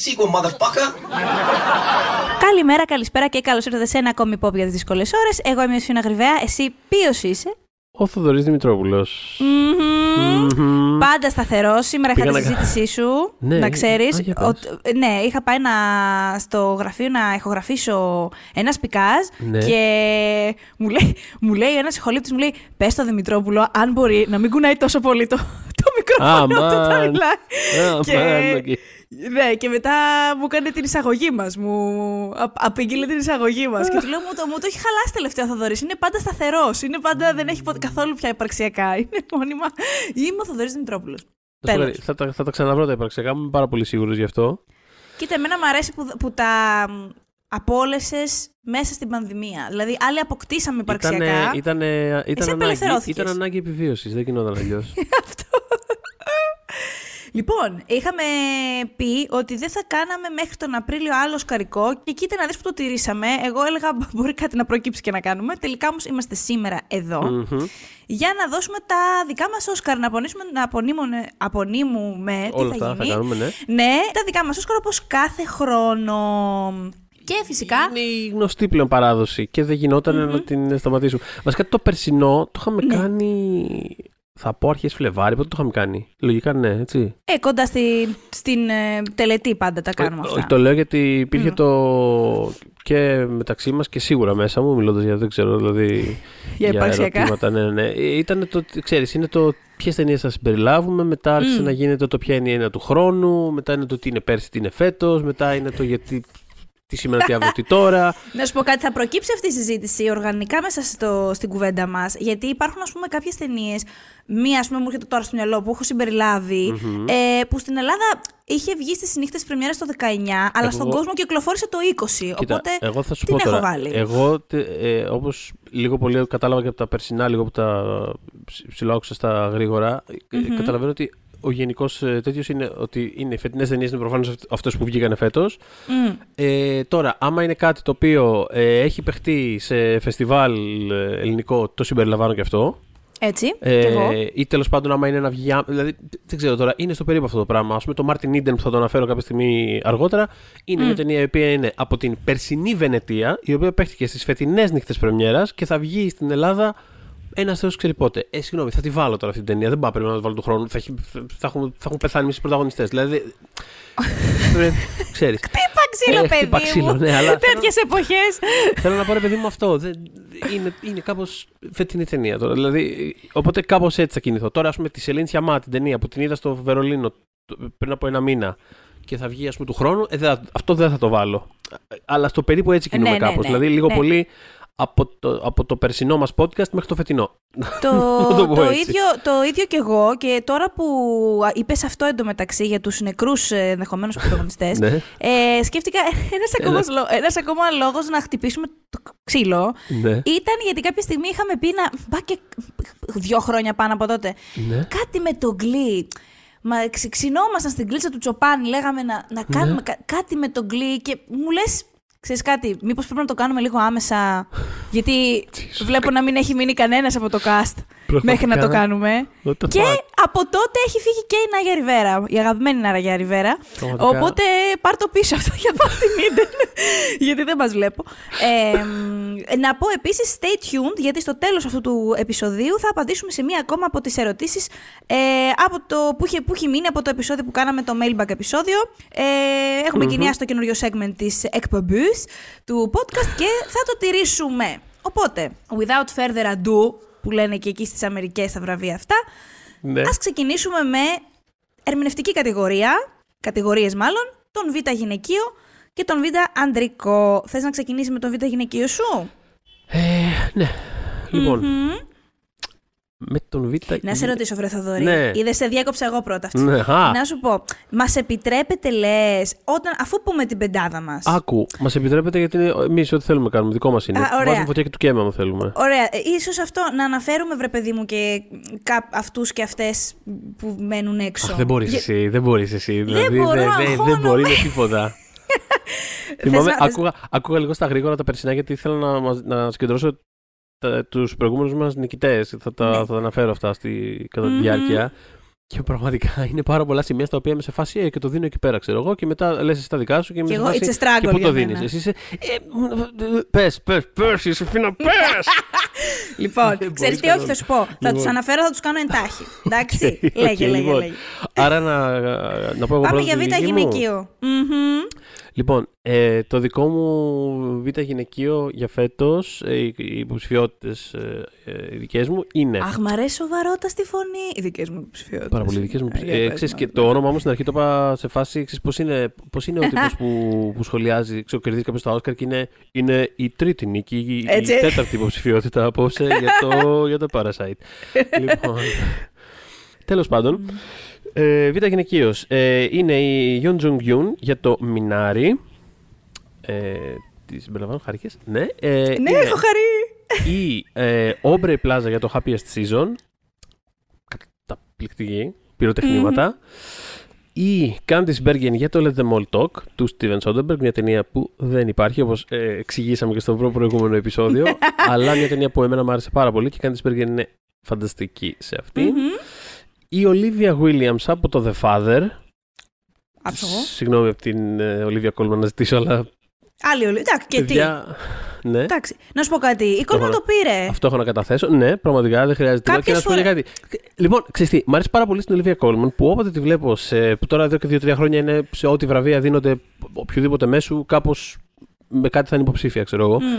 that sequel, motherfucker. Καλημέρα, καλησπέρα και καλώς ήρθατε σε ένα ακόμη pop για τις δύσκολες ώρες. Εγώ είμαι η Σιώνα Γρυβαία. Εσύ ποιος είσαι; Ο Θοδωρής Δημητρόπουλος. Μμμ. Πάντα σταθερό. Σήμερα είχα Πήγα τη να κα- συζήτησή σου. Ναι, να ξέρεις. α, για πες. ναι, είχα πάει να, στο γραφείο να ηχογραφήσω ένα σπικάζ Ναι. και μου λέει, μου λέει ένας ηχολήπτης, μου λέει: Πες στο Δημητρόπουλο, αν μπορεί να μην κουνάει τόσο πολύ το, το μικρόφωνο του όταν Αμάν. μιλάει. Α, Και- αμάν, οκ. Ναι, και μετά μου έκανε την εισαγωγή μας. Μου α- απήγγειλε την εισαγωγή μας. και του λέω: μου το, μου το έχει χαλάσει τελευταίο ο Θοδωρής. Είναι πάντα σταθερός. Είναι πάντα, δεν έχει ποτέ καθόλου πια υπαρξιακά. Είναι μόνιμα. Είμαι ο Θοδωρής Δημητρόπουλος. Θα, Τέλος. θα, τα- θα τα ξαναβρώ τα υπαρξιακά μου, είμαι πάρα πολύ σίγουρος γι' αυτό. Κοίτα, εμένα μου αρέσει που, που τα απόλυσε μέσα στην πανδημία. Δηλαδή, άλλοι αποκτήσαμε υπαρξιακά. Ήτανε, ήτανε, ήταν, ανάγκη, απελευθερώθηκες. ήταν ανάγκη επιβίωσης, δεν γινόταν αλλιώς. Λοιπόν, είχαμε πει ότι δεν θα κάναμε μέχρι τον Απρίλιο άλλο σκαρικό και κοίτα να δεις που το τηρήσαμε. Εγώ έλεγα μπορεί κάτι να προκύψει και να κάνουμε. Τελικά όμως είμαστε σήμερα εδώ για να δώσουμε τα δικά μας Όσκαρ, να, απονείσουμε, να απονείμουμε, απονείμουμε τι Όλα θα αυτά θα γίνει. κάνουμε, ναι. Ναι, τα δικά μας Όσκαρ όπως κάθε χρόνο. Και φυσικά... Είναι η γνωστή πλέον παράδοση και δεν γινόταν να την σταματήσουμε. Βασικά το περσινό το είχαμε Ναι. κάνει. Θα πω αρχές Φλεβάρι, πότε το είχαμε κάνει; Λογικά ναι, έτσι. Ε, κοντά στη, στην ε, τελετή πάντα τα κάνουμε Ε, αυτά. όχι, το λέω γιατί υπήρχε το. και μεταξύ μας και σίγουρα μέσα μου, μιλώντας για δεν ξέρω, δηλαδή. Για υπαρξιακά. ερωτήματα, ναι, ναι, ναι. Ε, Ήταν το. ξέρεις, είναι το ποιες ταινίες θα συμπεριλάβουμε. Μετά άρχισε Μμ. να γίνεται το ποια είναι η έννοια του χρόνου. Μετά είναι το τι είναι πέρσι, τι είναι φέτος. Μετά είναι το γιατί. Τι σήμερα, τι αύριο, τι τώρα. Να σου πω κάτι, θα προκύψει αυτή η συζήτηση οργανικά μέσα στο, στην κουβέντα μας. Γιατί υπάρχουν, ας πούμε, κάποιες ταινίες. Μία, ας πούμε, μου έρχεται τώρα στο μυαλό που έχω συμπεριλάβει, ε, που στην Ελλάδα είχε βγει στις νύχτε πρεμιέρα το 19, αλλά Εγώ- στον κόσμο κυκλοφόρησε το 20. Κοίτα, οπότε εγώ θα σου την πω έχω τώρα. βάλει. Εγώ, ε, όπως λίγο πολύ κατάλαβα και από τα περσινά, λίγο που τα ψ- ψηλοάκουσα στα γρήγορα, ε, καταλαβαίνω ότι ο γενικός τέτοιος είναι ότι είναι οι φετινές ταινίες είναι προφανώς αυτές που βγήκαν φέτος. Μμ. Ε, τώρα, άμα είναι κάτι το οποίο ε, έχει παιχτεί σε φεστιβάλ ε, ελληνικό, το συμπεριλαμβάνω και αυτό. Έτσι, Ε, κι εγώ. ή τέλος πάντων, άμα είναι να βγει. ά- Δηλαδή, δεν ξέρω τώρα, είναι στο περίπου αυτό το πράγμα. Α πούμε, το Martin Eden που θα το αναφέρω κάποια στιγμή αργότερα, είναι μια ταινία η οποία είναι από την περσινή Βενετία, η οποία παίχτηκε στις φετινές νύχτες Πρεμιέρας και θα βγει στην Ελλάδα ένας Θεός ξέρει πότε. Ε, συγγνώμη, θα τη βάλω τώρα αυτή την ταινία. Δεν πάω να περιμένω να τη βάλω του χρόνου. Θα, έχει- θα, έχουν, θα έχουν πεθάνει εμείς οι πρωταγωνιστές. Δηλαδή. Ξέρεις. Χτύπα ξύλο, ε, παιδί χτύπα μου. ξύλο, ναι, αλλά Τέτοιες εποχές. Θέλω να πω ρε παιδί μου αυτό. Δεν, είναι είναι κάπως φετινή ταινία τώρα. Δηλαδή, οπότε κάπως έτσι θα κινηθώ. Τώρα, ας πούμε, τη Σελήνη Σιαμά, την ταινία που την είδα στο Βερολίνο το- πριν από ένα μήνα και θα βγει, ας πούμε, του χρόνου, ε, δεν θα- αυτό δεν θα το βάλω. Αλλά στο περίπου έτσι κινούμε Ναι, ναι, κάπως. ναι, Δηλαδή, λίγο ναι. πολύ από το, από το περσινό μας podcast μέχρι το φετινό. το, Να το πω το, έτσι. ίδιο, το ίδιο κι εγώ και τώρα που είπες αυτό εντωμεταξύ για τους νεκρούς ενδεχομένως πρωταγωνιστές, Ναι. ε, σκέφτηκα ένας ακόμα, λό- ένας ακόμα λόγος να χτυπήσουμε το ξύλο Ναι. ήταν γιατί κάποια στιγμή είχαμε πει να. Μπα και δύο χρόνια πάνω από τότε. Ναι. Κάτι με το γκλί. Μα ξε- ξυνόμασταν στην κλίτσα του Τσοπάνη, λέγαμε να, να Ναι. κάνουμε κα- κάτι με το γκλί και μου λες, ξέρεις κάτι, μήπως πρέπει να το κάνουμε λίγο άμεσα, γιατί βλέπω να μην έχει μείνει κανένας από το cast μέχρι να το Πραγματικά. κάνουμε. What the Και fuck; από τότε έχει φύγει και η Νάγια Ριβέρα, η αγαπημένη Νάγια Ριβέρα. Πραγματικά. Οπότε πάρ το πίσω αυτό για Martin Eden, γιατί δεν μας βλέπω. Ε, μ, να πω επίσης stay tuned, γιατί στο τέλος αυτού του επεισοδίου θα απαντήσουμε σε μία ακόμα από τις ερωτήσεις ε, από το, που, είχε, που έχει μείνει από το επεισόδιο που κάναμε το mailbag επεισόδιο. Ε, εχουμε εγκαινιάσει το καινούριο segment της εκπομπής του podcast και θα το τηρήσουμε. Οπότε, without further ado, που λένε και εκεί στις Αμερικές τα βραβεία αυτά, Ναι. Ας ξεκινήσουμε με ερμηνευτική κατηγορία, κατηγορίες μάλλον, τον Β γυναικείο και τον Β ανδρικό. Θες να ξεκινήσεις με τον Β γυναικείο σου; Ε, ναι. Λοιπόν, Μμμ. Με τον Β. Να σε ρωτήσω, βρε Θοδωρή. Ναι. Είδες, σε διάκοψα εγώ πρώτα αυτή. Ναι, α. Να σου πω, μας επιτρέπετε, λες, όταν, αφού πούμε την πεντάδα μας. Άκου, μας επιτρέπετε γιατί εμείς ό,τι θέλουμε κάνουμε. Δικό μας είναι. Α, ωραία. Βάζουμε φωτιά και του καίμε, αν θέλουμε. Ωραία, ε, ίσως αυτό να αναφέρουμε, βρε παιδί μου, και κα, αυτούς και αυτές που μένουν έξω. Αχ, δεν μπορείς Για- εσύ, δεν μπορείς εσύ. Δηλαδή, μπορώ, δεν- δεν- δεν αγχώνομαι. μπορεί με τίποτα. Θες Θυμάμαι, να- άκουγα, άκουγα λίγο στα γρήγορα τα περσινά γιατί ήθελα να, μας- να συγκεντρώσω τους προηγούμενους μας νικητές. Θα, τα- Ναι. θα τα αναφέρω αυτά στη, κατά τη Μμμ. διάρκεια. Και πραγματικά είναι πάρα πολλά σημεία στα οποία είμαι σε φάση «Ε, και το δίνω εκεί πέρα, ξέρω εγώ, και μετά λες τα δικά σου και είμαι Και σε εγώ, φάση, it's a struggle και πού για το μένα. δίνεις. Εσύ είσαι. Ε, πες, πες, πες, είσαι φίνα, πες! Λοιπόν, Δεν ξέρεις μπορείς τι, όχι, καθόλου. θα σου πω. Θα τους Λοιπόν. αναφέρω, θα τους κάνω εντάχει. Εντάξει. Οκ, Λέγε, λέγε, λοιπόν. λέγε. Άρα να, να πω εγώ Πάμε πρώτα για τη β' δική μου. γυναικείο. Μμμ. Λοιπόν, ε, το δικό μου β' γυναικείο για φέτος, ε, οι οι υποψηφιότητες ε, ε, οι δικές μου είναι... Αχ, μ' αρέσει σοβαρότητα στη φωνή. Οι δικές μου υποψηφιότητες. Πάρα πολύ δικές μου. Για Ε, πες ξέρεις, μας. και το όνομα μου στην αρχή το είπα σε φάση, ξέρεις, πώς είναι, πώς είναι ο τύπος που, που σχολιάζει, ξέρω, κερδίζει κάποιος τα Όσκαρ και είναι, είναι η τρίτη νίκη, η, η Έτσι. τέταρτη υποψηφιότητα απόψε για το, για το Parasite. λοιπόν, τέλος πάντων, ε, β' γυναικείος ε, είναι η Yoon Jung Yoon για το Minari. Ε, της συμπεριλαμβάνω χαρικές. Ναι, ε, Ναι, είναι έχω χαρεί. η ε, Aubrey Plaza για το Happiest Season. Καταπληκτική. Πυροτεχνήματα. Η Candice Bergen για το Let Them All Talk του Steven Soderbergh, μια ταινία που δεν υπάρχει, όπως ε, εξηγήσαμε και στο προ- προηγούμενο επεισόδιο, αλλά μια ταινία που εμένα μου άρεσε πάρα πολύ και η Candice Bergen είναι φανταστική σε αυτή. Μμμ. Η Olivia Williams από το The Father. Άψογο. Συγγνώμη από την ε, Olivia Colman να ζητήσω, αλλά Άλλη όλη. Εντάξει, και τι. παιδιά, ναι. Εντάξει. Να σου πω κάτι. Η Κόλμα έχω το πήρε. Αυτό έχω να καταθέσω. Ναι, πραγματικά δεν χρειάζεται. Κάποιες και να σου πω για φορές- κάτι. Λοιπόν, ξέρεις τι, μου αρέσει πάρα πολύ στην Olivia Colman που όποτε τη βλέπω, σε, που τώρα εδώ και δύο-τρία χρόνια είναι σε ό,τι βραβεία δίνονται οποιοδήποτε μέσου, κάπως με κάτι θα είναι υποψήφια, ξέρω εγώ. Μμ.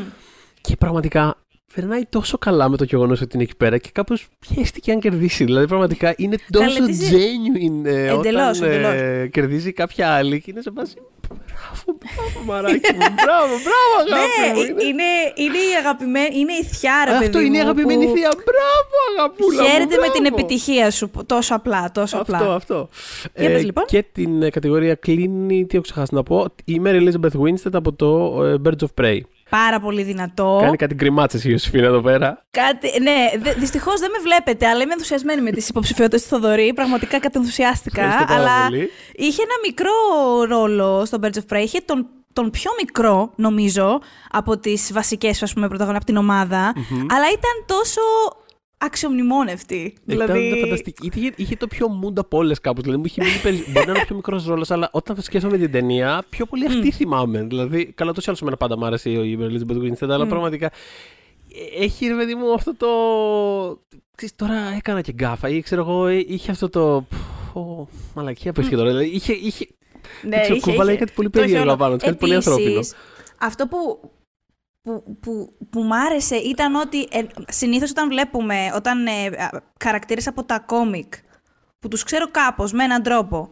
Και πραγματικά περνάει τόσο καλά με το γεγονός ότι είναι εκεί πέρα και κάπως πιέστηκε αν κερδίσει. Δηλαδή, πραγματικά είναι τόσο Καλέ, τι σε- Εντελώς, genuine ε, όταν ε, εντελώς. κερδίζει κάποια άλλη και είναι σε φάση. Μπράβο, μπράβο, μαράκι μου. Μπράβο, μπράβο, αγάπη μου. Ναι, Είναι- είναι, είναι η αγαπημένη, είναι η θιά, ρε Αυτό παιδί είναι η μου, αγαπημένη που θεία. Μπράβο, αγαπούλα. μου, Χαίρεται με την μπράβο. επιτυχία σου. Τόσο απλά, τόσο Αυτό, απλά. αυτό. Για πες, λοιπόν. Και την ε, κατηγορία κλείνει, τι έχω ξεχάσει να πω, η Mary Elizabeth Winstead από το ε, Birds of Prey. Πάρα πολύ δυνατό. Κάνει κάτι γκριμάτσες η Ιωσήφινα εδώ πέρα. Κάτι, ναι, δυστυχώς δεν με βλέπετε, αλλά είμαι ενθουσιασμένη με τις υποψηφιότητες του Θοδωρή. Πραγματικά κατενθουσιάστηκα. Ευχαριστώ πάρα Αλλά πολύ. είχε ένα μικρό ρόλο στο Birds of Prey. Είχε τον, τον πιο μικρό, νομίζω, από τις βασικές πρωταγωνιστές από την ομαδα Αλλά ήταν τόσο αξιομνημόνευτη. δηλαδή. Ήταν φανταστική. Είχε, είχε το πιο mood από όλες κάπου. Δηλαδή μου είχε μείνει περι... Μπορεί να είναι ο πιο μικρός ρόλος, αλλά όταν σκέφτομαι την ταινία, πιο πολύ αυτή θυμάμαι. Δηλαδή, καλά, τόσο άλλο εμένα πάντα μου άρεσε η Elizabeth Winstead, αλλά πραγματικά ε, έχει ρε παιδί μου αυτό το. Ξέρεις, τώρα έκανα και γκάφα ή ξέρω εγώ, ε, είχε αυτό το. Πω, μαλακία που είχε τώρα. Δηλαδή, είχε, είχε, Ναι, ξέρω, είχε, κουβάλαγε είχε. κάτι πολύ Το είχε περίεργο όλο. απάνω της, κάτι πολύ Επίσης, ανθρώπινο. Αυτό που, που, που, που μ' άρεσε ήταν ότι ε, συνήθως όταν βλέπουμε, όταν ε, α, χαρακτήρες από τα κόμικ, που τους ξέρω κάπως, με έναν τρόπο,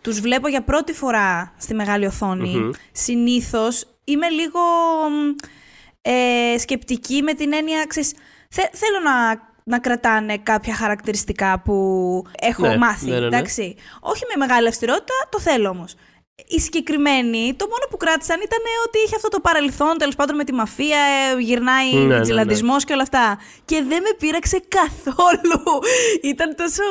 τους βλέπω για πρώτη φορά στη μεγάλη οθόνη, Μμμ. συνήθως είμαι λίγο μ, ε, σκεπτική με την έννοια, ξέρεις, θε- θέλω να, να κρατάνε κάποια χαρακτηριστικά που έχω Ναι, μάθει, ναι, ναι, ναι. εντάξει. Όχι με μεγάλη αυστηρότητα, το θέλω όμως. Οι συγκεκριμένοι, το μόνο που κράτησαν ήταν ότι είχε αυτό το παρελθόν, τέλος πάντων με τη μαφία, ε, γυρνάει Ναι, ναι, ναι. ναι, και όλα αυτά. Και δεν με πείραξε καθόλου. Ήταν τόσο.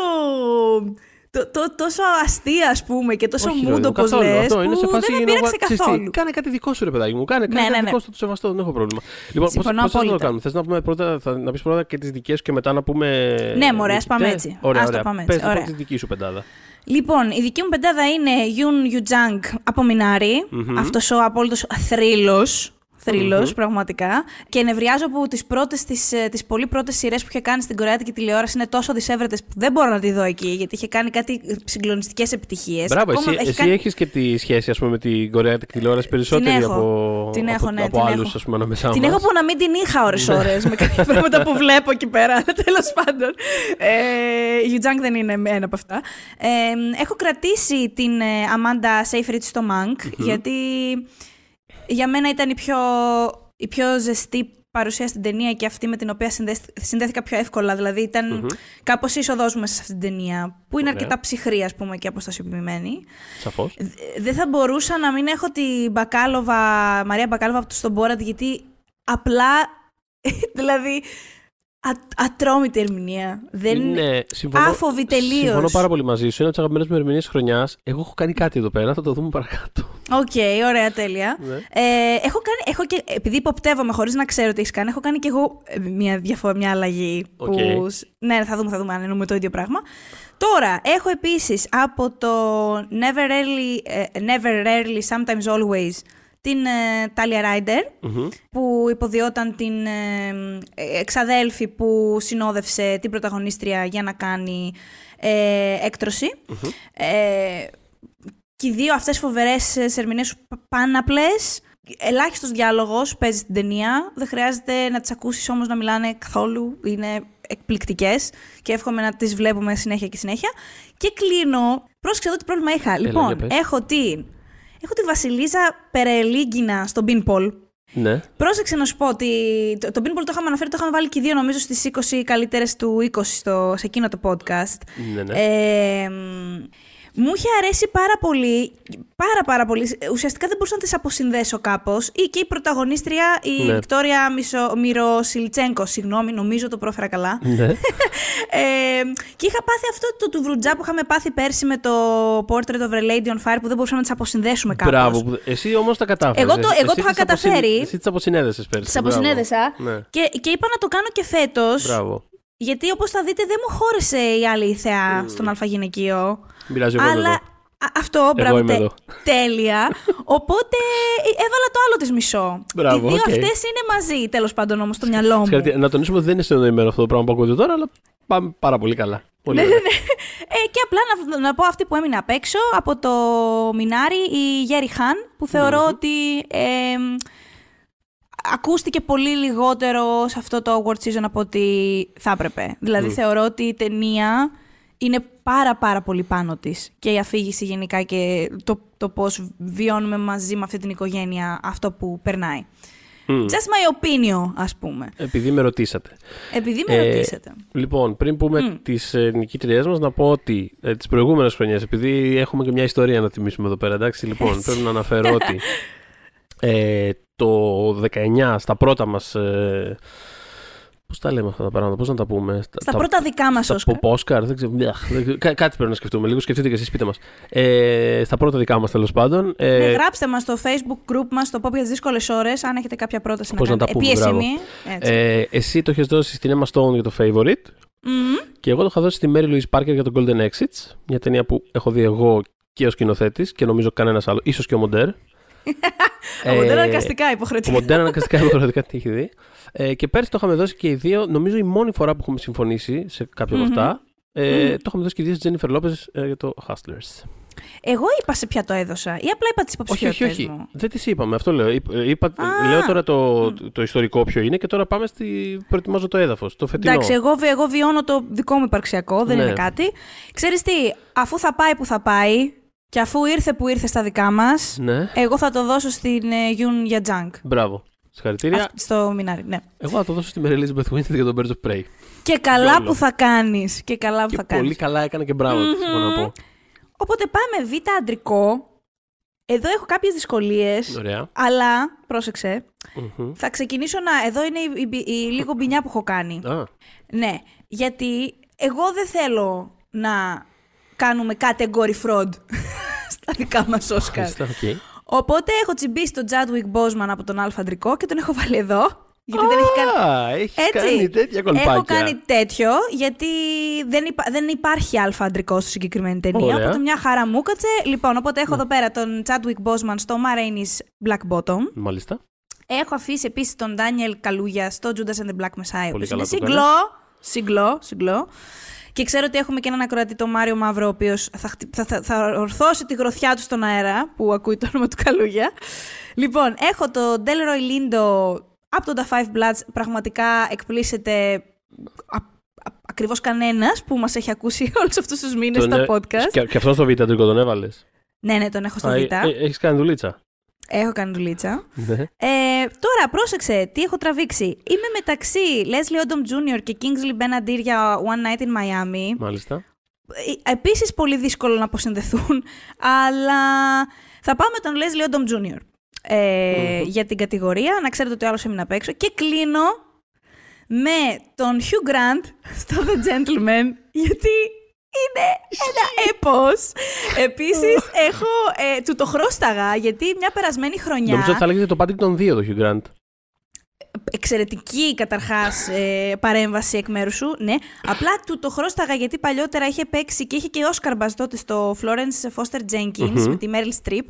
Το, το, τόσο αστεία, ας πούμε, και τόσο Όχι, ρε, μούντο, όπω καθόλου. λε. Αυτό είναι σε φάση δεν με είναι πείραξε ο- ξέρεις τι, καθόλου. Κάνε κάτι δικό σου, ρε παιδάκι μου. Κάνε, κάνε Ναι, κάτι ναι, ναι. δικό σου, το σεβαστό, δεν έχω πρόβλημα. Λοιπόν, πώς, Συμφωνώ πώς θες να το απόλυτα. κάνουμε. Θες να, πούμε πρώτα, θα, να πεις πρώτα και τις δικές σου και μετά να πούμε... Ναι, μωρέ, ας πάμε νικητές; έτσι. Ωραία, Ας το ωραία. πάμε έτσι, Πες λοιπόν ωραία. τη δική σου πεντάδα. Λοιπόν, η δική μου πεντάδα είναι Yun Yujang από Μινάρι. Αυτός ο απόλυτος θρύλος. θρύλος, πραγματικά. Και νευριάζω που τις, πρώτες, τις, ε, τις πολύ πρώτες σειρές που είχε κάνει στην κορεάτικη τηλεόραση είναι τόσο δυσέβρετες που δεν μπορώ να τη δω εκεί, γιατί είχε κάνει κάτι συγκλονιστικές επιτυχίες. Μπράβο, Ακόμα εσύ, έχει εσύ κάνει- έχεις και τη σχέση ας πούμε, με την κορεάτικη τηλεόραση περισσότερη έχω. από, Την από, έχω, ναι, από την άλλους έχω. ας πούμε, ανάμεσά Την μας. έχω που να μην την είχα ώρες-ώρες με κάποια πράγματα που βλέπω εκεί πέρα. Τέλος πάντων. Ε, η Junk δεν είναι ένα από αυτά. Ε, έχω κρατήσει την ε, Amanda Seyfried στο Mank, γιατί για μένα ήταν η πιο, η πιο ζεστή παρουσία στην ταινία και αυτή με την οποία συνδέσ- συνδέθηκα πιο εύκολα. Δηλαδή ήταν κάπως είσοδός μου μέσα σε αυτήν την ταινία, που είναι Ωραία. αρκετά ψυχρή ας πούμε και αποστασιοποιημένη. Σαφώς. Δε- Δεν θα μπορούσα να μην έχω την Μπακάλοβα, Μαρία Μπακάλοβα από το, στον Borat, γιατί απλά, δηλαδή, α, ατρόμητη ερμηνεία. Δεν... Είναι, συμφωνώ, άφοβη τελείως. Συμφωνώ πάρα πολύ μαζί σου. Είναι από τις αγαπημένες μου ερμηνείες χρονιάς. Εγώ έχω κάνει κάτι εδώ πέρα, θα το δούμε παρακάτω. Οκ, ωραία, τέλεια. Ναι. Ε, έχω κάνει, έχω και, επειδή υποπτεύομαι χωρίς να ξέρω τι έχεις κάνει, έχω κάνει και εγώ ε, μια, διαφο- μια αλλαγή. Οκ. Που, σ- ναι, θα δούμε, θα δούμε αν εννοούμε το ίδιο πράγμα. Τώρα, έχω επίσης από το Never Early, ε, Never Early Sometimes Always την ε, Talia Ryder, που υποδιόταν την ε, εξαδέλφη που συνόδευσε την πρωταγωνίστρια για να κάνει ε, εκτρωση Ε, και οι δύο αυτές φοβερές ερμηνείες πάναπλες, ελάχιστος διάλογος παίζει στην ταινία, δεν χρειάζεται να τις ακούσεις όμως να μιλάνε καθόλου, είναι εκπληκτικές και εύχομαι να τις βλέπουμε συνέχεια και συνέχεια. Και κλείνω, πρόσεξε εδώ τι πρόβλημα είχα. λοιπόν, για πες. έχω την, έχω τη Βασιλίζα Περελίγκινα στο Beanpole. Ναι. Πρόσεξε να σου πω ότι το, το Beanpole το είχαμε αναφέρει, το είχαμε βάλει και οι δύο νομίζω στις 20 καλύτερες του 20 στο, σε εκείνο το podcast. Ναι, ναι. Ε, μ, μου είχε αρέσει πάρα πολύ, πάρα πάρα πολύ. Ουσιαστικά δεν μπορούσα να τις αποσυνδέσω κάπως. Ή και η πρωταγωνίστρια, η Ναι. Βικτόρια Μισο- Μυροσιλτσέγκο, συγγνώμη, νομίζω το πρόφερα καλά. ναι. Ε, και είχα πάθει αυτό το, του βρουτζά που είχαμε πάθει πέρσι με το Portrait of a Lady on Fire που δεν μπορούσαμε να τις αποσυνδέσουμε κάπως. Μπράβο. που- Εσύ όμως τα κατάφερες. Εγώ το- εγώ το είχα καταφέρει. Εσύ τις αποσυνέδεσαι πέρσι. Τις αποσυνέδεσα Μπράβο. Ναι. και, και είπα να το κάνω και φέτος. Μπράβο. Γιατί όπως θα δείτε δεν μου χώρεσε η άλλη θεά στον αλφαγυναικείο. Δεν πειράζει, εγώ είμαι Αλλά εδώ. α- αυτό, μπράβο, είμαι τε- εδώ. τέλεια. Οπότε ε, έβαλα το άλλο της μισό. Μπράβο, Οι δύο οκ. αυτές είναι μαζί, τέλος πάντων όμως, στο μυαλό μου. Συγχαρητήρια. Να τονίσουμε ότι δεν είναι συνεννοημένο αυτό το πράγμα που ακούτε τώρα, αλλά πάμε πάρα πολύ καλά. Πολύ Ναι, ωραία. ναι, ναι. Ε, και απλά να, να πω αυτή που έμεινε απ' έξω από το Μινάρι, η Γέρι Χάν, που θεωρώ ότι ε, ακούστηκε πολύ λιγότερο σε αυτό το award season από ό,τι θα έπρεπε. Δηλαδή θεωρώ ότι η ταινία είναι πάρα πάρα πολύ πάνω της και η αφήγηση γενικά και το, το πώς βιώνουμε μαζί με αυτή την οικογένεια αυτό που περνάει. Μμ. Just my opinion, ας πούμε. Επειδή με ρωτήσατε. Επειδή με Ε, ρωτήσατε. Λοιπόν, πριν πούμε Μμ. τις τι νικήτριέ μας, να πω ότι ε, τις προηγούμενες χρονιές, επειδή έχουμε και μια ιστορία να τιμήσουμε εδώ πέρα, εντάξει, λοιπόν, Έτσι. πρέπει να αναφέρω ότι ε, το 19 στα πρώτα μας. Ε, Πώς τα λέμε αυτά τα πράγματα, πώς να τα πούμε; Στα πρώτα δικά μας, στα Όσκαρ. Όσκαρ, δεν ξέρω. μιαχ, δεν ξέρω, κά- κάτι πρέπει να σκεφτούμε. Λίγο σκεφτείτε και εσείς, πείτε μας. Ε, στα πρώτα δικά μας, τέλος πάντων. Ε, Ναι, γράψτε μας στο facebook group μας, το Pop για τις δύσκολες ώρες, αν έχετε κάποια πρόταση Πώς να να τα κάνετε. πούμε, Επίσημη. Έτσι. ε, εσύ το έχεις δώσει στην Emma Stone για το Favorite. Μμμ. Και εγώ το είχα δώσει στη Mary Louise Parker για το Golden Exits. Μια ταινία που έχω δει εγώ και ο σκηνοθέτης και νομίζω κανένας άλλο. ίσως και ο Μοντέρ. Ο Μοντέρ αναγκαστικά Ο υποχρεωτικά. Μοντέρ αναγκαστικά υποχρεωτικά τι έχει δει. Ε, και πέρσι το είχαμε δώσει και οι δύο. Νομίζω η μόνη φορά που έχουμε συμφωνήσει σε κάποια από αυτά. Ε, Το είχαμε δώσει και οι δύο στη Jennifer Lopez ε, για το Hustlers. Εγώ είπα σε ποια το έδωσα ή απλά είπα τις Όχι, όχι, υποψηφιότητες όχι. μου. Δεν τις είπαμε. Αυτό λέω. Είπα, είπα- Α. λέω τώρα το, το ιστορικό ποιο είναι και τώρα πάμε στη. Προετοιμάζω το έδαφος. Το φετινό. Εντάξει, εγώ, βι- εγώ βιώνω το δικό μου υπαρξιακό, δεν Ναι. είναι κάτι. Ξέρεις τι, αφού θα πάει που θα πάει και αφού ήρθε που ήρθε στα δικά μας, Ναι. εγώ θα το δώσω στην ε, Yun για Junk. Μπράβο. Συγχαρητήρια. Αυ- Στο Μινάρι, ναι. Εγώ θα το δώσω στη Mary Elizabeth Winstead για τον Birds of Prey. Και καλά Γιόλο. που θα κάνεις. Και καλά που Και θα πολύ κάνεις. καλά έκανε και μπράβο της, έχω να πω. Οπότε πάμε β' αντρικό. Εδώ έχω κάποιες δυσκολίες. Ωραία. Αλλά, πρόσεξε, Μμμ. θα ξεκινήσω να... Εδώ είναι η, η- η λίγο πουστιά που έχω κάνει. Α, Ναι, γιατί εγώ δεν θέλω να κάνουμε category fraud στα δικά μας Όσκαρ. μάλιστα, οκ. Οπότε έχω τσιμπήσει τον Chadwick Boseman από τον Άλφα Αντρικό και τον έχω βάλει εδώ. Γιατί δεν έχει κάνει... Α, έχεις Έτσι. κάνει τέτοια κολπάκια. Έχω κάνει τέτοιο, γιατί δεν, υπά- δεν υπάρχει αλφα αντρικό στη συγκεκριμένη ταινία. Ωραία. Ναι. Οπότε μια χαρά μου κάτσε. Λοιπόν, οπότε έχω εδώ πέρα τον Chadwick Boseman στο Ma Rainey's Black Bottom. Μάλιστα. Έχω αφήσει επίσης τον Daniel Καλούγια στο Judas and the Black Messiah. Πολύ που είναι καλά το συγκλό, συγκλό, συγκλό. Και ξέρω ότι έχουμε και έναν ακροατή, τον Μάριο Μαύρο, ο οποίος θα, χτυ- θα, θα, θα ορθώσει τη γροθιά του στον αέρα, που ακούει το όνομα του Καλούγια. Λοιπόν, έχω τον Delroy Lindo από τον The Five Bloods. Πραγματικά εκπλήσεται ακριβώς κανένας που μας έχει ακούσει όλους αυτούς τους μήνες Τον, στα ε, podcast. Και, και αυτό στο β' αντρικό τον έβαλε. Ναι, ναι, τον έχω στο Β. Έχεις κάνει δουλίτσα. Έχω κάνει δουλίτσα. Ναι. Ε, τώρα, πρόσεξε, τι έχω τραβήξει. Είμαι μεταξύ Leslie Odom Jr. και Kingsley Ben-Adir για One Night in Miami. Μάλιστα. Ε, Επίσης πολύ δύσκολο να αποσυνδεθούν, αλλά θα πάω με τον Leslie Odom Jr. Ε, για την κατηγορία, να ξέρετε ότι ο άλλος έμεινε απ' έξω. Και κλείνω με τον Hugh Grant στο The Gentleman, γιατί είναι ένα έπος. Επίσης, έχω, ε, του το χρώσταγα, γιατί μια περασμένη χρονιά... Νομίζω ότι θα λέγεται το Paddington 2 το Hugh Grant. εξαιρετική καταρχάς ε, παρέμβαση εκ μέρους σου, ναι. Απλά του το χρώσταγα γιατί παλιότερα είχε παίξει και είχε και Όσκαρ Μπαζ τότε στο Florence Foster Jenkins με τη Meryl Streep.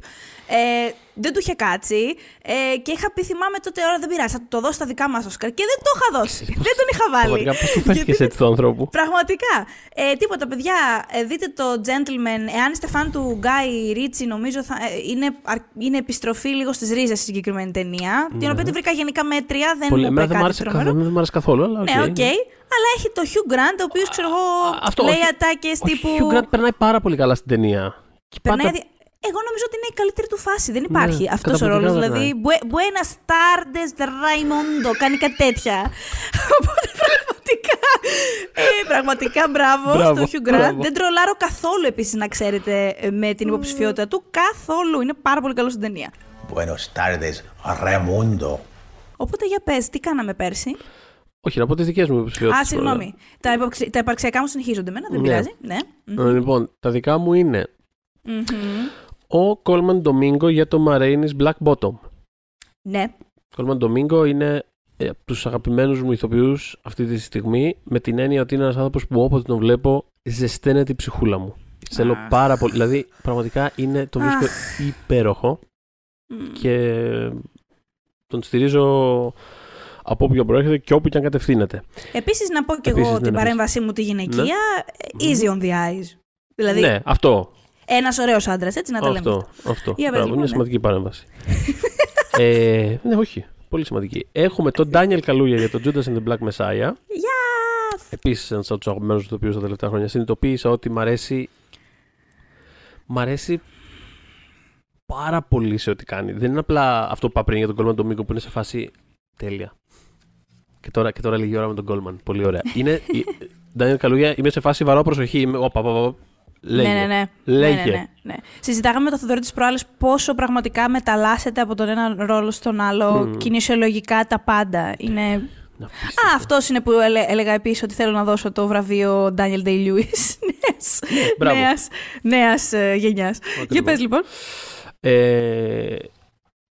Ε, δεν του είχε κάτσει ε, και είχα πει θυμάμαι τότε τώρα δεν πειράζει, θα του το δώσω στα δικά μας Όσκαρ και δεν το είχα δώσει, δεν τον είχα βάλει. Πραγματικά πώς του φέρθηκε έτσι του ανθρώπου; Πραγματικά. Ε, τίποτα παιδιά, ε, δείτε το Gentlemen, εάν είστε φαν του Γκάι Ρίτσι νομίζω θα, ε, είναι, αρ- είναι επιστροφή λίγο στις ρίζες στη συγκεκριμένη ταινία, την οποία τη βρήκα γενικά μέτρια, δεν Πολύ, μου εμένα είπε δεν μου κάτι άρεσε, τρομερό. καθόλου, δεν μου άρεσε καθόλου, αλλά Ναι, OK. OK. Αλλά έχει το Hugh Grant, ο οποίος ξέρω εγώ Αυτό, λέει όχι. ατάκες Ο τύπου. Hugh Grant περνάει πάρα πολύ καλά στην ταινία. Και Περνάει πάντα- δι- Εγώ νομίζω ότι είναι η καλύτερη του φάση. Δεν υπάρχει Ναι, αυτός ο καταπληκτικά ρόλος. περνάει. Δηλαδή, «Bue- Buenas tardes, Raimondo. Κάνει κάτι τέτοια. Οπότε πραγματικά. Ε, πραγματικά μπράβο, Μπράβο, στο Hugh Grant. μπράβο. Δεν τρολάρω καθόλου επίσης, να ξέρετε, ε, με την υποψηφιότητα του. Καθόλου. Είναι πάρα πολύ καλό στην ταινία. Buenos tardes, Raimundo. Οπότε για πες, τι κάναμε πέρσι; Όχι, να πω τις δικές μου υποψηφιότητες. Α, συγγνώμη. Τα, υποψη- τα υπαρξιακά μου συνεχίζονται εμένα, δεν Ναι. πειράζει. Ναι. Ε, Λοιπόν, τα δικά μου είναι Μμμ. Ο Κόλμαν Ντομίνγκο για το Marainis Black Bottom. Ναι. Ο Κόλμαν Ντομίνγκο είναι ε, από τους αγαπημένους μου ηθοποιούς αυτή τη στιγμή, με την έννοια ότι είναι ένας άνθρωπος που όποτε τον βλέπω ζεσταίνεται η ψυχούλα μου. Θέλω Αχ. πάρα πολύ. Δηλαδή, πραγματικά είναι, το βρίσκω υπέροχο Μμ. και τον στηρίζω από όποιο προέρχεται και όπου και αν κατευθύνεται. Επίσης, να πω και Επίσης, εγώ ναι, την ναι, παρέμβασή μου τη γυναικεία. Easy on the eyes. Δηλαδή, ναι, αυτό. Ένας ωραίος άντρας, έτσι να τα λέμε. Αυτό. αυτό. Για πες, Μπράβο, λοιπόν, είναι ναι. σημαντική παρέμβαση. ε, ναι, όχι. Πολύ σημαντική. Έχουμε τον Daniel Καλούγια για τον Judas and the Black Messiah. Yes! Επίσης, ένας από τους αγαπημένους ηθοποιού τα τελευταία χρόνια. Συνειδητοποίησα ότι μ' αρέσει. Μ' αρέσει πάρα πολύ σε ό,τι κάνει. Δεν είναι απλά αυτό που είπα πριν για τον Goldman Domingo που είναι σε φάση τέλεια. Και τώρα, και τώρα λίγη ώρα με τον Goldman. Πολύ ωραία. Είναι. η- Daniel Καλούγια, είμαι σε φάση βαρό προσοχή. Είμαι, οπα, οπα, οπα. Λέγε. Ναι, ναι, ναι. Λέγε. Ναι, ναι, ναι, ναι. Συζητάγαμε με το Θοδωρή της προάλλης πόσο πραγματικά μεταλλάσσεται από τον ένα ρόλο στον άλλο, κινησιολογικά τα πάντα. Είναι. Να Α, πεις. αυτός είναι που έλε- έλεγα επίσης ότι θέλω να δώσω το βραβείο Daniel Day-Lewis μπράβο. νέας, νέας ε, γενιάς. Για Ακριβώς. πες λοιπόν. Ε,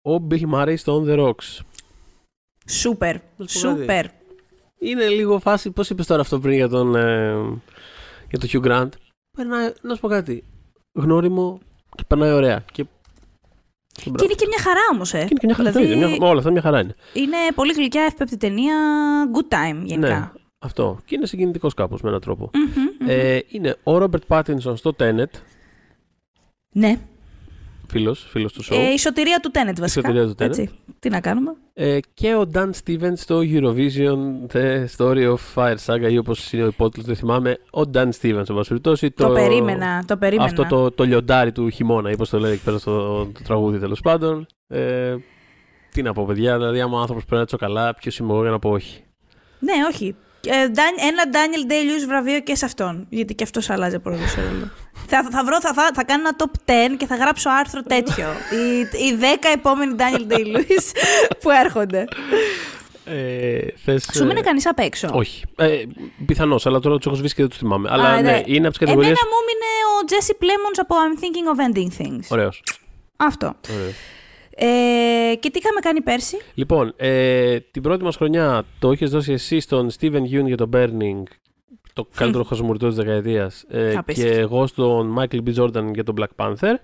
ο Bill Murray στο On the Rocks. Σούπερ, Να σου πω κάτι. σούπερ. Είναι λίγο φάση. Πώς είπες τώρα αυτό πριν για τον, ε, για τον Hugh Grant; Περνάει, να σου πω κάτι. Γνώριμο και περνάει ωραία. Και, και, Και είναι και μια χαρά όμως, ε. και είναι και μια χαρά. Δηλαδή, το ίδιο, μια- όλα αυτά μια χαρά είναι. είναι πολύ γλυκιά, εύπεπτη ταινία. Good time γενικά. Ναι, αυτό. Και είναι συγκινητικός κάπως με έναν τρόπο. Μμμ, μμμ. Ε, είναι ο Robert Pattinson στο Tenet. ναι. Φίλος φίλος του show. Ε, η σωτηρία του Tenet βασικά. σωτηρία του Tenet. Έτσι. Τι να κάνουμε. Ε, και ο Dan Stevens στο Eurovision The Story of Fire Saga ή όπως είναι ο υπότιτλος, δεν θυμάμαι. Ο Dan Stevens, εν πάση περιπτώσει. Το, περίμενα, το περίμενα. Αυτό το, το λιοντάρι του χειμώνα, ή πώς το λέει εκεί πέρα στο το τραγούδι τέλος πάντων. Ε, τι να πω, παιδιά, δηλαδή, άμα ο άνθρωπος πρέπει να τσοκαλά, ποιος είμαι εγώ για να πω όχι. Ναι, όχι. Ε, Νταν- ένα Daniel Day-Lewis βραβείο και σε αυτόν. Γιατί και αυτός αλλάζει από ρόλο σε ρόλο. θα, θα, βρω, θα, θα, θα κάνω ένα top 10 και θα γράψω άρθρο τέτοιο. οι, οι 10 επόμενοι Daniel Day-Lewis που έρχονται. Ε, θες, Σου ε, μείνει κανείς απ' έξω; Όχι. Ε, Πιθανώς, αλλά τώρα του έχω σβήσει και δεν του θυμάμαι. Αλλά Α, ναι, ναι. είναι από τις κατηγορίε. Εμένα μου μείνε ο Jesse Plemons από I'm thinking of ending things. Ωραίος. Αυτό. Ε, και τι είχαμε κάνει πέρσι; Λοιπόν, ε, την πρώτη μας χρονιά το είχες δώσει εσύ στον Steven Yeun για το Burning, το καλύτερο χασμουριτό της δεκαετίας. Ε, και Απίστευτο. εγώ στον Michael B. Jordan για τον Black Panther.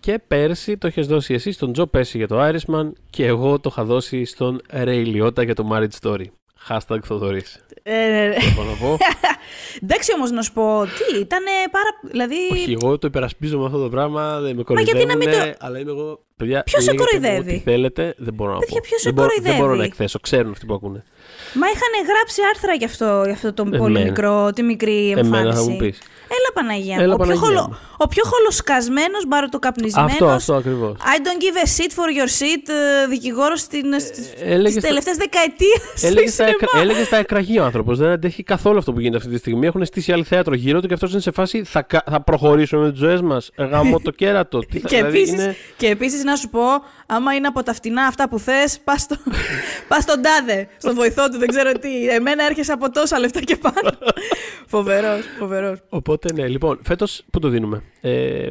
Και πέρσι το είχες δώσει εσύ στον Joe Pesci για το Irishman και εγώ το είχα δώσει στον Ray Liotta για το Marriage Story. Hashtag Θοδωρής. Ε, Μπορώ να πω; εντάξει όμως να σου πω, τι, ήταν πάρα. Δηλαδή. Όχι, εγώ το υπερασπίζομαι αυτό το πράγμα, δεν με γιατί να μην κοροϊδεύουν, αλλά είμαι εγώ... Παιδιά, Ποιος σε λέγεται μου κοροϊδεύει; Ό,τι θέλετε, δεν μπορώ να Παιδιά, πω. ποιος σε δεν, μπορώ, δεν κοροϊδεύει; μπορώ να εκθέσω, ξέρουν αυτοί που ακούνε. Μα είχαν γράψει άρθρα γι' αυτό, γι αυτό το πολύ Εμένα. μικρό, τη μικρή εμφάνιση. Εμένα θα μου πεις. Έλα Παναγία μου. Έλα, ο, πιο Παναγία χολο, μου. ο πιο χολοσκασμένος μπαρωτοκαπνισμένος. Αυτό, αυτό ακριβώς. I don't give a shit for your shit, ε, δικηγόρος στην, στις έλεγες τις στα- τελευταίες δεκαετίες Έλεγες στο στα, εκρα... σινεμά. έλεγες στα εκραγεί ο άνθρωπος. Δεν αντέχει καθόλου αυτό που γίνεται αυτή τη στιγμή. Έχουν στήσει άλλη θέατρο γύρω του και αυτός είναι σε φάση θα, κα- θα προχωρήσουμε με τις ζωές μας. Γάμο το κέρατο. Τι θα, Και δηλαδή επίσης, είναι... και επίσης να σου πω, άμα είναι από τα φτηνά αυτά που θες, πας, στο, πας στον τάδε, στον βοηθό του, δεν ξέρω τι. Εμένα έρχεσαι από τόσα λεφτά και πάνω. φοβερός, φοβερός. Οπότε ναι, λοιπόν, φέτος πού το δίνουμε; Ε,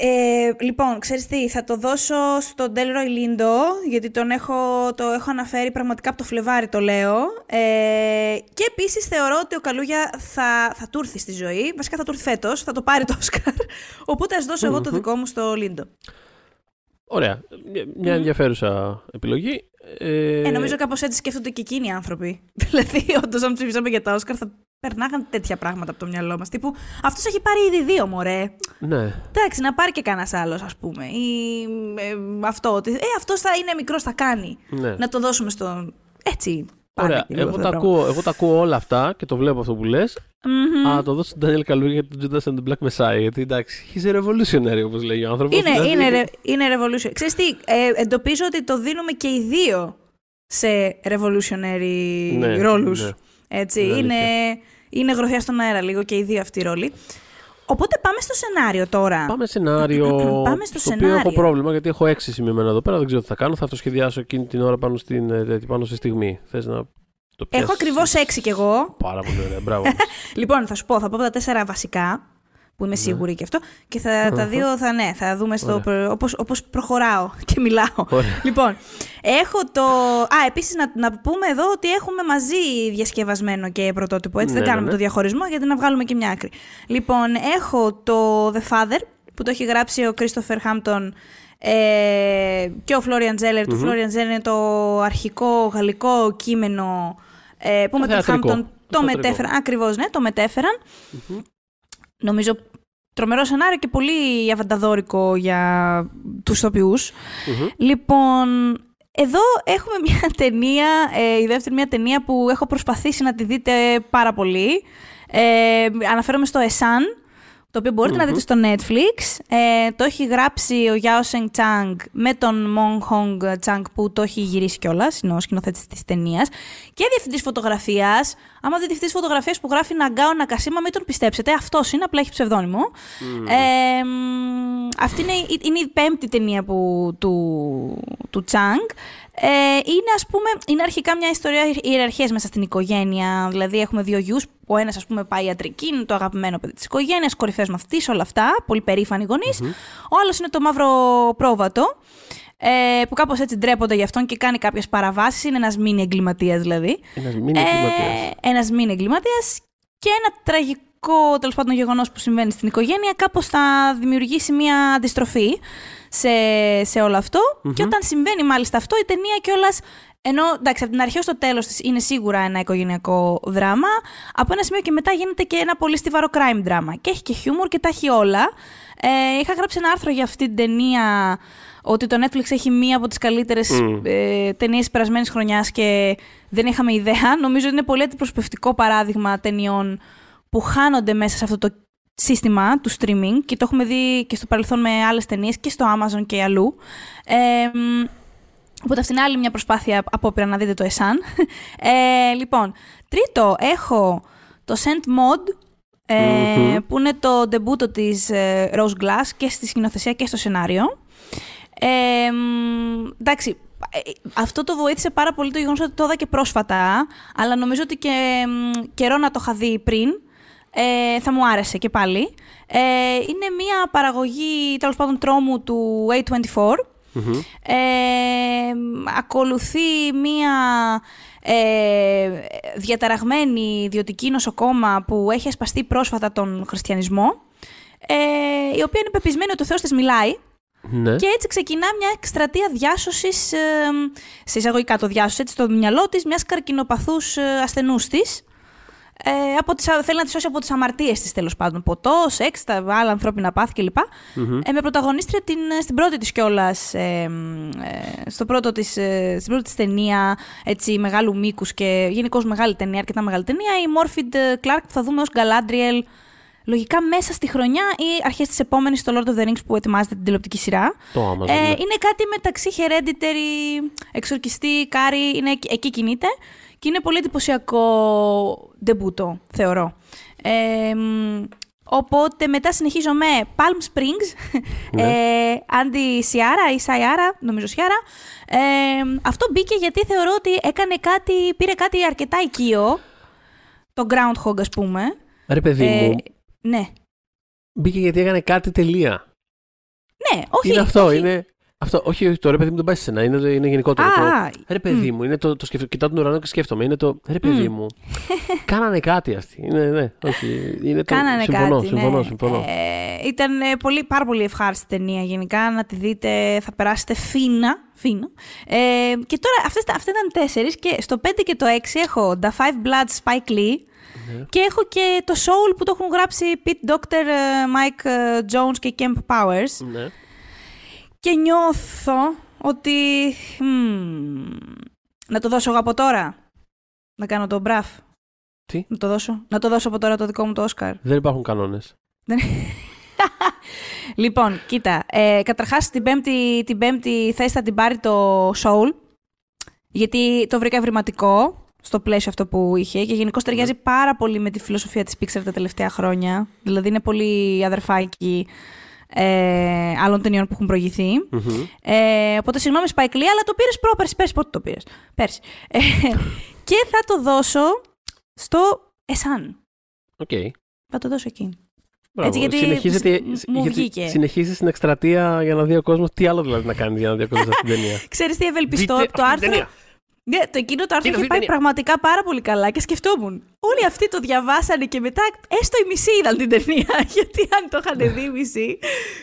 Ε, λοιπόν, ξέρεις τι, θα το δώσω στον Delroy Lindo, γιατί τον έχω, το έχω αναφέρει πραγματικά από το Φλεβάρι, το λέω. Ε, και επίσης θεωρώ ότι ο Καλούγια θα, θα του έρθει στη ζωή, βασικά θα του έρθει φέτος, θα το πάρει το Όσκαρ, οπότε ας δώσω εγώ το δικό μου στο Lindo. Ωραία. Μια- Μια ενδιαφέρουσα επιλογή. Ε, Ε, νομίζω κάπως έτσι σκέφτονται και εκείνοι οι άνθρωποι. δηλαδή, όντως, αν ψηφίσαμε για τα Όσκαρ, θα περνάγαν τέτοια πράγματα από το μυαλό μας. Τύπου, αυτός έχει πάρει ήδη δύο, μωρέ. Ναι. Εντάξει, να πάρει και κανένας άλλος, ας πούμε. Ή ε, αυτό, ότι ε, αυτός θα είναι μικρός, θα κάνει. ναι. Να το δώσουμε στον. Έτσι. Πάνε Ωραία. και λίγο Εγώ αυτά τα, τα πράγματα. ακούω, εγώ τα ακούω όλα αυτά και το βλέπω αυτό που λες. Μμμ. Αλλά το δώσω στον Daniel Καλούγια για τον Judas and the Black Messiah. Γιατί εντάξει, he's a revolutionary όπως λέει ο άνθρωπος. Είναι, είναι, ρε- είναι revolution. Ξέρεις τι, ε, εντοπίζω ότι το δίνουμε και οι δύο σε revolutionary Ναι, ρόλους. ναι. Έτσι, Είναι είναι, αλήθεια. είναι γροθιά στον αέρα λίγο και οι δύο αυτοί οι ρόλοι. Οπότε πάμε στο σενάριο τώρα. Πάμε σενάριο. Πάμε στο οποίο σενάριο. έχω πρόβλημα γιατί έχω έξι σημειωμένα εδώ πέρα. Δεν ξέρω τι θα κάνω. Θα αυτοσχεδιάσω εκείνη την ώρα πάνω, στην, ε, πάνω στη στιγμή. Θες να το πιάσεις; Έχω ακριβώς έξι κι εγώ. Πάρα πολύ ωραία. Μπράβο. Λοιπόν, θα σου πω, θα πω τα τέσσερα βασικά, που είμαι σίγουρη και αυτό, και θα, τα δύο θα, ναι, θα δούμε στο, προ- όπως, όπως προχωράω και μιλάω. Ωραία. Λοιπόν, έχω το... Α, επίσης να, να πούμε εδώ ότι έχουμε μαζί διασκευασμένο και πρωτότυπο, έτσι Ναι, δεν ναι, κάνουμε ναι. το διαχωρισμό γιατί να βγάλουμε και μια άκρη. Λοιπόν, έχω το The Father, που το έχει γράψει ο Christopher Hampton ε, και ο Florian Zeller. Του Florian Zeller είναι το αρχικό γαλλικό κείμενο ε, που με τον θεατρικό. Hampton Το το θεατρικό. μετέφεραν. Ακριβώς, ναι, το μετέφεραν. Νομίζω τρομερό σενάριο και πολύ αβανταδόρικο για τους ηθοποιούς. Λοιπόν, εδώ έχουμε μια ταινία, ε, η δεύτερη μια ταινία που έχω προσπαθήσει να τη δείτε πάρα πολύ. Ε, αναφέρομαι στο Esan, το οποίο μπορειτε να δείτε στο Netflix. Ε, το έχει γράψει ο Yao Seng Chang με τον Mong Hong Chang που το έχει γυρίσει κιόλας, είναι ο σκηνοθέτης της ταινίας. Και διευθυντής φωτογραφίας. Άμα δείτε διευθυντή φωτογραφία που γράφει Ναγκάο Νακασίμα, μην τον πιστέψετε. Αυτός είναι, απλά έχει ψευδόνυμο. Ε, μ, αυτή είναι, η- είναι η πέμπτη ταινία που, του, του Chang. Ε, είναι, ας πούμε, είναι αρχικά μια ιστορία ιεραρχίας μέσα στην οικογένεια. Δηλαδή, έχουμε δύο γιους. Ο ένας, ας πούμε, πάει ιατρική, είναι το αγαπημένο παιδί της οικογένειας, κορυφές μαθητής, όλα αυτά. Πολύ περήφανοι γονείς. Ο άλλος είναι το μαύρο πρόβατο, ε, που κάπως έτσι ντρέπονται γι' αυτόν και κάνει κάποιες παραβάσεις. Είναι ένας μήνυ εγκληματίας, δηλαδή. Ένας μήνυμα εγκληματίας. Ένας μήνυ εγκληματίας και ένα τραγικό τέλος πάντων γεγονός που συμβαίνει στην οικογένεια, κάπως θα δημιουργήσει μια αντιστροφή σε, σε όλο αυτό. Και όταν συμβαίνει μάλιστα αυτό, η ταινία κιόλας. Ενώ εντάξει, από την αρχή ως το τέλος της είναι σίγουρα ένα οικογενειακό δράμα, από ένα σημείο και μετά γίνεται και ένα πολύ στιβαρό crime drama. Και έχει και χιούμορ και τα έχει όλα. Ε, είχα γράψει ένα άρθρο για αυτή την ταινία ότι το Netflix έχει μία από τις καλύτερες ε, ταινίες της περασμένης χρονιάς και δεν είχαμε ιδέα. Νομίζω ότι είναι πολύ αντιπροσωπευτικό παράδειγμα ταινιών που χάνονται μέσα σε αυτό το σύστημα του streaming και το έχουμε δει και στο παρελθόν με άλλες ταινίες και στο Amazon και αλλού. Ε, μ, Οπότε αυτήν άλλη μια προσπάθεια απόπειρα να δείτε το Esan. Ε, λοιπόν, τρίτο έχω το Sent Mod, ε, που είναι το ντεμπούτο της ε, Rose Glass και στη σκηνοθεσία και στο σενάριο. Ε, μ, εντάξει, ε, αυτό το βοήθησε πάρα πολύ το γεγονός ότι το είδα και πρόσφατα, αλλά νομίζω ότι και μ, καιρό να το είχα δει πριν, ε, θα μου άρεσε και πάλι. Ε, είναι μια παραγωγή, τέλος πάντων, τρόμου του A24, ε, ακολουθεί μία ε, διαταραγμένη ιδιωτική νοσοκόμα που έχει ασπαστεί πρόσφατα τον χριστιανισμό, ε, η οποία είναι πεπισμένη ότι ο Θεός της μιλάει Ναι. και έτσι ξεκινά μια εκστρατεία διάσωσης, ε, σε εισαγωγικά το διάσωση, έτσι στο μυαλό της, μιας καρκινοπαθούς ε, ασθενούς της, ε, από τις, θέλει να τη σώσει από τις αμαρτίες της τέλος πάντων. Ποτός, σεξ, τα άλλα ανθρώπινα πάθη κλπ. Ε, με πρωταγωνίστρια την, στην πρώτη της κιόλας, ε, ε, στο πρώτο της, ε, στην πρώτη της ταινία έτσι, μεγάλου μήκους και γενικώς μεγάλη ταινία, αρκετά μεγάλη ταινία, η Μόρφιντ Clark που θα δούμε ως Γκαλάντριελ λογικά μέσα στη χρονιά ή αρχές της επόμενης στο Lord of the Rings που ετοιμάζεται την τηλεοπτική σειρά. Το Amazon, Ε, ναι. Είναι κάτι μεταξύ Hereditary, εξορκιστή, Κάρι, είναι, εκεί- εκεί κινείται και είναι πολύ εντυπωσιακό ντεμπούτο, θεωρώ. Ε, μ, οπότε μετά συνεχίζω με Palm Springs, ε, Άντι Σιάρα ή Σαϊάρα, νομίζω Σιάρα. Ε, αυτό μπήκε γιατί θεωρώ ότι έκανε κάτι, πήρε κάτι αρκετά οικείο, το Groundhog ας πούμε. Ρε παιδί Ε, μου, ναι. μπήκε γιατί έκανε κάτι τελεία. Ναι, όχι. είναι αυτό, όχι. είναι. Αυτό, όχι, όχι, το ρε παιδί μου δεν πάει σε σένα, είναι, είναι γενικότερο. Α, το, ρε παιδί μου, είναι το, το σκεφτο, κοιτάω τον ουρανό και σκέφτομαι. Είναι το. Ρε παιδί μου. κάνανε κάτι αυτοί. Είναι, ναι, όχι. Είναι το, Κάνανε συμφωνώ, κάτι. συμφωνώ, ναι. συμφωνώ. Ε, ήταν ε, πολύ, πάρα πολύ ευχάριστη ταινία γενικά. Να τη δείτε, θα περάσετε φίνα. φίνο. Ε, και τώρα αυτές, αυτά ήταν τέσσερις και στο 5 και το 6 έχω The Five Bloods Spike Lee Ναι. και έχω και το Soul που το έχουν γράψει Pete Doctor, ε, Mike ε, Jones και Kemp Powers. Ναι. Και νιώθω ότι... μμμ, να το δώσω εγώ από τώρα; Να κάνω το μπραφ. Τι; Να το δώσω; Να το δώσω από τώρα το δικό μου το Όσκαρ. Δεν υπάρχουν κανόνες. Δεν- λοιπόν, κοίτα. Ε, Καταρχάς, την πέμπτη, την πέμπτη θέση θα την πάρει το Soul. Γιατί το βρήκα ευρηματικό στο πλαίσιο αυτό που είχε και γενικώς ταιριάζει πάρα πολύ με τη φιλοσοφία της Pixar τα τελευταία χρόνια. Δηλαδή είναι πολύ αδερφάκι ε, άλλων ταινιών που έχουν προηγηθεί. Ε, οπότε συγγνώμη Spike Lee, αλλά το πήρες πρόπερση. Πέρσι πότε το πήρες; Πέρσι. Ε, και θα το δώσω στο Εσάν. Οκ. Θα το δώσω εκεί. Μπράβο. Έτσι, γιατί Συνεχίζεται, μ- μου γιατί βγήκε. συνεχίζεις την εκστρατεία για να δει ο κόσμος τι άλλο δηλαδή να κάνει για να δει ο κόσμος αυτή την ταινία. Ξέρεις τι ευελπιστώ Δείτε από το αυτή την άρθρο. Ταινία. Ναι, το εκείνο το άρθρο Κοίτα είχε αυτή πάει την ταινία. πραγματικά πάρα πολύ καλά και σκεφτόμουν. Όλοι αυτοί το διαβάσανε και μετά έστω η μισή είδαν την ταινία. Γιατί αν το είχαν δει η μισή,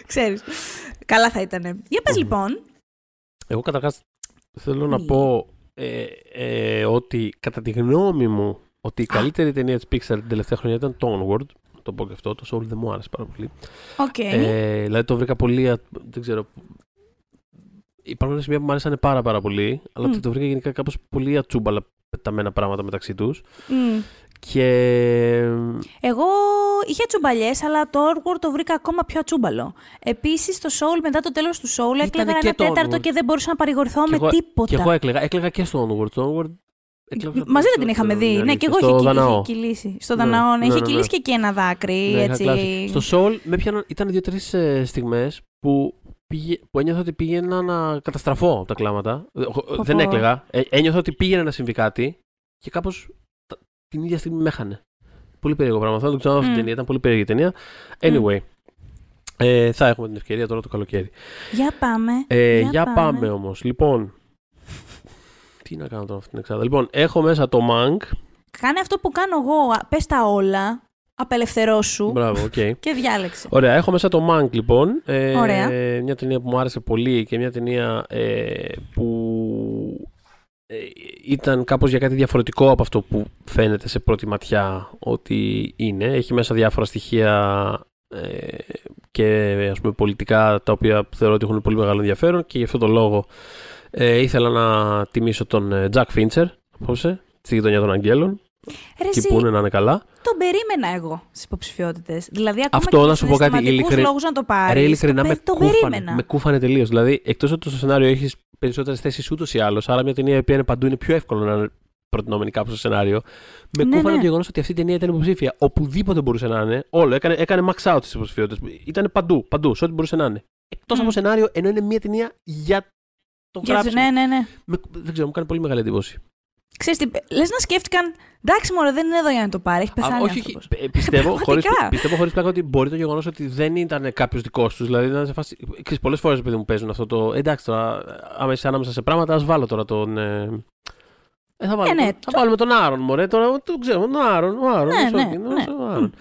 ξέρεις. Καλά θα ήταν. Για πες λοιπόν. Εγώ καταρχάς θέλω να Ναι. πω ε, ε, ότι κατά τη γνώμη μου ότι η καλύτερη ταινία της Pixar την τελευταία χρονιά ήταν το Onward. Να Το πω και αυτό, το Soul δεν μου άρεσε πάρα πολύ. Οκ. Ε, δηλαδή το βρήκα πολύ. α- Δεν ξέρω. Υπάρχουν σημεία που μου άρεσαν πάρα πάρα πολύ, αλλά Μμ. το βρήκα γενικά κάπως πολύ ατσούμπαλα πεταμένα πράγματα μεταξύ τους. Μμ. Και Εγώ είχε τσουμπαλιές, αλλά το Orward το βρήκα ακόμα πιο ατσούμπαλο. Επίσης, το Soul μετά το τέλος του Soul έκλαιγα και ένα το τέταρτο Onward. και δεν μπορούσα να παρηγορηθώ Και με εγώ- τίποτα. Και εγώ έκλαιγα. Έκλαιγα και στο Onward. Το Onward. Έκλαιγα Μαζί δεν την είχαμε δει. είναι Ναι, και εγώ αλήθεια. είχε, Στο είχε Δαναό. κυλήσει. Στο Ναι, Δαναό, ναι, ναι, είχε ναι, ναι. κυλήσει και εκεί ένα δάκρυ. Ναι, είχα έτσι. κλάσει. Στο Soul με πιάναν, ήταν δύο-τρει ε, στιγμές που, πήγε, που ένιωθα ότι πήγαινα να καταστραφώ από τα κλάματα. Ε, ο- Δεν πω. έκλαιγα. Ε, ένιωθα ότι πήγαινε να συμβεί κάτι και κάπως την ίδια στιγμή με έχανε. Πολύ περίεργο πράγμα. Θέλω να το ξαναδώ αυτή την Μμ. ταινία. Ήταν πολύ περίεργη ταινία. Anyway. Ε, θα έχουμε την ευκαιρία τώρα το καλοκαίρι. Για πάμε. Ε, για πάμε, όμως. Λοιπόν. Τι να κάνω τώρα αυτή την εξάδα. Λοιπόν, έχω μέσα το Mank. Κάνε αυτό που κάνω εγώ. Πες τα όλα. Απελευθερώσου. Μπράβο, οκ. Και διάλεξε. Ωραία, έχω μέσα το Mank λοιπόν. Ε, Ωραία. Μια ταινία που μου άρεσε πολύ και μια ταινία ε, που ε, ήταν κάπως για κάτι διαφορετικό από αυτό που φαίνεται σε πρώτη ματιά ότι είναι. Έχει μέσα διάφορα στοιχεία ε, και ας πούμε πολιτικά τα οποία θεωρώ ότι έχουν πολύ μεγάλο ενδιαφέρον και γι' αυτό το λόγο ε, ήθελα να τιμήσω τον ε, Jack Fincher απόψε, στη γειτονιά των Αγγέλων, Ρε, εκεί εσύ, που είναι να είναι καλά. τον περίμενα εγώ στις υποψηφιότητες. Δηλαδή, ακόμα Αυτό, και να σου πω κάτι, ειλικρι- λόγους να το πάρεις. Ρε, ειλικρινά με τον κούφανε. περίμενα. Με κούφανε τελείως. Δηλαδή, εκτός ότι στο σενάριο έχεις περισσότερες θέσεις ούτως ή άλλως, άρα μια ταινία η οποία είναι παντού είναι πιο εύκολο να είναι προτινόμενη κάπου στο σενάριο. Με Ναι, κούφανε ναι. το γεγονός ότι αυτή η ταινία ήταν υποψήφια. Οπουδήποτε μπορούσε να είναι. Όλο. Έκανε, έκανε max out στις υποψηφιότητες. Ήταν παντού, παντού, σε ό,τι μπορούσε να είναι. Εκτός Μμ. από σενάριο, ενώ είναι μια ταινία για το Για- γράψιμο. ναι, ναι, ναι. Με- δεν ξέρω, μου κάνει πολύ μεγάλη εντύπωση. Ξέρεις τι, λες να σκέφτηκαν, εντάξει μωρέ δεν είναι εδώ για να το πάρει, έχει πεθάνει Α, ο όχι, όχι. άνθρωπος». Ε, πιστεύω, χωρίς, Πραγματικά. πιστεύω χωρίς πλάκα ότι μπορεί το γεγονός ότι δεν ήταν κάποιος δικός τους. Δηλαδή, να σε φάση. Ξέρεις, πολλές φορές επειδή μου παίζουν αυτό το. Εντάξει τώρα, άμα είσαι ανάμεσα σε πράγματα, ας βάλω τώρα τον. Ε, ε, θα, βάλω, Ε, ναι, τον- θα το- βάλουμε τον Άρον, μωρέ. Τώρα το ξέρω, τον Άρον. Ο Άρον, Ναι, ο ναι, Σόκιν, ο ναι. Σο- ο Άρον.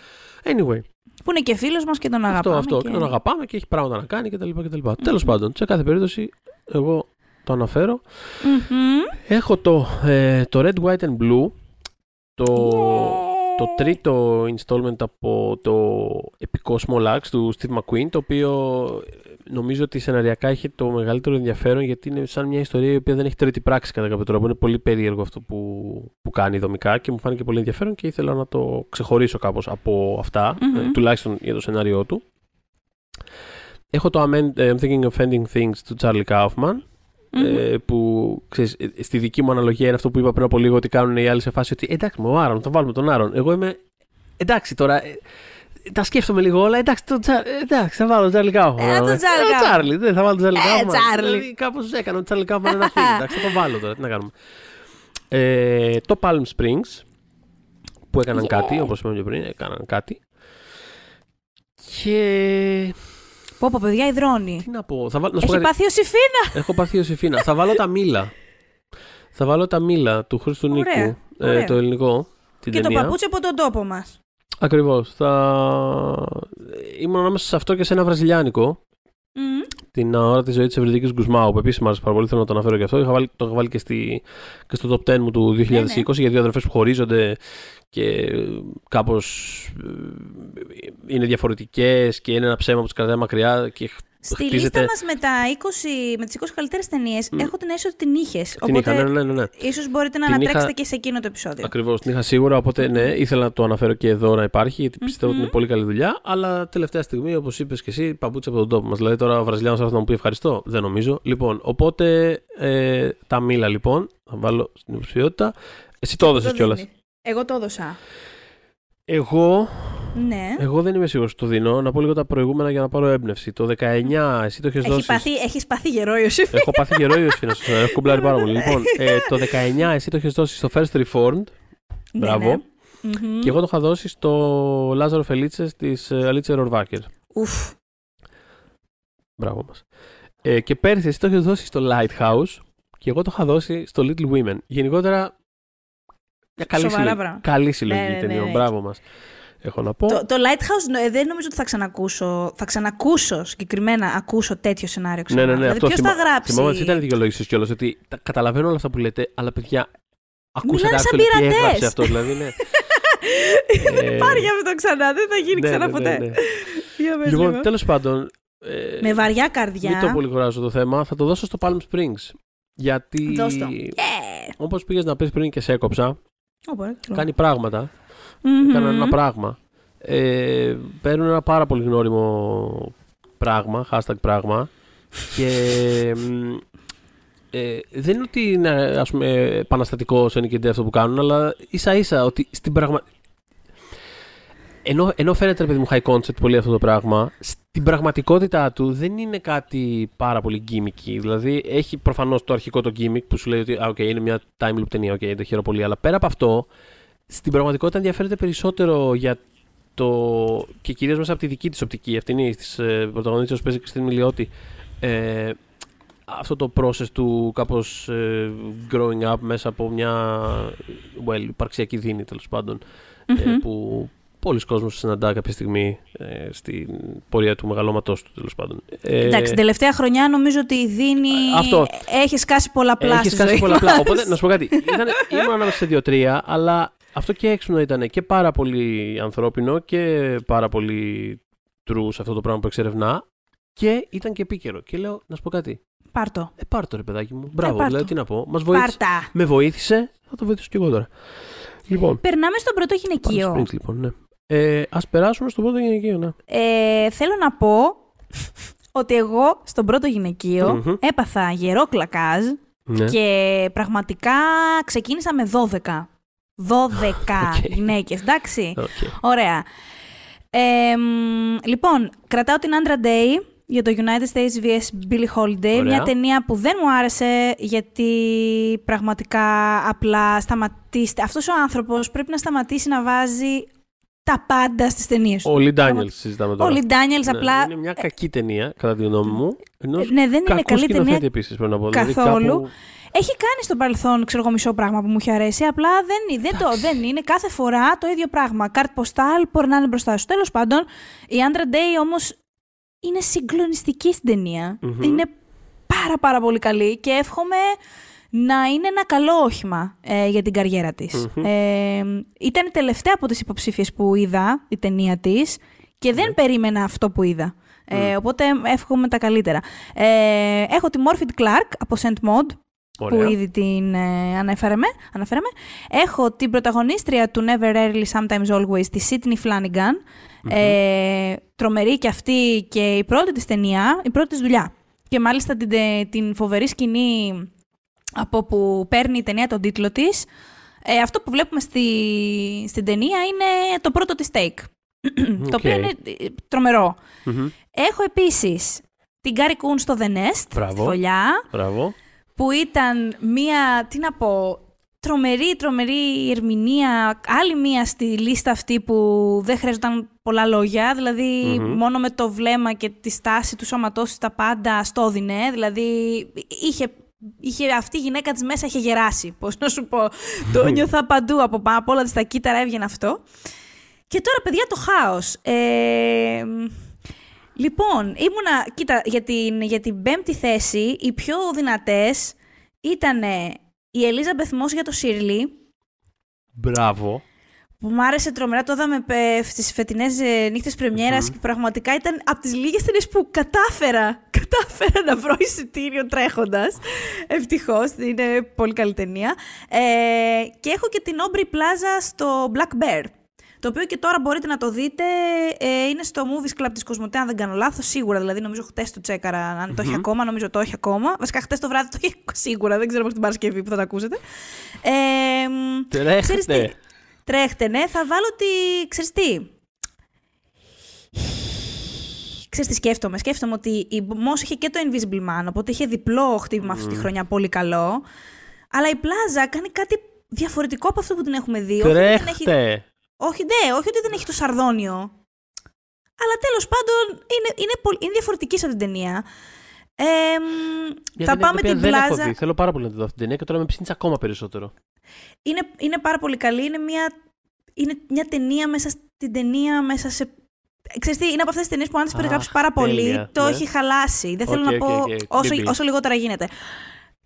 Anyway, Που είναι και φίλος μας και τον αυτό, αγαπάμε. αυτό. και- Και τον αγαπάμε και έχει πράγματα να κάνει κτλ. κτλ. Τέλος πάντων, σε κάθε περίπτωση, εγώ το αναφέρω. Μμμ. Έχω το, ε, το Red, White and Blue. Το, το τρίτο installment από το επικό Small Axe του Steve McQueen, το οποίο ε, νομίζω ότι σεναριακά έχει το μεγαλύτερο ενδιαφέρον γιατί είναι σαν μια ιστορία η οποία δεν έχει τρίτη πράξη κατά κάποιο τρόπο. Είναι πολύ περίεργο αυτό που, που κάνει δομικά και μου φάνηκε πολύ ενδιαφέρον και ήθελα να το ξεχωρίσω κάπως από αυτά, Μμμ. ε, τουλάχιστον για το σενάριό του. Έχω το Amen- ε, I'm Thinking of Ending Things του Charlie Kaufman, Μμμ. ε, που ξέρεις, ε, στη δική μου αναλογία είναι αυτό που είπα πριν από λίγο ότι κάνουν οι άλλοι σε φάση ότι εντάξει, ο Άρον, θα βάλουμε τον Άρον. Εγώ είμαι. Εντάξει τώρα. ε, τα σκέφτομαι λίγο όλα. Εντάξει, το Τσα- ε, εντάξει θα βάλω τον Τσάρλι Κάουφμαν. Ε, τον Charlie Ε, Kaufman. Τσάρλι, δεν θα βάλω τον Τσάρλι Ε, Κάουφμαν. Charlie. Δηλαδή, κάπως έκανε ο Τσάρλι Κάουφμαν ένα φίλο. Εντάξει, θα το βάλω τώρα. Τι να κάνουμε. Ε, το Palm Springs που έκαναν Yeah. κάτι, όπως είπαμε και πριν, έκαναν κάτι. Και Πω, πω, παιδιά, υδρώνει. Τι να πω. Θα βάλω, να σου πω Έχει κάτι. πάθει ο Σιφίνα. Έχω πάθει ο Σιφίνα. θα βάλω τα μήλα. Θα βάλω τα μήλα του Χρήστου Ωραία, Νίκου. ωραία. Ε, το ελληνικό. Την Και το ταινία. παπούτσι από τον τόπο μας. Ακριβώς. Θα... Ήμουν ανάμεσα σε αυτό και σε ένα βραζιλιάνικο. Την ώρα της ζωής της Ευρυδίκης Γκουσμάου, που επίσης μου άρεσε πάρα πολύ, θέλω να το αναφέρω και αυτό. Είχα βάλει, το είχα βάλει και, στη, και στο top 10 μου του 2020 ναι. για δύο αδερφές που χωρίζονται και κάπως είναι διαφορετικές και είναι ένα ψέμα που τις κρατάει μακριά. Και Στη χτίζεται... λίστα μας με, τα 20, με τις 20 καλύτερες ταινίες έχω την αίσθηση ότι την είχες. Την είχα, ναι, ναι, ναι. ναι. ίσως μπορείτε να Την ανατρέξετε είχα- και σε εκείνο το επεισόδιο. Ακριβώς, την είχα σίγουρα. Οπότε ναι, ήθελα να το αναφέρω και εδώ να υπάρχει, γιατί πιστεύω ότι είναι πολύ καλή δουλειά. Αλλά τελευταία στιγμή, όπως είπες και εσύ, παπούτσι από τον τόπο μας. Δηλαδή τώρα ο Βραζιλιάνος θα έρθει να μου πει ευχαριστώ. Δεν νομίζω. Λοιπόν, οπότε ε, τα μήλα λοιπόν. Θα βάλω στην υποψηφιότητα. Εσύ το έδωσες Το κιόλας. Δίνει. Εγώ το έδωσα. Εγώ, Ναι. εγώ δεν είμαι σίγουρος ότι το δίνω. Να πω λίγο τα προηγούμενα για να πάρω έμπνευση. Το 19, εσύ το έχεις Έχει δώσει. πάθει, έχεις πάθει γερό, Ιωσήφ. Έχω πάθει γερό ή φίλο. Έχω κουμπλάρει πάρα πολύ. Λοιπόν, ε, το 19 εσύ το έχεις δώσει στο First Reformed. Μπράβο. Ναι, ναι. Μμμ. Και εγώ το είχα δώσει στο Λάζαρο Φελίτσες της Αλίτσε Ρορβάκερ. Ουφ. Μπράβο μας. Ε, και πέρυσι εσύ το έχεις δώσει στο Lighthouse και εγώ το είχα δώσει στο Little Women. Γενικότερα. Μια καλή, Σοβαρά συλλογή, πράγματα. καλή συλλογή Ναι, ναι, ναι, ταινιών. ναι. Μπράβο μας. Έχω να πω. Το, το Lighthouse ε, δεν νομίζω ότι θα ξανακούσω. Θα ξανακούσω συγκεκριμένα ακούσω τέτοιο σενάριο ξανά. ναι, ναι, ναι. Δηλαδή, αυτό ποιος θυμά- θα γράψει; Θυμάμαι ότι ήταν δικαιολόγησης κιόλας ότι τα, καταλαβαίνω όλα αυτά που λέτε, αλλά παιδιά. Ακούσατε Μιλάνε σαν actually τι πειρατές. έγραψε αυτός, δηλαδή. Ναι. δεν Ε, υπάρχει αυτό ξανά. Δεν θα γίνει ναι, ξανά ναι, ποτέ. ναι, ναι. Για πες Λοιπόν, λίγο. τέλος πάντων. ε, Με βαριά καρδιά. Μην το πολύ κουράζω το θέμα. Θα το δώσω στο Palm Springs. Γιατί. Δώσ' το. Ε. Όπω πήγες να πεις πριν και σε έκοψα, Ω, ωραία, ξέρω. κάνει πράγματα. Μμμ. Έκαναν ένα πράγμα. Ε, παίρνουν ένα πάρα πολύ γνώριμο πράγμα, hashtag πράγμα. Και μ, ε, δεν είναι ότι είναι ας πούμε, επαναστατικό σε NKD αυτό που κάνουν, αλλά ίσα ίσα ότι στην πραγμα... Ενώ, ενώ φαίνεται, ρε παιδί μου, high concept πολύ αυτό το πράγμα, στην πραγματικότητά του δεν είναι κάτι πάρα πολύ gimmicky. Δηλαδή, έχει προφανώς το αρχικό το gimmick που σου λέει ότι ah, okay, είναι μια time loop ταινία, ok, το χαίρομαι πολύ. Αλλά πέρα από αυτό, στην πραγματικότητα ενδιαφέρεται περισσότερο για το. και κυρίως μέσα από τη δική της οπτική ευθύνη της ε, πρωταγωνίστρια που παίζει η Κριστίν Μιλιώτη. Ε, αυτό το process του κάπως ε, growing up μέσα από μια well, υπαρξιακή δίνη τέλος πάντων ε, Μμμ. που πολλοί κόσμος συναντά κάποια στιγμή ε, στην πορεία του μεγαλώματός του τέλος πάντων. Ε, Εντάξει, την τελευταία χρονιά νομίζω ότι δίνει. αυτό. Έχει σκάσει πολλαπλά έχει στη σκάσει ζωή πολλαπλά. μας. Οπότε, να σου πω κάτι. Ήταν, ήμουν ανάμεσα σε δύο-τρία, αλλά αυτό και έξυπνο ήταν και πάρα πολύ ανθρώπινο και πάρα πολύ true σε αυτό το πράγμα που εξερευνά. Και ήταν και επίκαιρο. Και λέω, να σου πω κάτι. Πάρ' το. Ε, πάρ' το ρε παιδάκι μου. Μπράβο, πάρ' δηλαδή το. τι να πω. Μας βοήθησε. Πάρτα. Με βοήθησε. Θα το βοηθήσω κι εγώ τώρα. Λοιπόν. Περνάμε στον πρώτο Palm γυναικείο. Springs, λοιπόν, ναι. Ε, ας περάσουμε στο πρώτο γυναικείο, ναι. Ε, θέλω να πω ότι εγώ στον πρώτο γυναικείο Μμμ. έπαθα γερό κλακάζ ναι. και πραγματικά ξεκίνησα με 12. 12 Οκ. γυναίκες, εντάξει. Οκ. Ωραία. Ε, μ, λοιπόν, κρατάω την Andra Day για το United States vs. Billie Holiday. Ωραία. Μια ταινία που δεν μου άρεσε γιατί πραγματικά απλά σταματήστε. Αυτός ο άνθρωπος πρέπει να σταματήσει να βάζει τα πάντα στις ταινίες του. Ο Λι Ντάνιελς συζητάμε Ο τώρα. Λι Ντάνιελς Ναι, απλά... Είναι μια κακή ταινία, κατά τη γνώμη μου. Ενός Ναι, δεν είναι κακού καλή ταινία σκηνοθέτη επίσης, πρέπει να πω. Δηλαδή, καθόλου. κάπου- Έχει κάνει στο παρελθόν, ξέρω εγώ, μισό πράγμα που μου έχει αρέσει. Απλά δεν, δεν, το, δεν είναι κάθε φορά το ίδιο πράγμα. Κάρτ ποστάλ μπορεί να είναι μπροστά σου. Τέλος πάντων, η Andra Day όμως είναι συγκλονιστική στην ταινία. Μμμ. Είναι πάρα πάρα πολύ καλή και εύχομαι να είναι ένα καλό όχημα ε, για την καριέρα της. Μμμ. Ε, ήταν η τελευταία από τις υποψήφιες που είδα, η ταινία της, και δεν περίμενα αυτό που είδα. Ε, οπότε εύχομαι τα καλύτερα. Ε, έχω τη Morphed Clark από Saint Maud, που Ωραία. ήδη την ε, αναφέραμε, αναφέραμε. Έχω την πρωταγωνίστρια του Never Rarely Sometimes Always, τη Sydney Flanagan. Ε, τρομερή και αυτή και η πρώτη της ταινία, η πρώτη της δουλειά. Και μάλιστα την, τε- την φοβερή σκηνή από που παίρνει η ταινία τον τίτλο της. Ε, αυτό που βλέπουμε στη, στην ταινία είναι το πρώτο της take. το οποίο Οκ. είναι ε, τρομερό. Μμμ. Έχω επίσης την Carrie Coon στο The Nest, Μπράβο. στη φωλιά Μπράβο. που ήταν μία, τι να πω, τρομερή, τρομερή ερμηνεία. Άλλη μία στη λίστα αυτή που δεν χρειαζόταν πολλά λόγια. Δηλαδή, Μμμ. μόνο με το βλέμμα και τη στάση του σώματός της τα πάντα στο έδινε. Δηλαδή, είχε, είχε, αυτή η γυναίκα της μέσα είχε γεράσει. Πώς να σου πω. το νιώθα παντού από, πά- από όλα της τα κύτταρα έβγαινε αυτό. Και τώρα, παιδιά, το χάος. Ε, λοιπόν, ήμουνα, κοίτα, για την, για την πέμπτη θέση, οι πιο δυνατές ήταν η Ελίζα Μπεθμός για το Σίρλι, Μπράβο. Που μου άρεσε τρομερά, το είδαμε ε, στις φετινές ε, νύχτες πρεμιέρας και πραγματικά ήταν από τις λίγες ταινίες που κατάφερα, κατάφερα να βρω εισιτήριο τρέχοντας. Ευτυχώς, είναι πολύ καλή ταινία. Ε, και έχω και την Aubrey Plaza στο Black Bear. Το οποίο και τώρα μπορείτε να το δείτε. Ε, είναι στο Movies Club της Κοσμοτέ, αν δεν κάνω λάθος, σίγουρα. Δηλαδή, νομίζω χτες το τσέκαρα, αν το έχει ακόμα. Νομίζω το έχει ακόμα. Βασικά, χτες το βράδυ το έχει σίγουρα. Δεν ξέρω μέχρι την Παρασκευή που θα το ακούσετε. Ε, μ, ξέρεις τι, Τρέχτε. Τρέχτε, ναι. Θα βάλω τη... Ξέρεις τι; Ξέρεις τι σκέφτομαι. Σκέφτομαι ότι η Moss είχε και το Invisible Man, οπότε είχε διπλό χτύπημα αυτή τη χρονιά πολύ καλό. Αλλά η Πλάζα κάνει κάτι διαφορετικό από αυτό που την έχουμε δει. Όχι ότι δεν έχει- Τρέχτε. όχι, ναι, όχι ότι δεν έχει το σαρδόνιο. Αλλά τέλος πάντων είναι, είναι, πολ- είναι διαφορετική σε αυτήν την ταινία. Ε, μ, Για θα την πάμε οποία την δεν έχω Πλάζα. δει. Θέλω πάρα πολύ να τη δω αυτή την ταινία και τώρα με ψήνει ακόμα περισσότερο. Είναι, είναι πάρα πολύ καλή. Είναι μια, είναι μια ταινία μέσα στην ταινία, μέσα σε. Ξέρεις τι, είναι από αυτές τις ταινίες που αν τις Α, περιγράψεις πάρα πολύ, τέλεια, το ναι. έχει χαλάσει. Δεν θέλω Οκ, να οκ, πω οκ. όσο, Μην πεις. όσο λιγότερα γίνεται.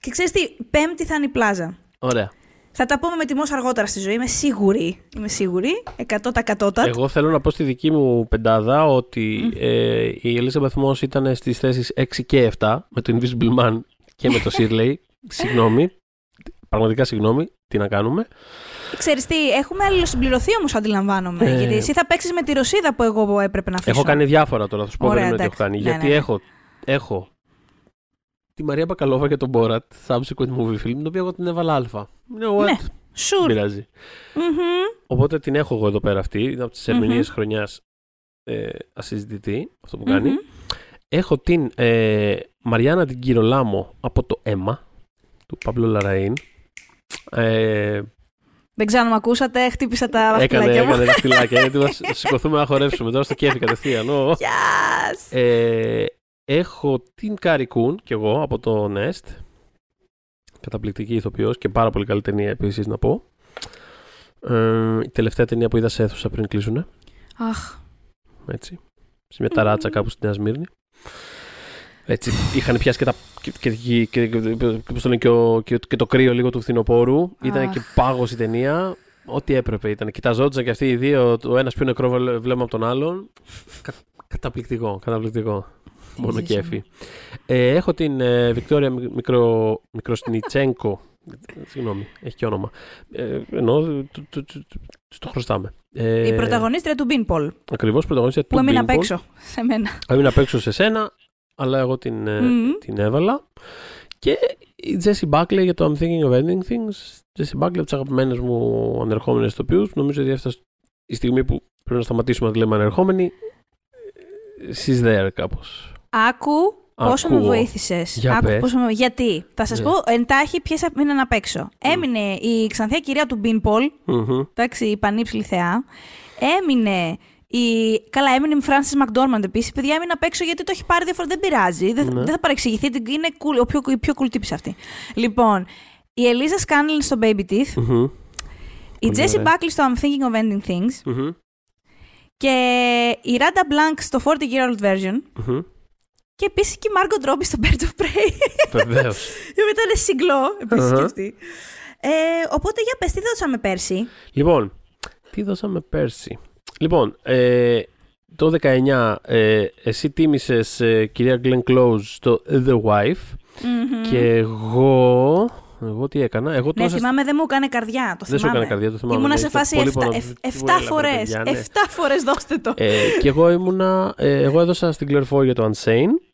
Και ξέρεις τι, πέμπτη θα είναι η Plaza. Ωραία. Θα τα πούμε με τη Moss αργότερα στη ζωή, είμαι σίγουρη. Είμαι σίγουρη, 100%. Εγώ θέλω να πω στη δική μου πεντάδα ότι ε, η Elisabeth Moss ήταν στις θέσεις 6 και 7 με το Invisible Man και με το Shirley. συγγνώμη. Πραγματικά συγγνώμη. Τι να κάνουμε; Ξέρεις τι, έχουμε αλληλοσυμπληρωθεί όμως αντιλαμβάνομαι. Ε. Γιατί εσύ θα παίξεις με τη Ρωσίδα που εγώ έπρεπε να αφήσω. Έχω κάνει διάφορα τώρα, θα σου πω Ωραία, περίμενε τι έχω εντάξει. κάνει. Ναι, Γιατί ναι, ναι. έχω, έχω τη Μαρία Μπακαλόβα και τον Borat, subsequent movie film, την οποία εγώ την έβαλα αλφα. You know what? Ναι, Δεν σουρ. πειράζει. Μμμ. Οπότε την έχω εγώ εδώ πέρα αυτή. Είναι από τις ερμηνείες χρονιάς ε, ασυζητητή, αυτό που κάνει. Μμμ. Έχω την ε, Mariana Di Girolamo από το Ema του Pablo Larraín. Ε, Δεν ξέρω αν με ακούσατε, χτύπησα τα έκανε, δαχτυλάκια μου. έκανε δαχτυλάκια για να σηκωθούμε να χορέψουμε τώρα στο κέφι κατευθείαν. Ω. Yes! Ε, έχω την Κάρι Κούν κι εγώ από το Nest. Καταπληκτική ηθοποιός και πάρα πολύ καλή ταινία επίσης να πω. Ε, η τελευταία ταινία που είδα σε αίθουσα πριν κλείσουνε. Αχ, Έτσι. Σε μια ταράτσα κάπου στη Νέα Σμύρνη. Έτσι, είχαν πιάσει και, τα, και, και, και, και, και- πώς το λένε, και, ο- και, και το κρύο λίγο του φθινοπόρου. Ήταν Αχ. και πάγος η ταινία. Ό,τι έπρεπε ήταν. Κοιταζόντουσαν και αυτοί οι δύο, ο ένας πιο νεκρό βλέ- βλέμμα από τον άλλον. Κα, καταπληκτικό, καταπληκτικό. Μόνο ζήσαμε. κέφι. Ε, έχω την ε, Βικτόρια Μικρο, Μικροσνιτσέγκο. Συγγνώμη, έχει και όνομα. Ε, ενώ του- του- του- του- το χρωστάμε. Ε, η πρωταγωνίστρια του Beanpole, Ακριβώς πρωταγωνίστρια που του έμεινε Beanpole. απ' έξω σε μένα. Έμεινα απ' έξω σε σένα, αλλά εγώ την, ε, Μμμ. την έβαλα. Και η Jessie Buckley για το I'm thinking of ending things. Jessie Buckley από τις αγαπημένες μου ανερχόμενες ηθοποιούς. Νομίζω ότι έφτασε η στιγμή που πρέπει να σταματήσουμε να τη λέμε ανερχόμενη. She's there κάπως. Άκου πόσο με Ακούω. βοήθησες. Για πες. πόσο με... Γιατί; Θα σας Ναι. πω εντάχει ποιες έμειναν απ' έξω. Έμεινε η ξανθιά κυρία του Beanpole, εντάξει, η πανύψηλη θεά. Έμεινε η... Καλά, έμεινε η Frances McDormand επίσης. Παιδιά, έμεινε απ' έξω γιατί το έχει πάρει διαφορετικά. Δεν πειράζει. Δεν, Ναι. δεν θα παρεξηγηθεί. Είναι cool, ο πιο, η πιο cool τύπης αυτή. Λοιπόν, η Ελίζα Σκάνλιν στο Baby Teeth. Η Πολύ Jessie ωραία. Buckley στο I'm Thinking of Ending Things. Και η Randa Blank στο 40 Year Old Version. Και επίσης και η Margot Robbie στο Birds of Prey. Βεβαίως. Η οποία ήταν συγκλώ, επίσης Αχα. και αυτή. Ε, οπότε για πες, τι δώσαμε πέρσι; λοιπόν, τι δώσαμε πέρσι; Λοιπόν, ε, το 19 ε, εσύ τίμησες ε, κυρία Glenn Close στο The Wife Μμμ. και εγώ, εγώ τι έκανα, εγώ το Ναι, έσα- θυμάμαι, δεν μου έκανε καρδιά. Το Δεν σου θυμάμαι. έκανε καρδιά, το θυμάμαι. Ήμουνα ναι, σε είστε φάση πολύ 7, πάνω- εφ- Τι 7 μου έλαβε, φορές. παιδιά, 7 ναι. φορές δώστε το. Ε, και εγώ ήμουνα, ε, εγώ έδωσα στην Claire Foy για το Unsane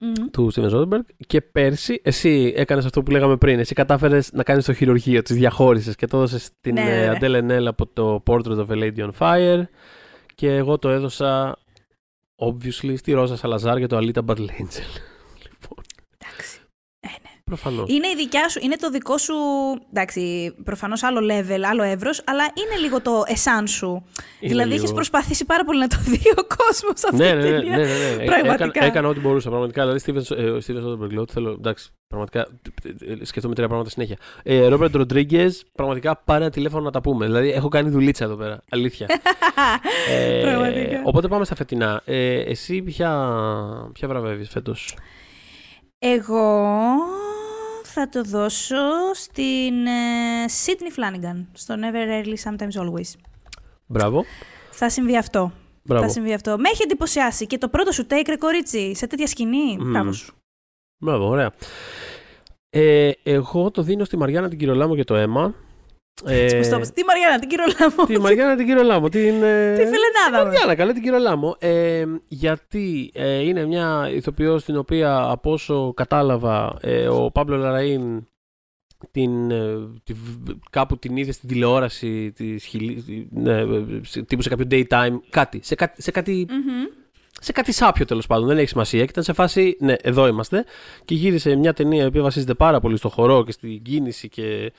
Μμμ. του Steven Soderbergh και πέρσι εσύ έκανες αυτό που λέγαμε πριν. Εσύ κατάφερες να κάνεις το χειρουργείο, τις διαχώρισες και το έδωσες στην Ναι, ναι, ε, ναι. Adele Enel από το Portrait of a Lady on Fire και εγώ το έδωσα obviously στη Ρόζα Σαλαζάρ για το Alita Battle Angel. λοιπόν, Εντάξει. Ε, ναι. Προφανώς. Είναι η δικιά σου, είναι το δικό σου. Εντάξει, προφανώς άλλο level, άλλο εύρος, αλλά είναι λίγο το εσάν σου. Είναι δηλαδή, λίγο. έχεις προσπαθήσει πάρα πολύ να το δει ο κόσμος αυτή Ναι, τη ναι, ναι, ταινία. ναι, ναι, ναι. Πραγματικά. Έκανα, έκανα ό,τι μπορούσα. Πραγματικά. Δηλαδή, Steven, ε, ο Steven Soderbergh, λέω ότι θέλω. Εντάξει, πραγματικά. ε, ε, Σκεφτόμαι τρία πράγματα συνέχεια. Ε, Ρόμπερτ Ροντρίγκε, πραγματικά πάρε ένα τηλέφωνο να τα πούμε. Δηλαδή, έχω κάνει δουλίτσα εδώ πέρα. Αλήθεια. ε, Πραγματικά. οπότε πάμε στα φετινά. Ε, εσύ ποια, ποια βραβεύεις φέτος; Εγώ θα το δώσω στην ε, Sydney Flanagan, στο Never Early Sometimes Always. Μπράβο. Θα συμβεί αυτό. Μπράβο. Θα συμβεί αυτό. Με έχει εντυπωσιάσει και το πρώτο σου take, ρε κορίτσι, σε τέτοια σκηνή. Μμμ. Μπράβο σου. Μπράβο, ωραία. Ε, εγώ το δίνω στη Μαριάννα την Κυρολάμο και το αίμα. Ε, Στο- Τι Μαριάννα, την Κυρολάμο. τη Μαριάννα την Κυρολάμο. Την, ε, Τη φιλενάδα μας. Μαριάννα, καλά την Κυρολάμο. Ε, γιατί ε, είναι μια ηθοποιός την οποία από όσο κατάλαβα ε, ο Παύλο Λαραΐν την, ε, τη- κάπου την είδε στην τηλεόραση της, Χιλή- ναι, σε- τύπου σε κάποιο daytime, κάτι, σε κάτι, σε κάτι Μμμ. σε κάτι σάπιο τέλος πάντων, δεν έχει σημασία. Και ήταν σε φάση, ναι, εδώ είμαστε. Και γύρισε μια ταινία η οποία βασίζεται πάρα πολύ στο χορό και στην κίνηση και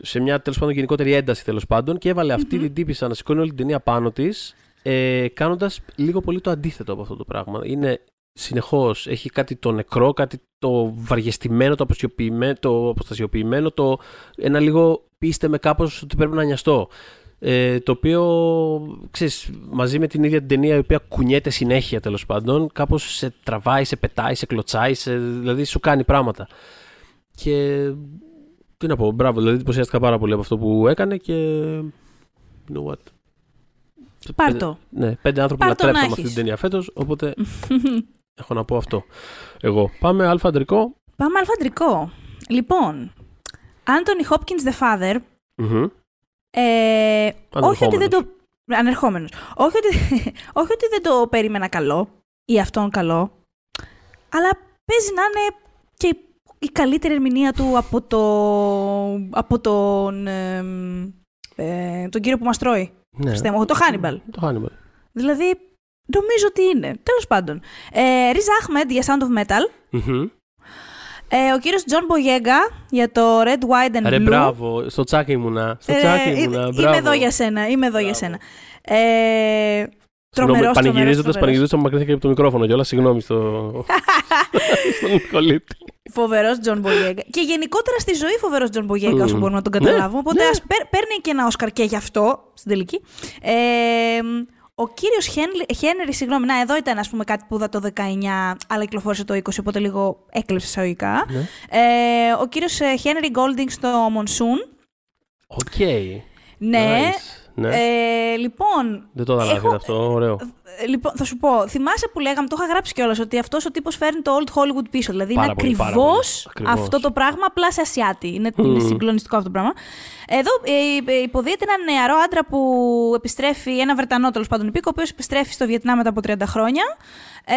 σε μια τέλος πάντων γενικότερη ένταση τέλος πάντων. Και έβαλε αυτή την τύπησα να σηκώνει όλη την ταινία πάνω της, ε, κάνοντας λίγο πολύ το αντίθετο από αυτό το πράγμα. Είναι συνεχώς, έχει κάτι το νεκρό, κάτι το βαριεστημένο, το αποστασιοποιημένο, το, αποστασιοποιημένο, το ένα λίγο πείστε με κάπως ότι πρέπει να νοιαστώ. Ε, το οποίο, ξέρεις, μαζί με την ίδια την ταινία η οποία κουνιέται συνέχεια τέλος πάντων, κάπως σε τραβάει, σε πετάει, σε κλωτσάει, σε, δηλαδή σου κάνει πράγματα. Και τι να πω, μπράβο, δηλαδή εντυπωσιάστηκα πάρα πολύ από αυτό που έκανε και. You know what. Πάρ' Πέντε- το. Ναι, πέντε άνθρωποι Πάρ' το να λατρέψαμε αυτή έχεις. την ταινία φέτος, οπότε έχω να πω αυτό. Εγώ. Πάμε αλφα αντρικό. Πάμε αλφαντρικό. Λοιπόν, Anthony Hopkins the Father. Μμμ. Ε, όχι ότι δεν το. Ανερχόμενος. Ανερχόμενος. Όχι ότι, όχι ότι δεν το περίμενα καλό ή αυτόν καλό, αλλά παίζει να είναι και η- η καλύτερη ερμηνεία του από, το, από τον, εμ, ε, τον κύριο που μας τρώει. Ναι. Στο αίμα, το Hannibal. Το Hannibal. Δηλαδή, νομίζω ότι είναι. Τέλος πάντων. Ε, Riz Ahmed για Sound of Metal. Μμμ. Ε, ο κύριος John Boyega για το Red, White and Ρε, Blue. μπράβο. Στο τσακ ήμουνα. Στο Ε, τσακ είμαι- ήμουνα. Είμαι μπράβο. εδώ για σένα. Είμαι εδώ για Μπράβο. σένα. Ε, Συγγνώμη, τρομερός, πανηγυρίζοντας, τρομερός, πανηγυρίζοντας, μακρύνθηκε από το μικρόφωνο κιόλας. Συγγνώμη στο... στον Νικολίτη. Φοβερός Τζον Μπογέγκα. Και γενικότερα στη ζωή φοβερός Τζον Μπογέγκα, όσο Μμμ. μπορούμε να τον Ναι, καταλάβουμε. Οπότε ναι. ας παίρ- παίρνει και ένα Όσκαρ και γι' αυτό στην τελική. Ε, ο κύριος Χένρι, συγγνώμη, να εδώ ήταν ας πούμε κάτι που είδα το 19, αλλά κυκλοφόρησε το 20, οπότε λίγο έκλεψε εισαγωγικά. Ναι. Ε, ο κύριος Χένρι Γκόλντινγκ στο Monsoon. OK. Ναι. Nice. Ναι. Ε, λοιπόν, Δεν το είδα live έχω- αυτό. Ωραίο. Ε, Λοιπόν, θα σου πω, θυμάσαι που λέγαμε, το είχα γράψει κιόλας, ότι αυτός ο τύπος φέρνει το Old Hollywood πίσω. Δηλαδή Πάρα είναι πολύ, πάρα ακριβώς πολύ. Ακριβώς. αυτό το πράγμα, απλά σε Ασιάτη. Είναι, είναι συγκλονιστικό αυτό το πράγμα. Εδώ ε, ε, υποδίεται έναν νεαρό άντρα που επιστρέφει, ένα Βρετανό τέλος πάντων υπήκο, ο οποίος επιστρέφει στο Βιετνάμ μετά από 30 χρόνια. Ε,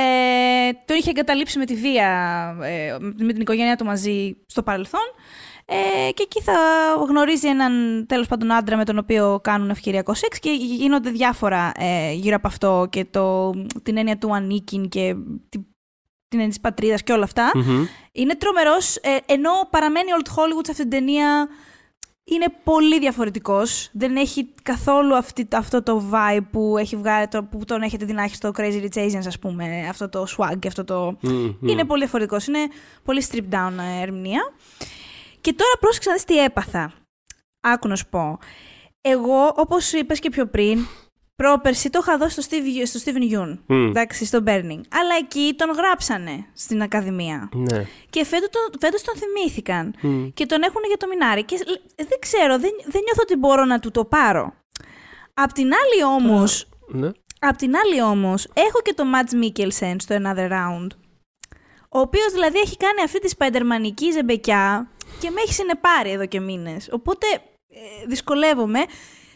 τον είχε εγκαταλείψει με τη βία, ε, με την οικογένειά του μαζί στο παρελθόν. Ε, και εκεί θα γνωρίζει έναν τέλος πάντων άντρα με τον οποίο κάνουν ευκαιριακό σεξ και γίνονται διάφορα ε, γύρω από αυτό και το, την έννοια του ανήκειν και την, την έννοια της πατρίδας και όλα αυτά. Μμμ. Είναι τρομερός, ε, ενώ παραμένει Old Hollywood σε αυτή την ταινία. Είναι πολύ διαφορετικός. Δεν έχει καθόλου αυτή, αυτό το vibe που, έχει βγάλει, το, που τον έχετε δει να έχει στο Crazy Rich Asians, ας πούμε. Αυτό το swag και αυτό το... Μμμ. Είναι πολύ διαφορετικός. Είναι πολύ stripped down ε, ερμηνεία. Και τώρα πρόσεξα να δεις τι έπαθα. Άκου να σου πω. Εγώ, όπως είπες και πιο πριν, πρόπερση το είχα δώσει στο, Steve, στο Steven Yeun. Μμ. Εντάξει, στο Burning. Αλλά εκεί τον γράψανε στην Ακαδημία. Ναι. Και φέτος τον, φέτος τον θυμήθηκαν. Μμ. Και τον έχουν για το μινάρι. Και λ- δεν ξέρω, δεν, δεν νιώθω ότι μπορώ να του το πάρω. Απ' την άλλη όμως, Ναι. απ' την άλλη όμως, έχω και το Mads Mikkelsen στο Another Round. Ο οποίος δηλαδή έχει κάνει αυτή τη σπαϊντερμανική ζεμπεκιά και με έχει συνεπάρει εδώ και μήνες. Οπότε ε, δυσκολεύομαι.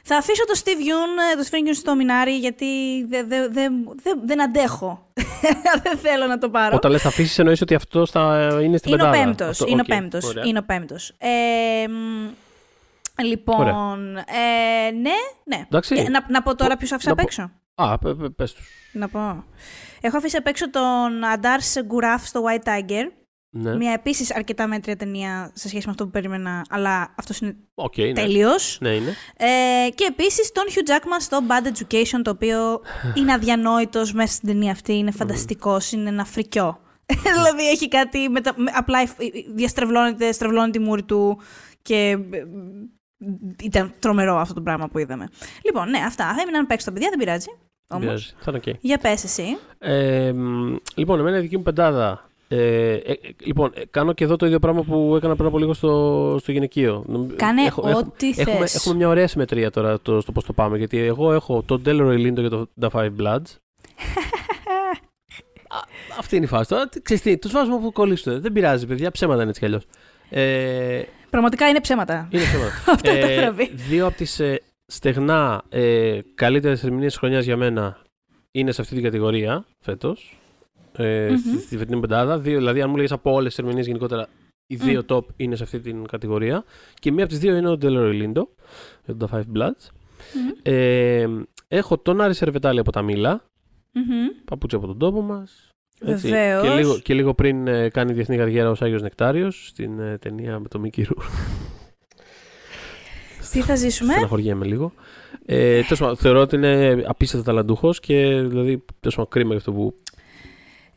Θα αφήσω το Steve Yeun, ε, το Steve Yeun στο Minari γιατί δεν δε, δε, δε- δεν αντέχω. δεν θέλω να το πάρω. Όταν λες θα αφήσεις εννοείς ότι αυτό θα είναι στην Είναι ο πεντάδα. πέμπτος. Αυτό, Είναι οκ. ο πέμπτος. Ωραία. Είναι ο πέμπτος. Ε, μ, λοιπόν, ε, ναι, ναι. Εντάξει. Και Να, να πω τώρα ποιος άφησα Να απ' πω- έξω. Α, πε- πε- πες τους. Να πω. Έχω αφήσει απ' έξω τον Adarsh Gourav στο White Tiger. Ναι. Μια επίσης αρκετά μέτρια ταινία σε σχέση με αυτό που περίμενα, αλλά αυτός είναι Οκ, ναι. τέλειος. Ναι, είναι. Ε, και επίσης τον Hugh Jackman στο Bad Education, το οποίο είναι αδιανόητος μέσα στην ταινία αυτή. Είναι φανταστικός, είναι ένα φρικιό. δηλαδή έχει κάτι. μετα- με- απλά ε, ε, διαστρεβλώνεται, στρεβλώνει τη μούρη του και. ε, Ήταν τρομερό αυτό το πράγμα που είδαμε. Λοιπόν, ναι, αυτά. Έμειναν απέξω τα παιδιά, δεν πειράζει. Δεν Όμως. πειράζει. Θα είναι οκ. Για πες εσύ. Ε, μ, λοιπόν, εμένα η δική μου πεντάδα. Ε, ε, ε, λοιπόν, ε, κάνω και εδώ το ίδιο πράγμα που έκανα πριν από λίγο στο, στο γυναικείο. Νομ- Κάνε έχω- ό,τι έχουμε, θες. έχουμε μια ωραία συμμετρία τώρα το, στο πώς το πάμε. Γιατί εγώ έχω τον Delroy Lindo για το Da Five Bloods. Α, αυτή είναι η φάση. Τώρα, τι- ξέρεις τι, τους βάζουμε όπου κολλήσουν. Δεν πειράζει, παιδιά, ψέματα είναι έτσι κι αλλιώς. Ε, Πραγματικά είναι ψέματα. είναι ψέματα. Αυτό το βραβείο. Δύο από τις ε, στεγνά ε, καλύτερες ερμηνείες της χρονιάς για μένα είναι σε αυτή την κατηγορία φέτος. Ε, Μμμ. στη, στη φετινή πεντάδα. Δύο, δηλαδή, αν μου λέγες από όλες τις ερμηνείες γενικότερα, οι δύο top είναι σε αυτή την κατηγορία. Και μία από τις δύο είναι ο Delroy Lindo, για το The Five Bloods. Μμμ. Ε, έχω τον Άρη Σερβετάλη από τα Μήλα, Μμμ. παπούτσι από τον τόπο μας. έτσι. Βεβαίως. Και λίγο, και λίγο πριν ε, κάνει διεθνή καριέρα ως Άγιος Νεκτάριος στην ε, ταινία με τον Μίκη Ρου. Τι θα ζήσουμε; Στεναχωριέμαι λίγο. Ε, τέλος πάντων, θεωρώ ότι είναι απίστευτα ταλαντούχος και δηλαδή τέλος πάντων, κρίμα για αυτό που.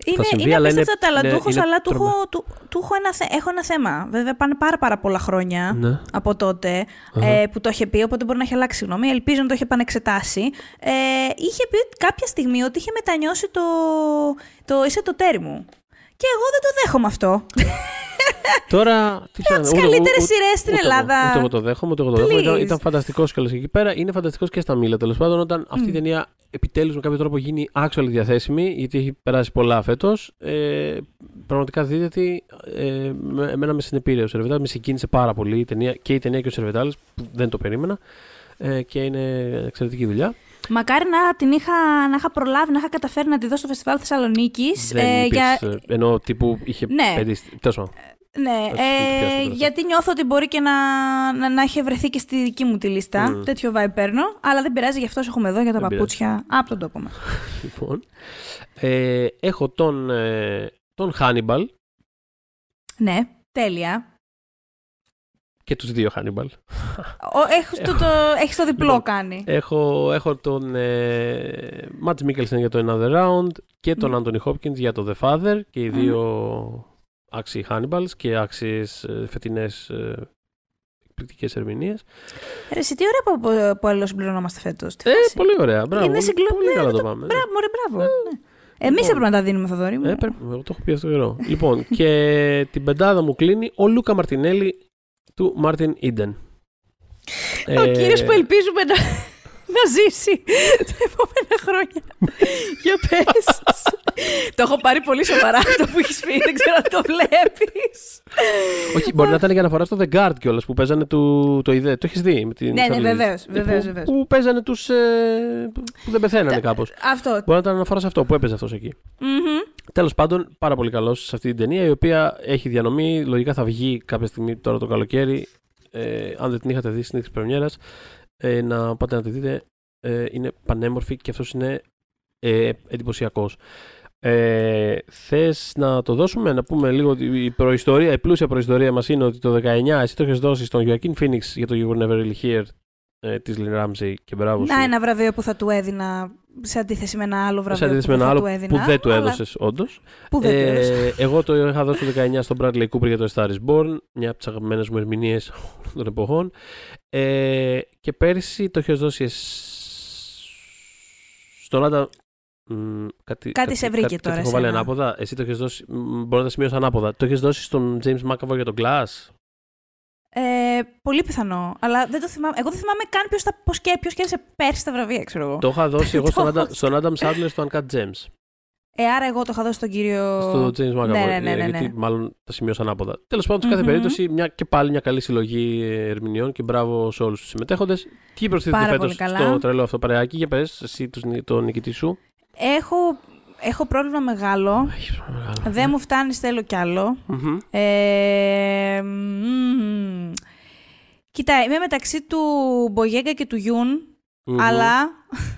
Είναι, συμβεί, είναι αλλά απίστευτα είναι- ταλαντούχο, είναι- είναι αλλά του, τρομε- έχω, του, του έχω, ένα, θε- έχω ένα θέμα. Βέβαια, πάνε πάρα, πάρα πολλά χρόνια Ναι. από τότε Αχα. ε, που το είχε πει, οπότε μπορεί να έχει αλλάξει γνώμη. Ελπίζω να το είχε επανεξετάσει. Ε, είχε πει ότι κάποια στιγμή ότι είχε μετανιώσει το, το είσαι το τέρι μου. Και εγώ δεν το δέχομαι αυτό. Τώρα. Τι από τις ούτε- καλύτερες ούτε- σειρές στην ούτε εγώ- Ελλάδα. Ούτε εγώ το δέχομαι, ούτε εγώ το δέχομαι. Ήταν, Please. ήταν φανταστικός κιόλα εκεί πέρα. Είναι φανταστικός και στα μήλα τέλος πάντων όταν αυτή η ταινία επιτέλους με κάποιο τρόπο γίνει actual διαθέσιμη, γιατί έχει περάσει πολλά φέτος. Ε, πραγματικά δίδεται. Ε, με- εμένα με συνεπήρε ο Σερβετάλης. Με συγκίνησε πάρα πολύ η ταινία, και η ταινία και ο Σερβετάλης, που δεν το περίμενα. Ε, και είναι εξαιρετική δουλειά. Μακάρι να την είχα, να είχα προλάβει, να είχα καταφέρει να τη δω στο φεστιβάλ Θεσσαλονίκης. Δεν για... Ενώ τύπου είχε Ναι. πέντε. Τέλος πάντων. Ναι, Θα τις πιάσουμε ε, τώρα. γιατί νιώθω ότι μπορεί και να, να, να έχει βρεθεί και στη δική μου τη λίστα. Μμ. Τέτοιο vibe παίρνω. Αλλά δεν πειράζει, γι' αυτό σε έχουμε εδώ για τα Δεν παπούτσια από τον τόπο μας. Λοιπόν. Ε, έχω τον, ε, τον Hannibal ναι, τέλεια. Και τους δύο Hannibal. Ο, έχεις, το, το, έχεις το διπλό Λοιπόν, κάνει. Έχω, έχω τον ε, Matt Mikkelsen για το Another Round και τον Anthony Hopkins για το The Father και οι Μμμ. δύο άξιοι Hannibals και άξιες ε, φετινές ε, εκπληκτικές ερμηνείες. Ρε, εσύ τι ωραία που, που, που αλληλοσυμπληρωνόμαστε φέτος. Τι Ε, φάση. πολύ ωραία. Μπράβο. Είναι συγκλο- Πολύ ναι, καλά το- το πάμε. ναι. Μπράβο, μωρέ, μπράβο. ναι. Εμείς Λοιπόν. έπρεπε να τα δίνουμε, Θοδωρή μου. Ε, πρέπει, εγώ το έχω πει αυτό καιρό. λοιπόν, και την πεντάδα μου κλείνει ο Λούκα Μαρτινέλη του Μάρτιν Ίντεν. Ο Ε, κύριος που ελπίζουμε να, να ζήσει τα επόμενα χρόνια. Για πες. το έχω πάρει πολύ σοβαρά αυτό που έχεις πει, δεν ξέρω αν το βλέπεις. Όχι, μπορεί να ήταν για αναφορά στο The Guard κιόλας που παίζανε του, το ιδέα. Το έχεις δει με την. Ναι, ναι, Charlize. βεβαίως, Ε, βεβαίως, που, βεβαίως. που παίζανε τους. Ε, που δεν πεθαίνανε κάπως. Αυτό. Μπορεί να ήταν αναφορά σε αυτό που έπαιζε αυτός εκεί. Μμμ. Τέλος πάντων, πάρα πολύ καλός σε αυτή την ταινία η οποία έχει διανομή. Λογικά θα βγει κάποια στιγμή τώρα το καλοκαίρι. Ε, αν δεν την είχατε δει στην της Πρεμιέρας, ε, να πάτε να τη δείτε. Ε, είναι πανέμορφη και αυτός είναι ε, εντυπωσιακός. Ε, Θες να το δώσουμε, να πούμε λίγο ότι η προϊστορία, η πλούσια προϊστορία μας είναι ότι το 19 εσύ το έχει δώσει στον Joaquin Phoenix για το You Were Never Really Here ε, της Lynn Ramsey και μπράβο σου. Να, ένα βραβείο που θα του έδινα σε αντίθεση με ένα άλλο βραβείο σε αντίθεση που με ένα θα άλλο του έδινα. που δεν του αλλά έδωσες, όντως. Που δεν του έδωσα. Ε, εγώ το είχα δώσει το 19 στον Bradley Cooper για το A Star is Born, μια από τις αγαπημένες μου ερμηνείες των εποχών. Ε, και πέρσι το είχε δώσει εσ- στον Άντα. Μ, κάτι, Κάτι σε βρήκε κάτι, τώρα Κάτι έχω βάλει εσένα. ανάποδα. Εσύ το έχεις δώσει. μ, Μπορώ να τα σημειώσω ανάποδα. Το έχεις δώσει στον James McAvoy για τον Glass; Ε, πολύ πιθανό. Αλλά δεν το θυμάμαι. Εγώ δεν θυμάμαι καν ποιος πώς και, ποιος κέρδισε πέρσι τα βραβεία, ξέρω εγώ. Το είχα δώσει εγώ Το στον, έχω Adam, στον Adam Sandler στο Uncut Gems. Ε, άρα εγώ το είχα δώσει στον κύριο. Στο James McAvoy. Ναι, ναι, ναι, ε, ναι, ναι. Γιατί μάλλον τα σημείωσα ανάποδα. Τέλος πάντων, σε κάθε Μμμ. περίπτωση, μια, και πάλι μια καλή συλλογή ε, ερμηνεών και μπράβο σε όλους τους συμμετέχοντες. Τι προσθέτει Πάρα φέτος πολύ καλά. στο τρελό αυτό παρεάκι, για πες, εσύ τους- τον νικητή σου; Έχω, έχω πρόβλημα μεγάλο. Έχεις πρόβλημα μεγάλο. Δεν μου φτάνει, θέλω κι άλλο. Μμμ. Ε, μμμ. Κοίτα, είμαι μεταξύ του Μπογέγκα και του Γιούν. Μμμ. Αλλά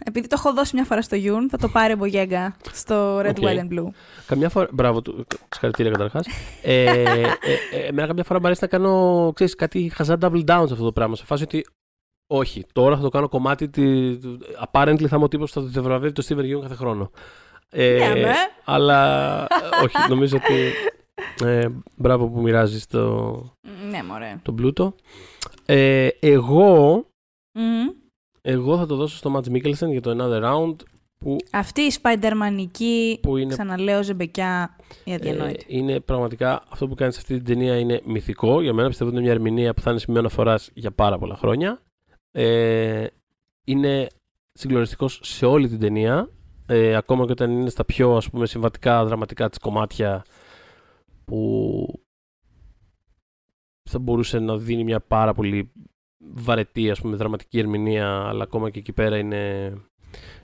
επειδή το έχω δώσει μια φορά στο Γιούν, θα το πάρει ο Μπογέγκα στο Red, OK. White and Blue. Καμιά φορά. Μπράβο του. Συγχαρητήρια καταρχάς. ε, ε, ε, εμένα καμιά φορά μου αρέσει να κάνω ξέρεις, κάτι χαζά double down σε αυτό το πράγμα. Σε φάση ότι όχι, τώρα θα το κάνω κομμάτι. Τη, του- apparently θα είμαι ο τύπος που θα το βραβεύει το Steven Yeun κάθε χρόνο. Ε, Ναι, με. αλλά ε, όχι, νομίζω ότι. Ε, μπράβο που μοιράζεις το, Ναι, μωρέ. τον πλούτο. Ε, εγώ, Μμμ. εγώ θα το δώσω στο Matt Mikkelsen για το Another Round που Αυτή η σπαϊντερμανική, Που είναι- ξαναλέω, ζεμπεκιά, η Ε, αδιανόητη. είναι πραγματικά αυτό που κάνεις σε αυτή την ταινία είναι μυθικό. Για μένα πιστεύω ότι είναι μια ερμηνεία που θα είναι σημείο αναφοράς για πάρα πολλά χρόνια. Ε, είναι συγκλονιστικός σε όλη την ταινία. Ε, ακόμα και όταν είναι στα πιο ας πούμε, συμβατικά δραματικά της κομμάτια που θα μπορούσε να δίνει μια πάρα πολύ βαρετή ας πούμε, δραματική ερμηνεία αλλά ακόμα και εκεί πέρα είναι,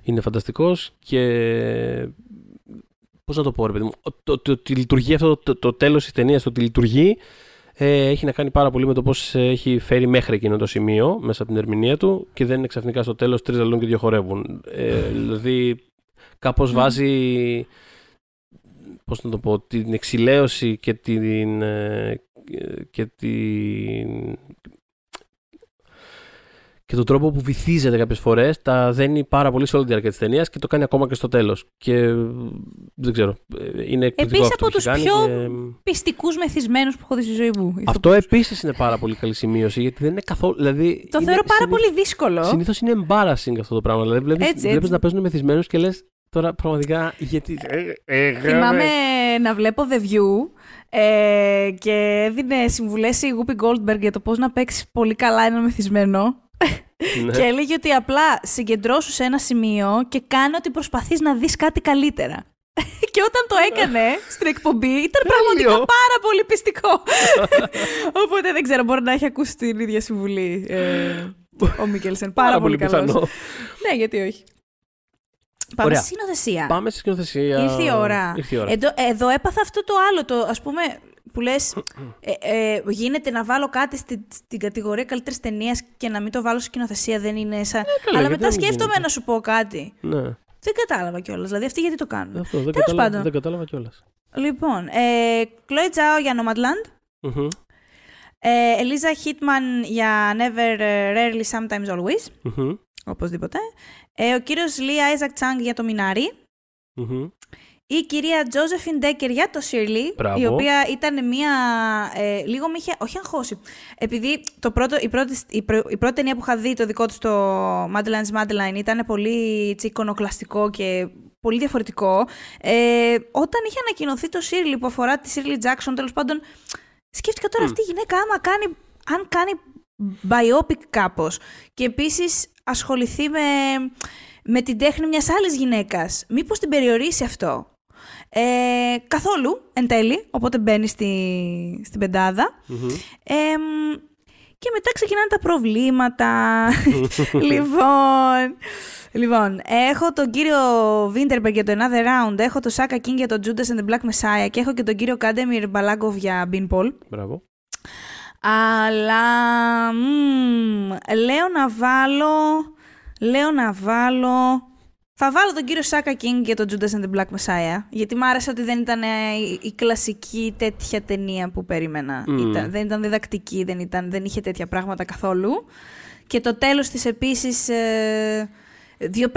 είναι φανταστικός και πώς να το πω ρε παιδί μου, το, το, το, ότι λειτουργεί αυτό το, το τέλος της ταινίας, το ότι λειτουργεί ε, έχει να κάνει πάρα πολύ με το πώς ε, έχει φέρει μέχρι εκείνο το σημείο μέσα από την ερμηνεία του και δεν είναι ξαφνικά στο τέλος τρεις λαλούν και δύο χορεύουν. Ε, δηλαδή κάπως βάζει πώς να το πω, την εξηλαίωση και την, ε, και την και τον τρόπο που βυθίζεται κάποιες φορές τα δένει πάρα πολύ σε όλη τη διάρκεια της ταινίας και το κάνει ακόμα και στο τέλος. Και ε, δεν ξέρω. ε, Είναι εκπληκτικό Επίσης αυτό από που έχει τους κάνει πιο και- Πιστικούς μεθυσμένους που έχω δει στη ζωή μου. Αυτό επίσης είναι πάρα πολύ καλή σημείωση γιατί δεν είναι καθόλου. Δηλαδή, Το θεωρώ πάρα πολύ δύσκολο. Συνήθως είναι embarrassing αυτό το πράγμα. Δηλαδή, βλέπει Έτσι, βλέπεις έτσι. να παίζουν μεθυσμένους και λες τώρα πραγματικά γιατί. Ε, Θυμάμαι να βλέπω The View ε, και έδινε συμβουλές η Whoopi Goldberg για το πώς να παίξει πολύ καλά ένα μεθυσμένο. Ναι. Και έλεγε ότι απλά συγκεντρώσου σε ένα σημείο και κάνε ότι προσπαθείς να δεις κάτι καλύτερα. και όταν το έκανε στην εκπομπή ήταν πραγματικά πάρα πολύ πιστικό. Οπότε δεν ξέρω, μπορεί να έχει ακούσει την ίδια συμβουλή ε, ο Μίκελσεν. Πάρα, πολύ, καλός. πιθανό. Ναι, γιατί όχι. Πάμε Ωραία. στη σκηνοθεσία. Πάμε στη σκηνοθεσία. Ήρθε η ώρα. Ήρθε η ώρα. Εδώ, εδώ έπαθα αυτό το άλλο, το ας πούμε, που λες, ε, ε, γίνεται να βάλω κάτι στη, στην κατηγορία καλύτερης ταινίας και να μην το βάλω σκηνοθεσία, δεν είναι σαν... Ε, καλά, Αλλά γιατί μετά να μην σκέφτομαι γίνεται. να σου πω κάτι. Ναι. Δεν κατάλαβα κιόλας. Δηλαδή, αυτοί γιατί το κάνουν; Αυτό δεν, Τέλος κατάλαβα, πάντων. δεν κατάλαβα κιόλας. Λοιπόν, ε, Chloe Zhao για Nomadland. Ε, Ελίζα Hitman για Never, ε, Rarely, Sometimes, Always. Οπωσδήποτε. Ε, ο κύριος Lee Isaac Chang για το Minari. Η κυρία Τζόζεφιν Ντέκερ για το Shirley, Μπράβο. η οποία ήταν μια. Ε, λίγο με είχε. Όχι αγχώσει. Επειδή το πρώτο, η, πρώτη, η, πρω- η πρώτη ταινία που είχα δει, το δικό του το Madeline's Madeline, ήταν πολύ έτσι, εικονοκλαστικό και πολύ διαφορετικό. Ε, όταν είχε ανακοινωθεί το Shirley που αφορά τη Shirley Jackson, τέλος πάντων, σκέφτηκα τώρα αυτή η γυναίκα άμα κάνει. Αν κάνει biopic κάπως και επίσης ασχοληθεί με, με την τέχνη μιας άλλης γυναίκας, μήπως την περιορίσει αυτό; Ε, καθόλου, εν τέλει, οπότε μπαίνει στη, στην πεντάδα. Εμ, και μετά ξεκινάνε τα προβλήματα. λοιπόν, λοιπόν, έχω τον κύριο Βίντερμπεργκ για το Another Round, έχω τον Σάκα King για το Judas and the Black Messiah και έχω και τον κύριο Κάντεμιρ Μπαλάγκοβ για Bean Paul. Μπράβο. Αλλά μμμ, λέω να βάλω. Λέω να βάλω. Θα βάλω τον κύριο Σάκα King για τον Judas and the Black Messiah. Γιατί μ' άρεσε ότι δεν ήταν ε, η, η κλασική τέτοια ταινία που περίμενα. Μμ. Ήταν, δεν ήταν διδακτική, δεν, ήταν, δεν είχε τέτοια πράγματα καθόλου. Και το τέλος της επίσης ε, 2-5-7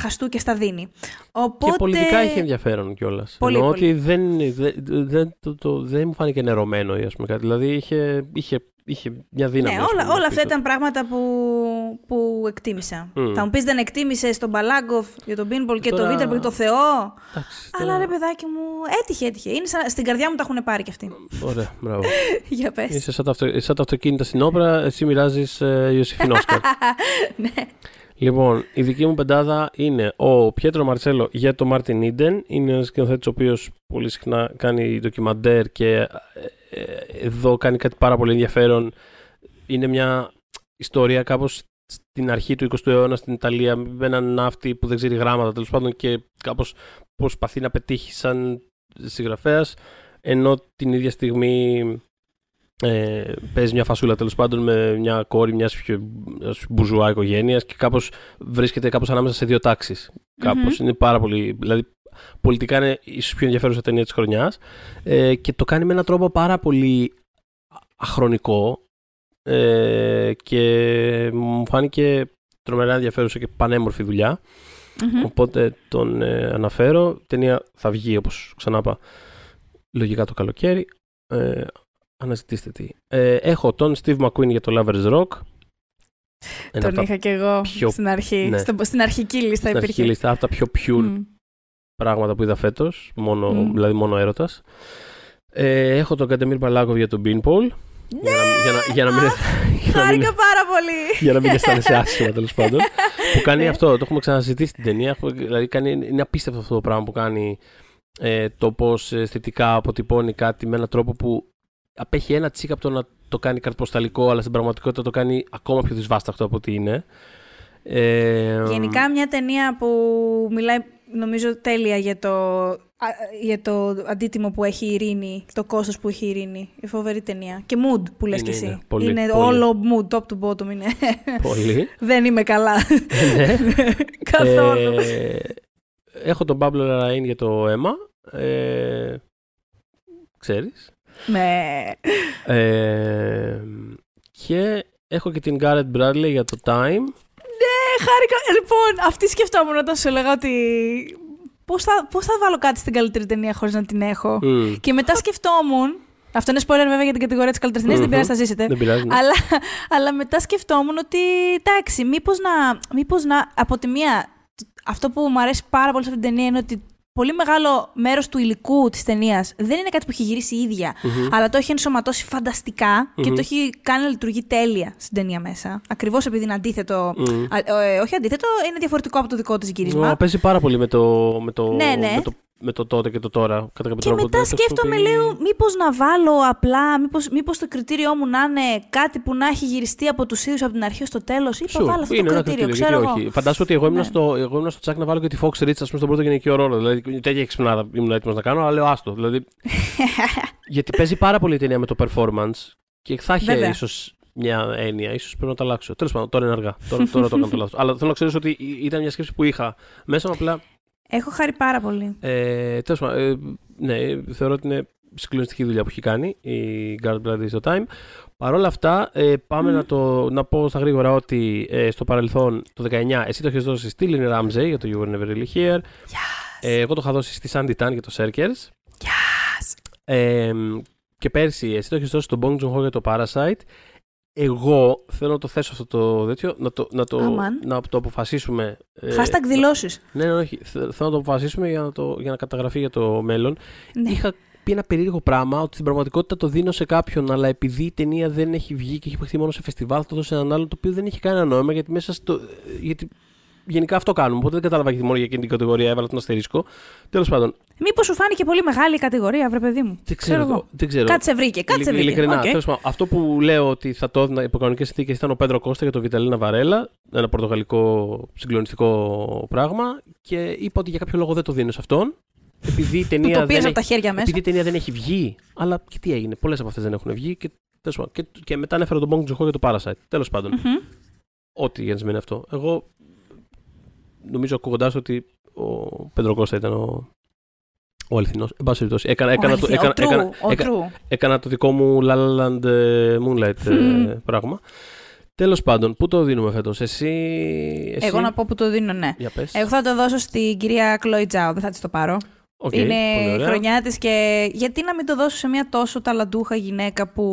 χαστού και στα δίνει. Οπότε... Και πολιτικά είχε ενδιαφέρον κιόλας. Πολύ, Εννοώ πολύ. ότι δεν, δεν, δεν, το, το, δεν μου φάνηκε νερωμένο ή ας πούμε κάτι. Δηλαδή είχε, είχε, είχε μια δύναμη. Ναι, ας όλα, πούμε, όλα αυτά πίσω. ήταν πράγματα που, που εκτίμησα. Μμ. Θα μου πεις δεν εκτίμησες τον Μπαλάγκοφ για το Beanpole και Τώρα- τον Βίντερμπεργκ το Θεό; Εντάξει, Αλλά τώρα- ρε παιδάκι μου, έτυχε, έτυχε. Είναι σαν, στην καρδιά μου τα έχουν πάρει κι αυτοί. Ωραία, μπράβο. για πες. Είσαι σαν τα, αυτο, σαν τα αυτοκίνητα στην Όπρα, εσύ μοιράζεις ε, Ιωσήφιν Όσκαρ. ναι. Λοιπόν, η δική μου πεντάδα είναι ο Πιέτρο Μαρσέλο για το Martin Eden. Είναι ένας σκηνοθέτης ο οποίος πολύ συχνά κάνει ντοκιμαντέρ και ε, ε, εδώ κάνει κάτι πάρα πολύ ενδιαφέρον. Είναι μια ιστορία κάπως στην αρχή του 20ου αιώνα στην Ιταλία με έναν ναύτη που δεν ξέρει γράμματα τέλος πάντων και κάπως προσπαθεί να πετύχει σαν συγγραφέας ενώ την ίδια στιγμή Ε, παίζεις μια φασούλα τέλος πάντων με μια κόρη μιας μπουζουά οικογένειας και κάπως βρίσκεται κάπως ανάμεσα σε δύο τάξεις. Κάπως είναι πάρα πολύ. Δηλαδή, πολιτικά είναι ίσως πιο ενδιαφέρουσα ταινία της χρονιάς. Ε, και το κάνει με έναν τρόπο πάρα πολύ αχρονικό. Ε, και μου φάνηκε τρομερά ενδιαφέρουσα και πανέμορφη δουλειά. Οπότε τον ε, αναφέρω. Η ταινία θα βγει, όπως ξανά είπα, λογικά το καλοκαίρι. Ε, αναζητήστε τι. Ε, έχω τον Steve McQueen για το Lovers Rock. Ένα τον είχα και εγώ πιο... στην αρχή. Ναι. Στο, στην αρχική λίστα στην υπήρχε. Αρχική λίστα, από τα πιο pure mm. πράγματα που είδα φέτος. Μόνο, mm. Δηλαδή μόνο έρωτας. Ε, έχω τον Κατεμίρ Παλάκοβ για τον Beanpole. Ναι! Για να, για να, για να μην, Χάρηκα πάρα πολύ. Για να μην αισθάνεσαι άσχημα τέλος πάντων. που κάνει ναι. αυτό, το έχουμε ξαναζητήσει στην ταινία. Δηλαδή κάνει, είναι απίστευτο αυτό το πράγμα που κάνει ε, το πώς αισθητικά αποτυπώνει κάτι με έναν τρόπο που απέχει ένα τσίκα από το να το κάνει καρτποσταλικό, αλλά στην πραγματικότητα το κάνει ακόμα πιο δυσβάσταχτο από ό,τι είναι. Ε, Γενικά μια ταινία που μιλάει νομίζω τέλεια για το, για το αντίτιμο που έχει η ειρήνη, το κόστος που έχει η ειρήνη. Η φοβερή ταινία. Και mood που λες είναι, και εσύ. Είναι, πολύ, είναι πολύ. όλο mood, top to bottom είναι. Πολύ. Δεν είμαι καλά. ναι. Καθόλου. Ε, έχω τον Pablo Larraín για το αίμα. Ε, ξέρεις. Ναι. Ε, και έχω και την Garrett Bradley για το Time. Ναι, χάρηκα. Λοιπόν, αυτή σκεφτόμουν όταν σου έλεγα ότι πώς θα, πώς θα βάλω κάτι στην καλύτερη ταινία χωρίς να την έχω. Και μετά σκεφτόμουν, αυτό είναι spoiler βέβαια για την κατηγορία της καλύτερης ταινίας, δεν πειράζει, θα ζήσετε. Δεν πειράζει. Ναι. Αλλά, αλλά μετά σκεφτόμουν ότι εντάξει, μήπως να, μήπως να. Από τη μία, αυτό που μου αρέσει πάρα πολύ σε αυτή την ταινία είναι ότι πολύ μεγάλο μέρος του υλικού της ταινίας δεν είναι κάτι που έχει γυρίσει η ίδια, αλλά το έχει ενσωματώσει και το έχει κάνει να λειτουργεί τέλεια στην ταινία μέσα. Ακριβώς επειδή είναι αντίθετο. Ε, όχι αντίθετο, είναι διαφορετικό από το δικό της γύρισμα. Παίζει πάρα πολύ με το, με το, ναι, ναι. Με το με το τότε και το τώρα. Κατά και τρόπο. μετά σκέφτομαι, λέω, μήπως να βάλω απλά, μήπως, μήπως το κριτήριό μου να είναι κάτι που να έχει γυριστεί από τους ίδιους από την αρχή στο τέλος. Ή θα βάλω αυτό το κριτήριο, κριτήριο, ξέρω εγώ. Όχι. Φαντάζομαι ότι εγώ ήμουν, ναι. στο, εγώ ήμουν στο τσάκ να βάλω και τη Fox Rich, ας πούμε, στον πρώτο γενικό ρόλο. Δηλαδή, τέτοια εξυπνάδα ήμουν έτοιμος να κάνω, αλλά λέω άστο. Δηλαδή, γιατί παίζει πάρα πολύ η ταινία με το performance και θα είχε ίσως μια έννοια. ίσως πρέπει να το αλλάξω. Τέλος πάντων, τώρα είναι αργά. Τώρα, τώρα το έκανα το λάθος. Αλλά θέλω να ξέρω ότι ήταν μια σκέψη που είχα μέσα μου απλά Έχω χάρη πάρα πολύ. Ε, Τέλος πάντων, ε, ναι, θεωρώ ότι είναι συγκλονιστική δουλειά που έχει κάνει η Guard Blood στο Time. Παρ' όλα αυτά, ε, πάμε να, το, να πω στα γρήγορα ότι ε, στο παρελθόν, το 19, εσύ το έχεις δώσει στη Lynn Ramsey για το You Were Never Really Here. Yes. Ε, εγώ το είχα δώσει στη Sandy Tan για το Circers. Yes. Ε, και πέρσι, εσύ το έχεις δώσει στον Bong Joon-ho για το Parasite εγώ θέλω να το θέσω αυτό το τέτοιο, να το, να το, να το αποφασίσουμε. Ε, Hashtag δηλώσεις. Ναι, ναι, όχι. Θέλω να το αποφασίσουμε για να, το, για να καταγραφεί για το μέλλον. Ναι. Είχα πει ένα περίεργο πράγμα ότι στην πραγματικότητα το δίνω σε κάποιον, αλλά επειδή η ταινία δεν έχει βγει και έχει παιχτεί μόνο σε φεστιβάλ, θα το δώσω σε έναν άλλον το οποίο δεν έχει κανένα νόημα γιατί μέσα στο. Γιατί γενικά αυτό κάνουμε. Οπότε δεν κατάλαβα γιατί μόνο για εκείνη την κατηγορία έβαλα τον αστερίσκο. Τέλος πάντων. Μήπως σου φάνηκε πολύ μεγάλη η κατηγορία, βρε παιδί μου. Δεν ξέρω. ξέρω, δεν ξέρω. Κάτσε βρήκε. Κάτσε βρήκε. Ειλικρινά. Okay. πάντων, αυτό που λέω ότι θα το έδινα υπό κανονικέ συνθήκες ήταν ο Πέντρο Κώστα για το Βιταλίνα Βαρέλα. Ένα πορτογαλικό συγκλονιστικό πράγμα. Και είπα ότι για κάποιο λόγο δεν το δίνω σε αυτόν. Επειδή η ταινία, δεν, έχει, τα χέρια μέσα. επειδή η ταινία δεν έχει βγει. Αλλά και τι έγινε. Πολλές από αυτές δεν έχουν βγει. Και, και, και μετά ανέφερα τον Bong Joon για το Parasite. Τέλος πάντων. Mm-hmm. Ό,τι για να σημαίνει αυτό. Εγώ νομίζω ακούγοντάς ότι ο Πέντρο Κώστα ήταν ο, ο αληθινός. Εν πάση περιπτώσει. Έκανα, έκανα, το, έκανα, έκανα, έκανα, έκανα, το δικό μου La La Land ε, Moonlight mm. πράγμα. Τέλος πάντων, πού το δίνουμε φέτος, εσύ, εσύ; Εγώ να πω που το δίνω, ναι. Για πες. Εγώ θα το δώσω στην κυρία Κλόι Τζάου, δεν θα της το πάρω. Okay, είναι η χρονιά της και γιατί να μην το δώσω σε μια τόσο ταλαντούχα γυναίκα που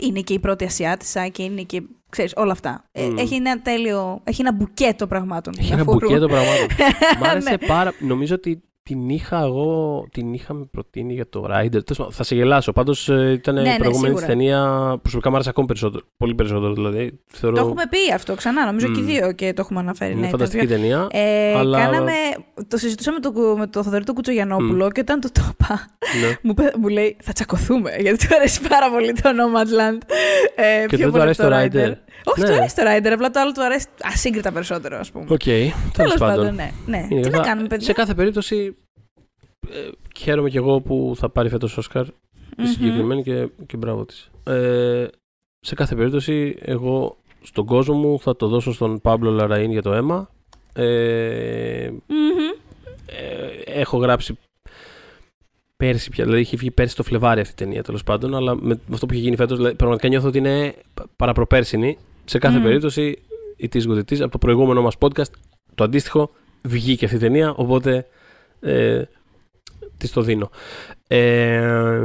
είναι και η πρώτη Ασιάτισσα και είναι και ξέρεις, όλα αυτά. Ε, έχει ένα τέλειο, έχει ένα μπουκέτο πραγμάτων. Έχει ένα μπουκέτο πραγμάτων. Μ' άρεσε ναι. πάρα Νομίζω ότι την είχα εγώ, την είχαμε προτείνει για το Rider. Θα σε γελάσω. Πάντως ε, ήταν ναι, η ναι, προηγούμενη ναι, ταινία. Προσωπικά μου άρεσε ακόμη περισσότερο. Πολύ περισσότερο δηλαδή. Θεωρώ... Το έχουμε πει αυτό ξανά. Νομίζω mm. και οι δύο και το έχουμε αναφέρει. Είναι ναι, φανταστική ταινία. Ε, αλλά... κάναμε, το συζητούσαμε το, με τον Θοδωρή του Κουτσογιανόπουλο mm. και όταν το το είπα, ναι. μου, μου, λέει θα τσακωθούμε. Γιατί του αρέσει πάρα πολύ το Nomadland. Ε, και δεν του αρέσει το Rider. Όχι, ναι. του αρέσει το Rider, απλά το άλλο του αρέσει ασύγκριτα περισσότερο, ας πούμε. OK. Okay, Τέλος πάντων. Ναι. ναι. Τι να κάνουμε, παιδιά; Σε κάθε περίπτωση, ε, χαίρομαι κι εγώ που θα πάρει φέτος Όσκαρ. Mm-hmm. συγκεκριμένη και, και μπράβο της. Ε, σε κάθε περίπτωση, εγώ στον κόσμο μου θα το δώσω στον Πάμπλο Λαραΐν για το αίμα. Ε, Μμμ. ε, έχω γράψει πέρσι πια, δηλαδή είχε βγει πέρσι το Φλεβάρι αυτή η ταινία τέλος πάντων, αλλά με αυτό που έχει γίνει φέτος, δηλαδή, πραγματικά νιώθω ότι είναι παραπροπέρσινη. Σε κάθε Μμ. περίπτωση, η τη It από το προηγούμενο μας podcast, το αντίστοιχο, βγήκε αυτή η ταινία, οπότε ε, της το δίνω. Ε,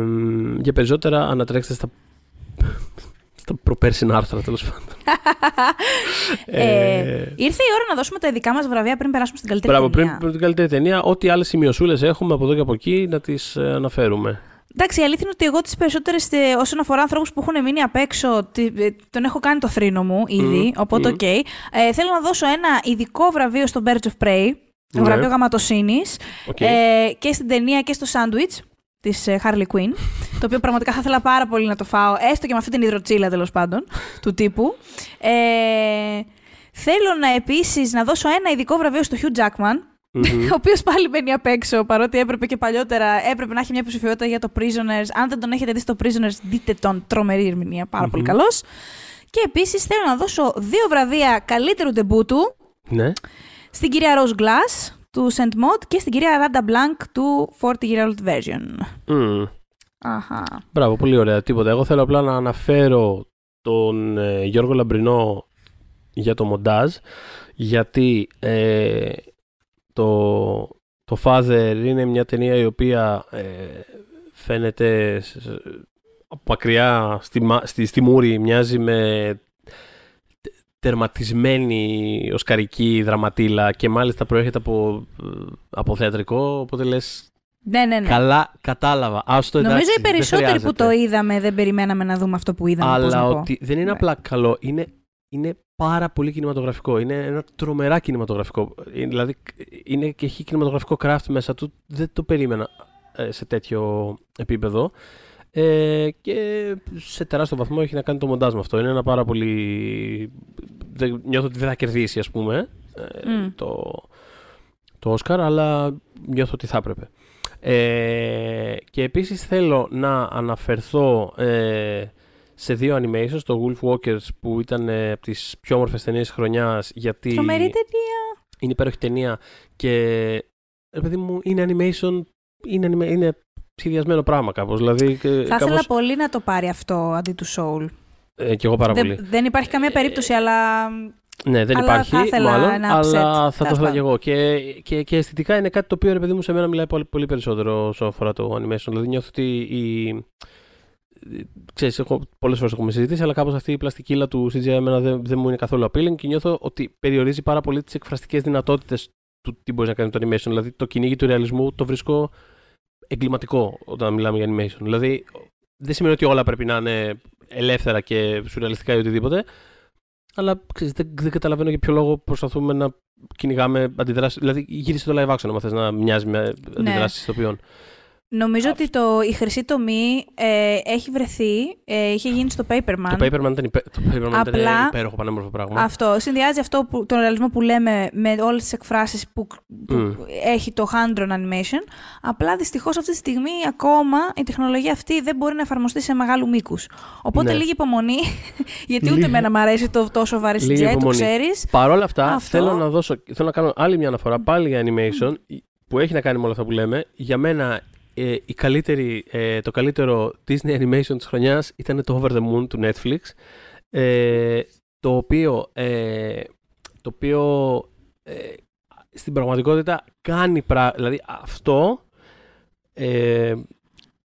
για περισσότερα, ανατρέξτε στα, στα προπέρσινα άρθρα τέλος πάντων. Ε, Ε, ήρθε η ώρα να δώσουμε τα ειδικά μας βραβεία πριν περάσουμε στην καλύτερη Μπράβο, ταινία. πριν, πριν την καλύτερη ταινία, ό,τι άλλες σημειωσούλες έχουμε από εδώ και από εκεί να τις αναφέρουμε. Εντάξει, η αλήθεια είναι ότι εγώ τις περισσότερες όσον αφορά ανθρώπους που έχουν μείνει απ' έξω, τι- ε, τον έχω κάνει το θρήνο μου ήδη. Μμμ, Οπότε, μμμ. οκ. Ε, θέλω να δώσω ένα ειδικό βραβείο στο Birds of Prey. Ναι. Βραβείο γαματοσύνης. Οκ. Ε, και στην ταινία και στο σάντουιτς της Harley Quinn. το οποίο πραγματικά θα ήθελα πάρα πολύ να το φάω, έστω και με αυτή την ιδρωτίλα τέλος πάντων του τύπου. Ε, θέλω να επίσης να δώσω ένα ειδικό βραβείο στο Hugh Jackman. Μμμ. Ο οποίος πάλι μπαίνει απ' έξω, παρότι έπρεπε και παλιότερα έπρεπε να έχει μια υποψηφιότητα για το Prisoners. Αν δεν τον έχετε δει στο Prisoners, δείτε τον. Τρομερή ερμηνεία, πάρα πολύ Μμμ. καλός. Και επίσης θέλω να δώσω δύο βραβεία καλύτερου ντεμπούτου Ναι. στην κυρία Rose Glass του Saint Maud και στην κυρία Randa Blanc του 40 Year Old Version. Μμ. Αχα. Μπράβο, πολύ ωραία. Τίποτα. Εγώ θέλω απλά να αναφέρω τον ε, Γιώργο Λαμπρινό για το μοντάζ, γιατί ε, το, το Father είναι μια ταινία η οποία ε, φαίνεται σ- σ- από μακριά στη, μα- στη, στη μούρη, μοιάζει με τε- τερματισμένη οσκαρική δραματίλα και μάλιστα προέρχεται από, ε, από θεατρικό, οπότε λες Ναι, ναι, ναι. Καλά, κατάλαβα. Άστο, εντάξει, Νομίζω οι δεν περισσότεροι που χρειάζεται. το είδαμε δεν περιμέναμε να δούμε αυτό που είδαμε. πώς Αλλά να πω. ότι δεν είναι Ναι. απλά καλό, είναι, είναι πάρα πολύ κινηματογραφικό. Είναι ένα τρομερά κινηματογραφικό. Είναι, δηλαδή είναι και έχει κινηματογραφικό craft μέσα του. Δεν το περίμενα ε, σε τέτοιο επίπεδο. Ε, και σε τεράστιο βαθμό έχει να κάνει το μοντάζ με αυτό. Είναι ένα πάρα πολύ. Δεν, νιώθω ότι δεν θα κερδίσει, ας πούμε, ε, Μμ. το, το Όσκαρ, αλλά νιώθω ότι θα έπρεπε. Ε, και επίσης θέλω να αναφερθώ ε, σε δύο animations, το Wolf Walkers που ήταν ε, από τις πιο όμορφες ταινίες της χρονιάς γιατί Τρομερή ταινία. είναι υπέροχη ταινία και ρε παιδί μου είναι animation, είναι, anima- είναι σχεδιασμένο πράγμα κάπως. Δηλαδή, και, Θα ήθελα κάπως, πολύ να το πάρει αυτό αντί του Soul. ε, και εγώ πάρα Δεν, πολύ. δεν υπάρχει καμία περίπτωση, αλλά Ναι, δεν Αλλά υπάρχει, θα ήθελα μάλλον, ένα αλλά upset, θα το τέλος ήθελα πάντων. και εγώ. Και, και, και αισθητικά είναι κάτι το οποίο, ρε παιδί μου, σε μένα μιλάει πολύ, πολύ περισσότερο όσον αφορά το animation. Δηλαδή νιώθω ότι η... Ξέρεις, έχω, πολλές φορές έχουμε συζητήσει, αλλά κάπως αυτή η πλαστικίλα του CGI εμένα δεν, δεν μου είναι καθόλου appealing και νιώθω ότι περιορίζει πάρα πολύ τις εκφραστικές δυνατότητες του τι μπορείς να κάνει το animation. Δηλαδή το κυνήγι του ρεαλισμού το βρίσκω εγκληματικό όταν μιλάμε για animation. Δηλαδή δεν σημαίνει ότι όλα πρέπει να είναι ελεύθερα και σουρεαλιστικά ή οτιδήποτε, αλλά ξέρεις, δεν, δεν καταλαβαίνω για ποιο λόγο προσπαθούμε να κυνηγάμε αντιδράσεις. Δηλαδή, γύρισε το live action, αν θες να μοιάζει με αντιδράσεις ηθοποιών. Νομίζω ότι το, η χρυσή τομή ε, έχει βρεθεί, ε, είχε γίνει στο Paperman. Το Paperman ήταν, υπέ, το Paperman Απλά- ήταν υπέροχο, πανέμορφο πράγμα. Αυτό. Συνδυάζει αυτό που, τον ρεαλισμό που λέμε με όλες τις εκφράσεις που, που Μμ. έχει το hand-drawn animation. Απλά δυστυχώς αυτή τη στιγμή ακόμα η τεχνολογία αυτή δεν μπορεί να εφαρμοστεί σε μεγάλου μήκους. Οπότε Ναι. λίγη υπομονή, γιατί ούτε Λίγη- εμένα μου αρέσει το τόσο βαρύ Λίγη CGI, το υπομονή. ξέρεις. Παρ' όλα αυτά, Αυτό- θέλω να, δώσω, θέλω να κάνω άλλη μια αναφορά πάλι για animation που έχει να κάνει με όλα αυτά που λέμε. Για μένα, ε, η καλύτερη, ε, το καλύτερο Disney animation της χρονιάς ήταν το Over the Moon του Netflix. Ε, το οποίο, ε, το οποίο ε, στην πραγματικότητα κάνει πράγματα. Δηλαδή αυτό ε,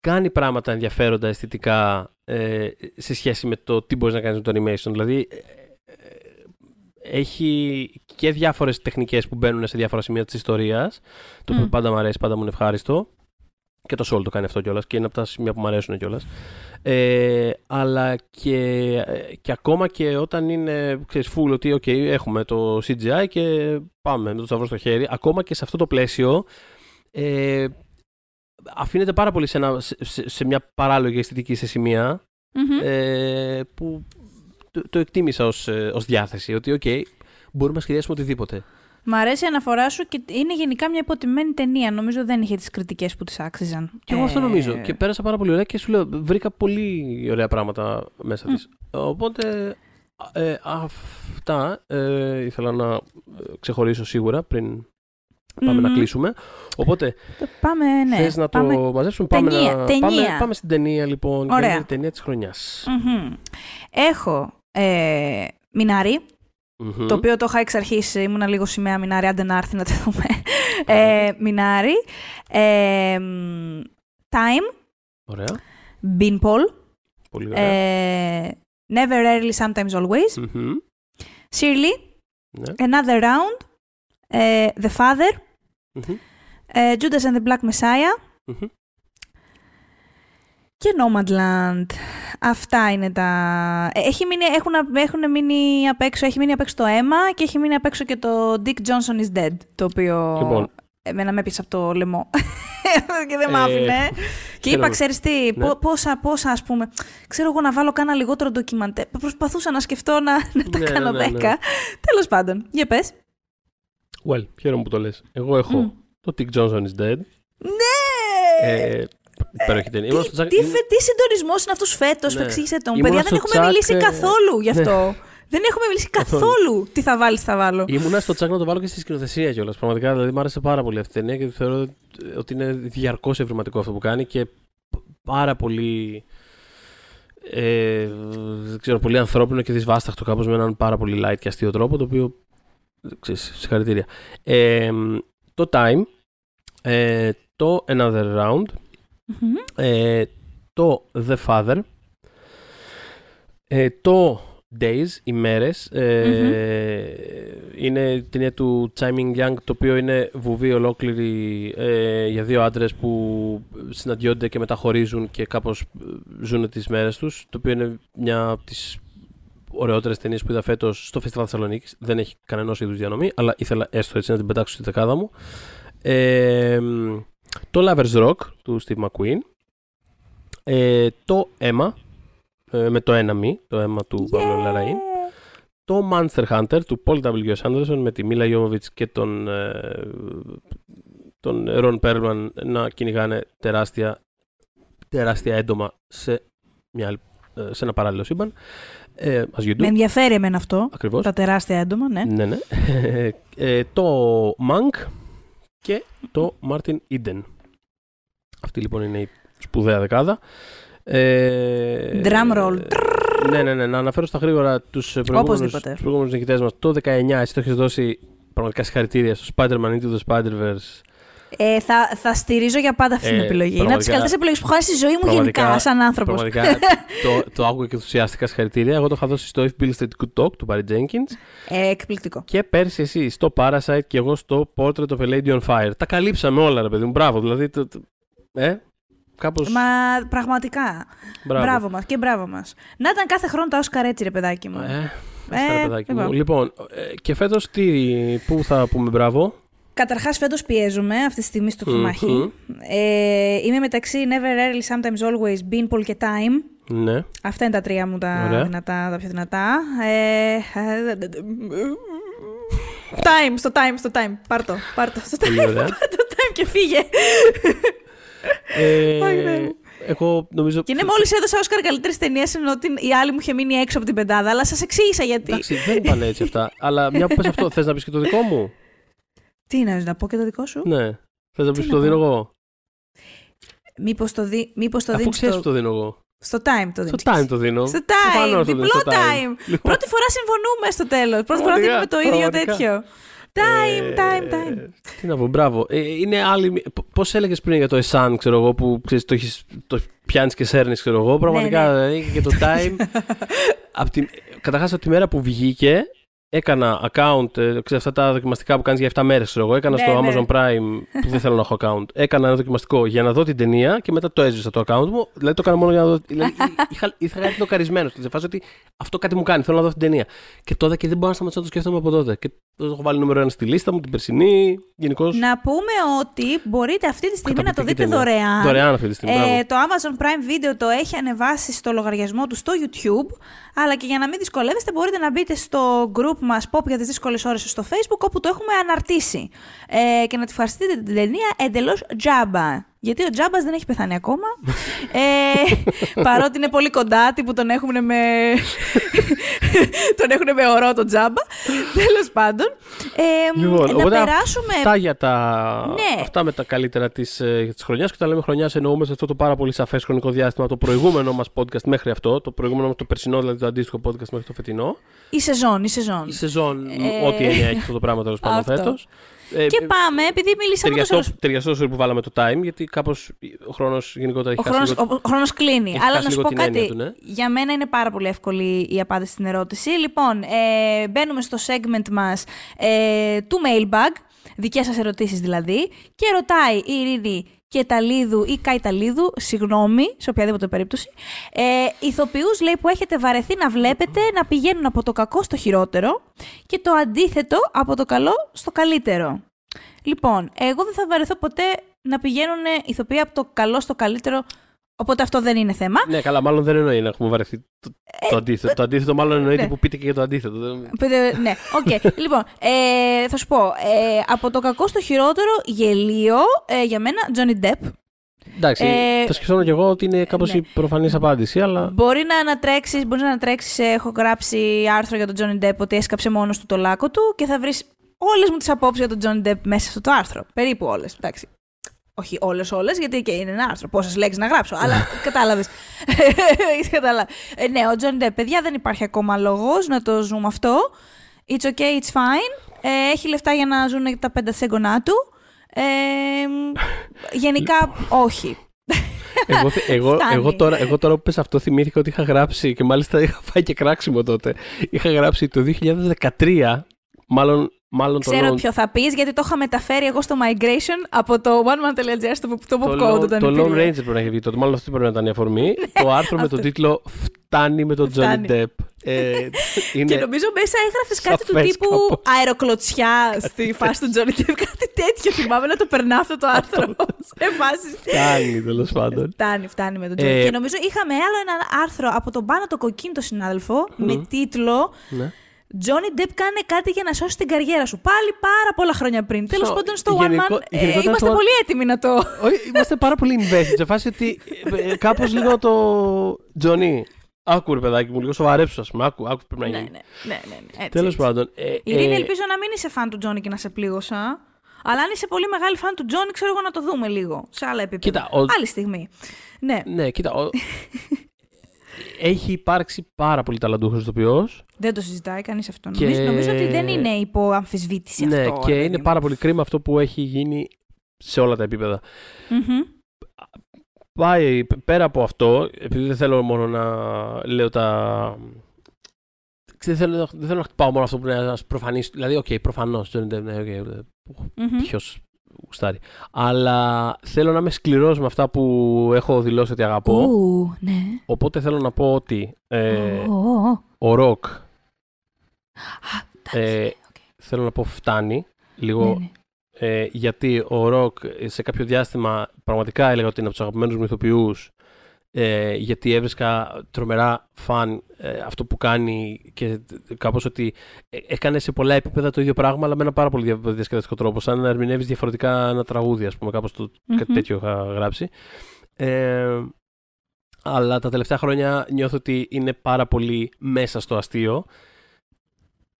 κάνει πράγματα ενδιαφέροντα αισθητικά ε, σε σχέση με το τι μπορείς να κάνεις με το animation. Δηλαδή ε, ε, έχει και διάφορες τεχνικές που μπαίνουν σε διάφορα σημεία της ιστορίας, το οποίο Μμ. πάντα μου αρέσει, πάντα μου είναι ευχάριστο. Και το Soul το κάνει αυτό κιόλας και είναι από τα σημεία που μου αρέσουν κιόλας. Ε, αλλά και, ε, και ακόμα και όταν είναι ξέρεις, full ότι okay, έχουμε το CGI και πάμε με το σταυρό στο χέρι, ακόμα και σε αυτό το πλαίσιο ε, αφήνεται πάρα πολύ σε, ένα, σε, σε- σε μια παράλογη αισθητική σε σημεία Μμμ. ε, που το, το εκτίμησα ως, ε, ως διάθεση ότι οκ, μπορούμε να σχεδιάσουμε οτιδήποτε. Μ' αρέσει η αναφορά σου και είναι γενικά μια υποτιμένη ταινία. Νομίζω δεν είχε τις κριτικές που της άξιζαν. Και εγώ αυτό Ε, νομίζω. Και πέρασα πάρα πολύ ωραία και σου λέω, βρήκα πολύ ωραία πράγματα μέσα της. Οπότε, ε, αυτά ε, ήθελα να ε, ξεχωρίσω σίγουρα πριν πάμε να Μμμ. κλείσουμε. Οπότε, Πάμε, ναι. θες να πάμε... το μαζέψουμε, πάμε, Ταινία, να... ταινία. Πάμε, πάμε στην ταινία λοιπόν, Ωραία. για την ταινία της χρονιάς. Μμμ. Έχω ε, Μινάρι, Μμμ. το οποίο το είχα εξ αρχής, ήμουνα λίγο σημαία Μινάρι, άντε να έρθει να το δούμε. ε, Μινάρι, ε, μ, Time, Ωραία, Beanpole, πολύ ωραία. ε, Never Early, Sometimes Always, Μμμ. Shirley, Ναι. Another Round, ε, The Father, Μμμ. ε, Judas and the Black Messiah Μμμ. Και Nomadland. Αυτά είναι τα... Ε, Έχει μείνει, έχουν, έχουν μείνει απ' έξω, έχει μείνει απ' έξω το αίμα και έχει μείνει απ' έξω και το Dick Johnson is Dead, το οποίο Λοιπόν. εμένα με έπεισε από το λαιμό και δεν μ' Ε, άφηνε. και είπα, ξέρω. ξέρεις τι, Ναι. πο- πόσα, πόσα ας πούμε, ξέρω εγώ να βάλω κάνα λιγότερο ντοκιμαντέ. Προσπαθούσα να σκεφτώ να, να τα Ναι, κάνω ναι, ναι. δέκα. Τέλος πάντων, για πες. Well, χαίρομαι που το λες. Εγώ έχω Μμ. το Dick Johnson is Dead. Ναι! Ε, υπέροχη ταινία. Ήμουν στο Τι, Jack- τι, φε- τι συντονισμός είναι αυτός φέτος, Ναι. που εξήγησε τον. Ήμουνα Παιδιά, δεν στο έχουμε Chuck, μιλήσει ε, καθόλου γι' αυτό. δεν έχουμε μιλήσει Καθόλου. καθόλου. Τι θα βάλεις, τι θα βάλω. Ήμουνα στο τσάκ να το βάλω και στη σκηνοθεσία κιόλας. Πραγματικά δηλαδή μου άρεσε πάρα πολύ αυτή η ταινία και θεωρώ ότι είναι διαρκώς ευρηματικό αυτό που κάνει και πάρα πολύ. Ε, δεν ξέρω, πολύ ανθρώπινο και δυσβάσταχτο κάπως με έναν πάρα πολύ light και αστείο τρόπο το οποίο ξέρεις, συγχαρητήρια ε, το Time ε, το Another Round Μμμ. ε, το The Father, ε, το Days, ημέρες, ε, είναι ταινία του Chiming Young, το οποίο είναι βουβή ολόκληρη ε, για δύο άντρες που συναντιόνται και μεταχωρίζουν και κάπως ε, ζουν τις μέρες τους, το οποίο είναι μια από τις ωραιότερες ταινίες που είδα φέτος στο Φεστιβάλ Θεσσαλονίκης. Δεν έχει κανένας είδους διανομή, αλλά ήθελα έστω έτσι να την πετάξω στη δεκάδα μου. Ε, το Lovers Rock του Steve McQueen. Ε, το Emma ε, με το ένα μη, το αίμα του Pablo Larraín. Το Monster Hunter του Paul W. Anderson με τη Μίλα Jovovich και τον, ε, τον Ron Perlman να κυνηγάνε τεράστια, τεράστια έντομα σε, μια, άλλη- ε, σε ένα παράλληλο σύμπαν. Ε, as you do. Με ενδιαφέρει εμένα αυτό. Ακριβώς. Τα τεράστια έντομα, ναι. Ναι, ναι. Ε, το Monk και το Martin Eden. Αυτή λοιπόν είναι η σπουδαία δεκάδα. Ε, Drum roll. Ναι, ναι, ναι. Να αναφέρω στα γρήγορα τους ε, προηγούμενους, Οπωσδήποτε. τους προηγούμενους νικητές μας. Το 19 εσύ το έχεις δώσει πραγματικά συγχαρητήρια στο Spider-Man Into the Spider-Verse. Ε, θα, θα στηρίζω για πάντα αυτή την Ε, επιλογή. Είναι από τις πραγματικά- καλύτερες επιλογές που έχω χάσει στη ζωή μου γενικά, σαν άνθρωπος. Πραγματικά το, το άκουγα και ενθουσιάστηκα συγχαρητήρια. Εγώ το είχα δώσει στο If Bill Street Could Talk του Barry Jenkins. Ε, εκπληκτικό. Και πέρσι εσύ στο Parasite και εγώ στο Portrait of a Lady on Fire. Τα καλύψαμε όλα, ρε παιδί μου. Μπράβο, δηλαδή. Το, το- ε, κάπως... Μα πραγματικά. Μπράβο. Μπράβο μας και μπράβο μας. Να ήταν κάθε χρόνο τα Όσκαρ έτσι, ρε παιδάκι μου. Ε, ε, Ε, παιδάκι λοιπόν. μου. Λοιπόν, ε, και φέτος τι, πού θα πούμε μπράβο; Καταρχάς, φέτος πιέζομαι αυτή τη στιγμή στο Μμμ. ξουμάχι. Ε, είμαι μεταξύ Never Early, Sometimes Always, Beanpole και Time. Ναι. Αυτά είναι τα τρία μου τα, Ωραία. δυνατά, τα πιο δυνατά. Ε, time, στο time, στο time. Πάρ' το, πάρ' το. Στο time, Πολύ ωραία. πάρ' το time και φύγε. Ε, Αχ, Θεέ μου. εγώ νομίζω... Και είναι μόλις έδωσα Όσκαρ καλύτερης ταινίας, ενώ ότι η άλλη μου είχε μείνει έξω από την πεντάδα, αλλά σας εξήγησα γιατί. Εντάξει, δεν πάνε έτσι αυτά. Αλλά μια που πες αυτό, θες να πεις και το δικό μου; Τι είναι, να πω και το δικό σου; Ναι. Θες να πεις Τι το να δίνω πω; εγώ; Μήπως το, δι... μήπως το Αφού δίνεις ξέρεις στο... που το δίνω εγώ. στο time το Στο δίνεις. time το δίνω. Στο Προφανώς time, το δίνω διπλό στο time. Λοιπόν, Πρώτη φορά συμφωνούμε στο τέλος. Πρώτη φορά Πραγματικά, δίνουμε το ίδιο πραγματικά. τέτοιο. Time, time, Ε, time. Τι να πω, μπράβο. Ε, είναι άλλη. Πώς έλεγες πριν για το Εσάν, ξέρω εγώ, που ξέρεις, το, έχεις, το πιάνεις και σέρνεις, ξέρω εγώ. Πραγματικά ναι. δηλαδή, και το time. απ τη, καταρχάς, από τη μέρα που βγήκε, έκανα account, ε, ξέρεις, αυτά τα δοκιμαστικά που κάνεις για 7 μέρες, ξέρω εγώ. Έκανα Ναι, στο ναι. Amazon Prime, που δεν θέλω να έχω account. Έκανα ένα δοκιμαστικό για να δω την ταινία και μετά το έζησα το account μου. Δηλαδή το έκανα μόνο για να δω. Δηλαδή, είχα, είχα κάτι δοκαρισμένο. Σε φάση ότι αυτό κάτι μου κάνει, θέλω να δω την ταινία. Και τότε και δεν μπορώ να σταματήσω να το σκέφτομαι από τότε. Και το έχω βάλει νούμερο ένα στη λίστα μου, την περσινή. Γενικώ. Να πούμε ότι μπορείτε αυτή τη στιγμή να το Καταπληκτική δείτε ταινία. δωρεάν. Δωρεάν αυτή τη στιγμή. μπράβο. Ε, το Amazon Prime Video το έχει ανεβάσει στο λογαριασμό του στο YouTube, αλλά και για να μην δυσκολεύεστε μπορείτε να μπείτε στο group Facebook μας Pop για τις δύσκολες ώρες στο Facebook, όπου το έχουμε αναρτήσει στο Facebook, όπου το έχουμε αναρτήσει. Ε, και να τη ευχαριστείτε την ταινία εντελώς τζάμπα. Γιατί ο Τζάμπας δεν έχει πεθάνει ακόμα. ε, παρότι είναι πολύ κοντά, τύπου τον έχουν με. τον έχουν με ωρό τον Τζάμπα. Τέλος πάντων. Ε, Λοιπόν, να οπότε περάσουμε. Αυτά, για τα... Ναι. αυτά με τα καλύτερα της της χρονιάς. Και όταν λέμε χρονιάς, εννοούμε σε αυτό το πάρα πολύ σαφές χρονικό διάστημα το προηγούμενο μας podcast μέχρι αυτό. Το προηγούμενο μας το περσινό, δηλαδή το αντίστοιχο podcast μέχρι το φετινό. Η σεζόν, η σεζόν. Η σεζόν, Ε, ό,τι έννοια έχει αυτό το πράγμα τέλος πάντων αυτό. φέτος. Ε, Και πάμε, επειδή μιλήσαμε τόσο. Ταιριαστό, ταιριαστός στο που βάλαμε το time, γιατί κάπως ο χρόνος γενικότερα έχει Ο χάσει χρόνος, λίγο- ο χρόνος κλείνει. έχει Αλλά χάσει να σου λίγο πω την έννοια κάτι. του, ναι. Για μένα είναι πάρα πολύ εύκολη η απάντηση στην ερώτηση. Λοιπόν, ε, μπαίνουμε στο segment μας ε, του mailbag, δικές σας ερωτήσεις δηλαδή, και ρωτάει η Ειρήνη Κεταλίδου ή Καϊταλίδου, συγγνώμη, σε οποιαδήποτε περίπτωση, ε, ηθοποιούς λέει που έχετε βαρεθεί να βλέπετε να πηγαίνουν από το κακό στο χειρότερο και το αντίθετο από το καλό στο καλύτερο. Λοιπόν, εγώ δεν θα βαρεθώ ποτέ να πηγαίνουν ηθοποιοί από το καλό στο καλύτερο, οπότε αυτό δεν είναι θέμα. Ναι, καλά, μάλλον δεν εννοεί να έχουμε βαρεθεί το, το αντίθετο. Το αντίθετο, μάλλον εννοείται ναι. που πείτε και για το αντίθετο. Δεν- Πείτε- ναι, οκ. λοιπόν, ε, θα σου πω. Ε, από το κακό στο χειρότερο, γελοίο, ε, για μένα, Johnny Depp. Εντάξει, Ε, θα σκεφτόμουν και εγώ ότι είναι κάπως ναι. η προφανής απάντηση, αλλά. Μπορεί να ανατρέξεις, μπορείς να ανατρέξεις, ε, έχω γράψει άρθρο για τον Johnny Depp ότι έσκαψε μόνος του το λάκκο του και θα βρεις όλες μου τις απόψεις για τον Johnny Depp μέσα στο το άρθρο. Περίπου όλες, εντάξει. Όχι όλες όλες, γιατί και είναι ένα άρθρο. Πόσες λέξεις να γράψω, αλλά κατάλαβες. Έχεις καταλάβει. Ε, ναι, ο Johnny Depp, παιδιά, δεν υπάρχει ακόμα λόγος να το ζούμε αυτό. It's okay, it's fine. Ε, έχει λεφτά για να ζουν τα πέντε σέγγονά του. Ε, γενικά, όχι. Εγώ, θε- εγώ, Φτάνει. εγώ, τώρα, εγώ τώρα που πες αυτό θυμήθηκα ότι είχα γράψει και μάλιστα είχα φάει και κράξιμο τότε. Είχα γράψει το 2013, μάλλον, μάλλον το Ξέρω Lone- ποιο θα πεις, γιατί το είχα μεταφέρει εγώ στο migration από το oneman.gr στο το το, pop Lone- code. όταν το Lone υπήρχε. Ranger πρέπει να έχει βγει τότε. Μάλλον αυτή πρέπει να ήταν η αφορμή. το άρθρο με τον αυτό. τίτλο Φτάνει με τον Johnny Φτάνει. Depp. Ε, είναι... Και νομίζω μέσα έγραφες κάτι του σαφές τύπου κάπως. αεροκλωτσιά στη φάση του Johnny Depp. Κάτι τέτοιο. Θυμάμαι να το περνά αυτό το άρθρο. Σε φάση. Φτάνει τέλος πάντων. Φτάνει, φτάνει με τον Johnny. Ε, Και νομίζω είχαμε άλλο ένα άρθρο από τον πάνω το κοκκίνη το συνάδελφο με τίτλο Ναι. Johnny Depp κάνε κάτι για να σώσει την καριέρα σου. Πάλι πάρα πολλά χρόνια πριν. Τέλος So, πάντων, στο γενικό- One Man ε, γενικότερα είμαστε στο- πολύ έτοιμοι να το. Όχι, είμαστε πάρα πολύ invested. Σε φάση ότι ε, κάπως λίγο το. Τζονί, άκου ρε παιδάκι μου, λίγο σοβαρέψου, ας πούμε. Άκου, άκου τι πρέπει να ναι, γίνει. ναι, ναι, ναι, ναι, έτσι, Τέλος έτσι. πάντων. Ε, Ειρήνη, ε, ελπίζω να μην είσαι φαν του Τζόνι και να σε πλήγωσα. Αλλά αν είσαι πολύ μεγάλη φαν του Τζόνι, ξέρω εγώ να το δούμε λίγο. Σε άλλα επίπεδα. Κοίτα, ο- Άλλη στιγμή. Ναι, Ναι, κοίτα. ο- Έχει υπάρξει πάρα πολύ ταλαντούχος ηθοποιός. δεν το συζητάει κανείς αυτό. Και- Νομίζω, νομίζω ότι δεν είναι υπό αμφισβήτηση Ναι, αυτό. και ρε είναι παιδί μου. πάρα πολύ κρίμα αυτό που έχει γίνει σε όλα τα επίπεδα. Μμμ. Πάει π- πέρα από αυτό, επειδή δεν θέλω μόνο να λέω τα. Δεν θέλω, δεν θέλω να χτυπάω μόνο αυτό που είναι ένας προφανής. Δηλαδή, οκ, προφανώς. Ναι, okay, Μμμ. Ποιο γουστάρει. Αλλά θέλω να είμαι σκληρός με αυτά που έχω δηλώσει ότι αγαπώ. Ου, ναι. Οπότε θέλω να πω ότι ε, Ω, ω, ω. ο ροκ Α, ε, εντάξει, οκ. θέλω να πω φτάνει λίγο. Ναι, ναι. Ε, γιατί ο ροκ ε, σε κάποιο διάστημα πραγματικά έλεγα ότι είναι από τους αγαπημένους μου ηθοποιούς, ε, γιατί έβρισκα τρομερά φαν ε, αυτό που κάνει και κάπως ότι ε, έκανε σε πολλά επίπεδα το ίδιο πράγμα αλλά με ένα πάρα πολύ δια- διασκεδαστικό τρόπο σαν να ερμηνεύεις διαφορετικά ένα τραγούδι ας πούμε κάπως το, κάτι Μμμ. τέτοιο είχα γράψει ε, αλλά τα τελευταία χρόνια νιώθω ότι είναι πάρα πολύ μέσα στο αστείο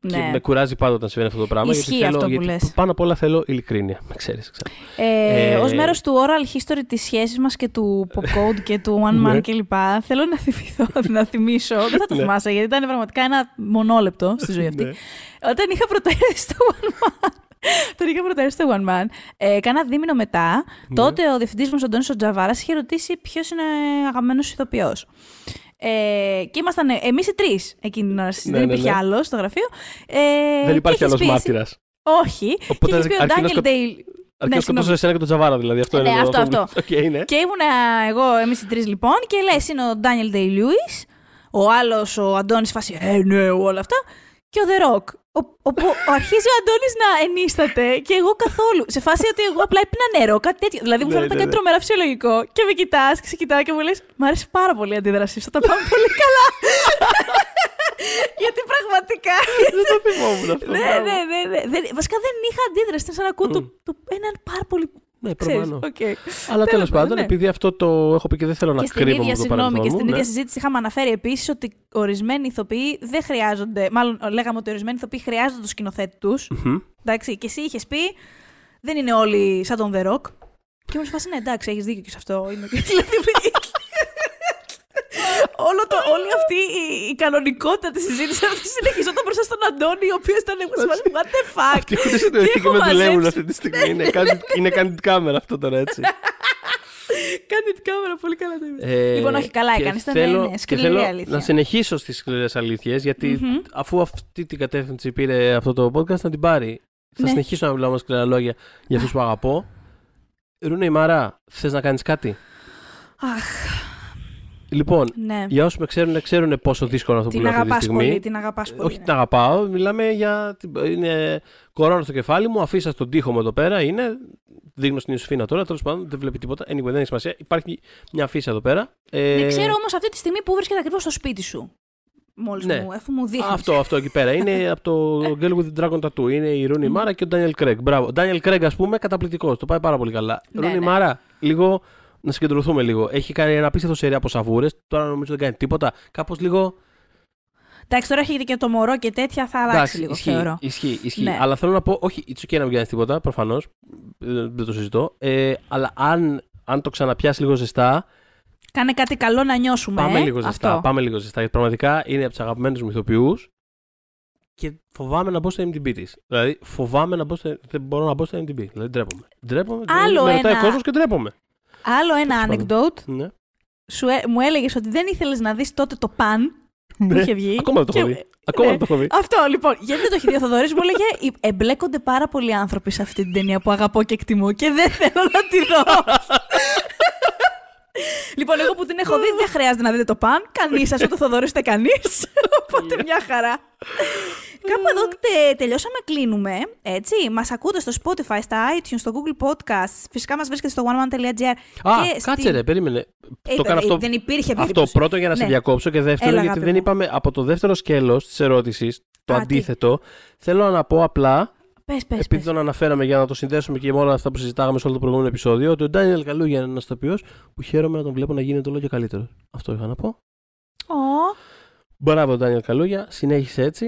και Ναι. με κουράζει πάντα όταν συμβαίνει αυτό το πράγμα. Ισχύει γιατί θέλω, αυτό που γιατί λες. Πάνω απ' όλα θέλω ειλικρίνεια. Με ξέρεις, ξέρω. Ε, Ε, Ω μέρος του oral history της σχέσης μας και του pop code και του one man Ναι. κλπ. Θέλω να θυμηθώ, να θυμίσω. Δεν θα το Ναι. θυμάσαι γιατί ήταν πραγματικά ένα μονόλεπτο στη ζωή αυτή. Ναι. Όταν είχα προτείνει στο One Man. Όταν είχα προτείνει στο One Man, ε, κάνα δίμηνο μετά, Ναι. τότε ο διευθυντής μα, ο Αντώνης ο Τζαβάρας, είχε ρωτήσει ποιος είναι αγαπημένος ηθοποιός. Ε, και ήμασταν εμείς οι τρεις εκείνη την ώρα. Ναι, δεν ναι, υπήρχε ναι. άλλος στο γραφείο. Ε, Δεν και υπάρχει είχες άλλος πει εσύ- μάρτυρας. Όχι. Οπότε και είχε πει ο αρκεί να Ντάνιελ σκοτ- Ντέιλ. Αρκεί Ναι, να σκοτώσω συγγνώμη. εσένα και τον Τζαβάρα, δηλαδή. Αυτό Ναι, είναι το- αυτό, αυτό. Οκ, είναι. Και ήμουν εγώ, εμείς οι τρεις λοιπόν, και λες, είναι ο Ντάνιελ Ντέι Λιούι, ο άλλος ο Αντώνης φάση, ε, ναι, όλα αυτά, και ο The Rock. Ο- Όπου αρχίζει ο Αντώνης να ενίσταται και εγώ καθόλου. Σε φάση ότι εγώ απλά έπινα νερό, κάτι τέτοιο. Δηλαδή μου Ναι, φαίνεται ναι, κάτι ναι. τρομερά φυσιολογικό. Και με κοιτάς και σε κοιτάω και μου λες: Μ' άρεσε πάρα πολύ η αντίδρασή σου. Θα τα πάμε πολύ καλά. Γιατί πραγματικά. Δεν το θυμόμουν αυτό. ναι, ναι, ναι, ναι. Δεν- Βασικά δεν είχα αντίδραση. Ήταν σαν να ακούω το, το, έναν πάρα πολύ. Ναι, Ξέρεις, προφανώς. οκ. Αλλά τέλος Τέλος πάντων, ναι. επειδή αυτό το έχω πει και δεν θέλω να Και στην κρύβω ίδια, το συγγνώμη, παρελθόν και στην μου, ίδια ναι. συζήτηση είχαμε αναφέρει επίσης ότι ορισμένοι ηθοποιοί δεν χρειάζονται. Μάλλον λέγαμε ότι ορισμένοι ηθοποιοί χρειάζονται το σκηνοθέτη τους. Μμμ. Εντάξει, και εσύ είχες πει, δεν είναι όλοι σαν τον The Rock. Και μου φάση, ναι, εντάξει, έχεις δίκιο και σε αυτό. Είναι... δηλαδή, Όλο το, όλη αυτή η, η κανονικότητα της συζήτησης αυτή συνεχιζόταν μπροστά στον Αντώνη, ο οποίος ήταν σε φάση, What the fuck; Αυτοί έχουν συνειδητοποιήσει και έχω με δουλεύουν μαζέψει- αυτή τη στιγμή. Είναι κάνει- Είναι κάνει την κάμερα αυτό τώρα έτσι. Κάνει την κάμερα, πολύ καλά το είπες. Ε, Λοιπόν, όχι, καλά και έκανες, ήταν, θέλω- ναι, και σκληρή θέλω αλήθεια. Να συνεχίσω στις σκληρές αλήθειες, γιατί αφού αυτή την κατεύθυνση πήρε αυτό το podcast, να την πάρει. Θα Ναι. συνεχίσω να μιλάω με σκληρά λόγια για αυτούς που αγαπώ. Ρούνε η Μαρά, θες να κάνεις κάτι; Αχ, Λοιπόν, ναι. για όσους με ξέρουν, ξέρουν πόσο δύσκολο αυτό που Την λέω αυτή τη αγαπάς στιγμή. πολύ, την αγαπάς πολύ. Όχι ναι. την αγαπάω, μιλάμε για. Είναι κορώνα στο κεφάλι μου, αφήσα στον τοίχο μου εδώ πέρα. Είναι. Δείχνω στην Ιωσήφινα τώρα, τέλος πάντων δεν βλέπει τίποτα. Anyway, δεν έχει σημασία. Υπάρχει μια αφήσα εδώ πέρα. Ε, Δεν ξέρω όμως αυτή τη στιγμή που βρίσκεται ακριβώς στο σπίτι σου. Μόλις Ναι. μου, αφού μου δείχνεις. Αυτό, αυτό εκεί πέρα. Είναι από το Girl with the Dragon Tattoo. Είναι η Ρούνι Μάρα και ο Daniel Craig. Μπράβο. Ο Daniel Craig, ας πούμε, καταπληκτικός. Το πάει πάρα πολύ καλά. Ναι, Ρούνι ναι. Μάρα, λίγο να συγκεντρωθούμε λίγο. Έχει κάνει ένα απίστευτο σερί από σαβούρες. Τώρα νομίζω δεν κάνει τίποτα. Κάπως λίγο. Εντάξει, τώρα έχει και το μωρό και τέτοια, θα αλλάξει λίγο, ισχύει, θεωρώ. ισχύει, ισχύει. Ναι. Αλλά θέλω να πω, όχι, it's okay να μην κάνει τίποτα, προφανώς. Δεν το συζητώ. Ε, αλλά αν, αν το ξαναπιάσει λίγο ζεστά, Κάνε κάτι καλό να νιώσουμε. πάμε ε, λίγο ζεστά. Αυτό. Πάμε λίγο ζεστά. Γιατί πραγματικά είναι από τους αγαπημένους μου ηθοποιούς και φοβάμαι να μπω στο MDB της. Δηλαδή, φοβάμαι να μπω στο. Δεν μπορώ να μπω στο MDB. Δηλαδή, ντρέπομαι. Ντρέπομαι. Άλλο με ρωτάει ένα- ο κόσμος και ντρέπομαι. Άλλο ένα Τέλος πάντων. anecdote. Ναι. Σου, ε- μου έλεγες ότι δεν ήθελες να δεις τότε το παν που Ναι. είχε βγει. Ακόμα δεν το έχω Και- δει. Ακόμα Ναι. δεν το έχω δει. Αυτό λοιπόν. Γιατί δεν το έχει δει ο Θοδωρής, μου έλεγε «Ε, Εμπλέκονται πάρα πολλοί άνθρωποι σε αυτή την ταινία που αγαπώ και εκτιμώ και δεν θέλω να τη δω. λοιπόν, εγώ που την έχω δει, δεν χρειάζεται να δείτε το παν. Κανείς σα, ούτε ο Θοδωρή ούτε κανείς. Οπότε μια χαρά. Κάπου εδώ τε- τελειώσαμε, κλείνουμε. Έτσι. Μας ακούτε στο Spotify, στα iTunes, στο Google Podcast. Φυσικά μας βρίσκεται στο oneman.gr. Α, και κάτσε στην- ρε, περίμενε. Ε, το κάνω αυτό. Δεν υπήρχε Αυτό περίπτωση. πρώτο για να σε Ναι. διακόψω και δεύτερο Έλα, γιατί αγάπη δεν μου. είπαμε από το δεύτερο σκέλος της ερώτησης, το Α, τι; αντίθετο. Θέλω να πω απλά, Πες, πες, επειδή πες. τον αναφέραμε για να το συνδέσουμε και με όλα αυτά που συζητάγαμε σε όλο το προηγούμενο επεισόδιο, ότι ο Ντάνιελ Καλούγια είναι ένα τοπίο που χαίρομαι να τον βλέπω να γίνεται όλο και καλύτερο. Αυτό είχα να πω. Ω, Μπράβο, Ντάνιελ Καλούγια, συνέχισε έτσι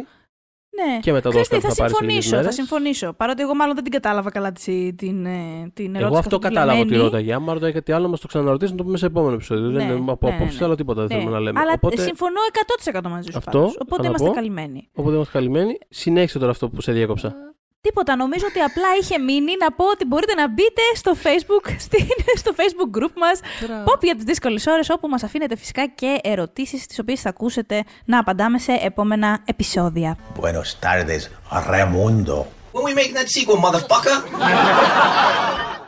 ναι. και μετά το Χριστί, Όσκαρ θα που θα πάρει σε λίγες συμφωνήσω, θα μέρες. συμφωνήσω. Παρότι εγώ μάλλον δεν την κατάλαβα καλά τη- την, ε, την ερώτηση. Εγώ αυτό καθόλου κατάλαβα ότι γραμμένη. ρώταγε. Άμα ρωτάει κάτι άλλο, μας το ξαναρωτήσει να το πούμε σε επόμενο επεισόδιο. Ναι, δεν είναι από ναι, ναι, απόψη, ναι. άλλο τίποτα δεν Ναι, θέλουμε να λέμε. Αλλά Οπότε, συμφωνώ 100% μαζί σου. Αυτό, πάντως. θα Οπότε να είμαστε πω. καλυμμένοι. οπότε είμαστε καλυμμένοι. Συνέχισε τώρα αυτό που σε διέκοψα. Τίποτα. Νομίζω ότι απλά είχε μείνει να πω ότι μπορείτε να μπείτε στο Facebook, στην, στο Facebook group μας Pop για τις δύσκολες ώρες όπου μας αφήνετε φυσικά και ερωτήσεις τις οποίες θα ακούσετε να απαντάμε σε επόμενα επεισόδια. Buenos tardes, Raimundo. When we making that sequel, motherfucker?